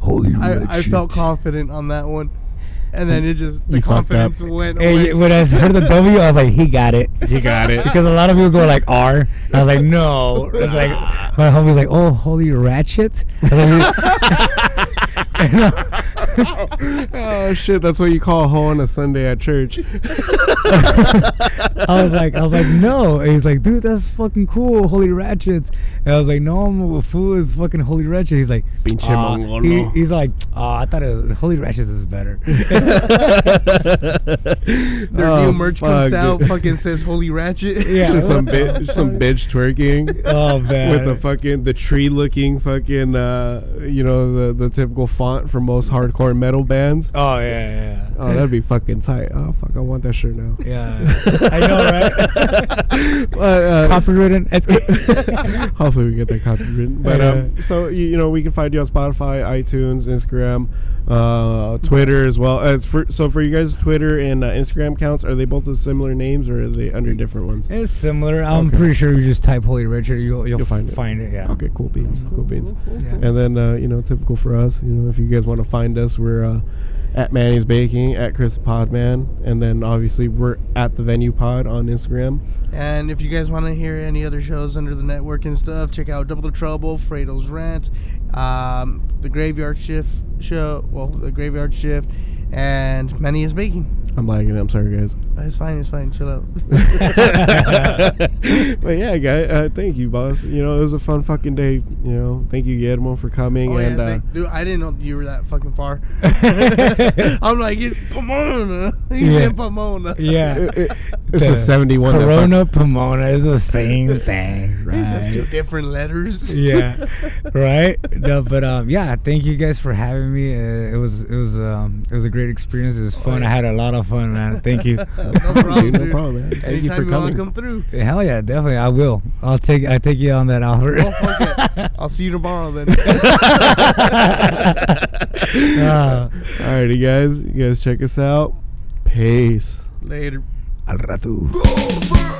Holy I, I felt confident on that one, and then it just the You confidence went Hey, away. when I heard the W, I was like, he got it. He got it. Because a lot of people go like R. And I was like, no. It's like my homie's like, oh, holy ratchet. I was like, oh shit, that's what you call a hole on a Sunday at church. I was like, I was like, no. And he's like, dude, that's fucking cool, Holy Ratchets. And I was like, no, I'm a fool. It's fucking Holy Ratchet. He's like, Pinche mongolo. he, he's like, oh, I thought it was Holy Ratchets is better. Their Oh, new merch comes fuck, out, fucking says Holy Ratchet. Yeah. Just some bitch, some bitch twerking. oh man. with the fucking the tree looking fucking uh you know the the typical font for most hardcore metal bands. oh yeah, yeah, Oh, that'd be fucking tight. Oh fuck, I want that shirt now. yeah. I know, right? But, uh, Copywritten. Hopefully we get that copywritten. But um, so you, you know we can find you on Spotify, iTunes, Instagram, uh, Twitter as well. Uh, for, so for you guys, Twitter and uh, Instagram accounts are they both the similar names or are they under different ones? It's similar. I'm Okay. pretty sure you just type Holy Wretched, you'll you'll, You'll find find, it. it. Yeah. Okay, cool beans, cool beans. Yeah. And then uh, you know, typical for us, you know, if you guys want to find us, we're uh, at Manny's Baking, at Chris Podman, and then obviously we're at the Venue Pod on Instagram. And if you guys want to hear any other shows under the network and stuff, check out Double the Trouble, Fredo's Rants, um, the Graveyard Shift show, well, the Graveyard Shift, and Manny is Baking. I'm lagging. I'm sorry, guys. It's fine, it's fine, chill out. but yeah, guy, uh, thank you, boss. You know, it was a fun fucking day. You know, thank you, Guillermo, for coming. Oh, and yeah, uh, dude, I didn't know you were that fucking far. I'm like, it's Pomona. He's Yeah. in Pomona. Yeah. it- it- it's The a 71. Corona Pomona is the same thing, Right? It's just two different letters. yeah, right. No, but um, yeah. Thank you guys for having me. Uh, it was it was um it was a great experience. It was fun. I had a lot of fun, man. Thank you. No problem, Dude, no problem, man. Thank you Anytime for you, want coming. come through. Hell yeah, definitely. I will. I'll take I take you on that offer. Oh. I'll see you tomorrow then. Ah. Alrighty, guys. You guys check us out. Peace. Later. Al rato.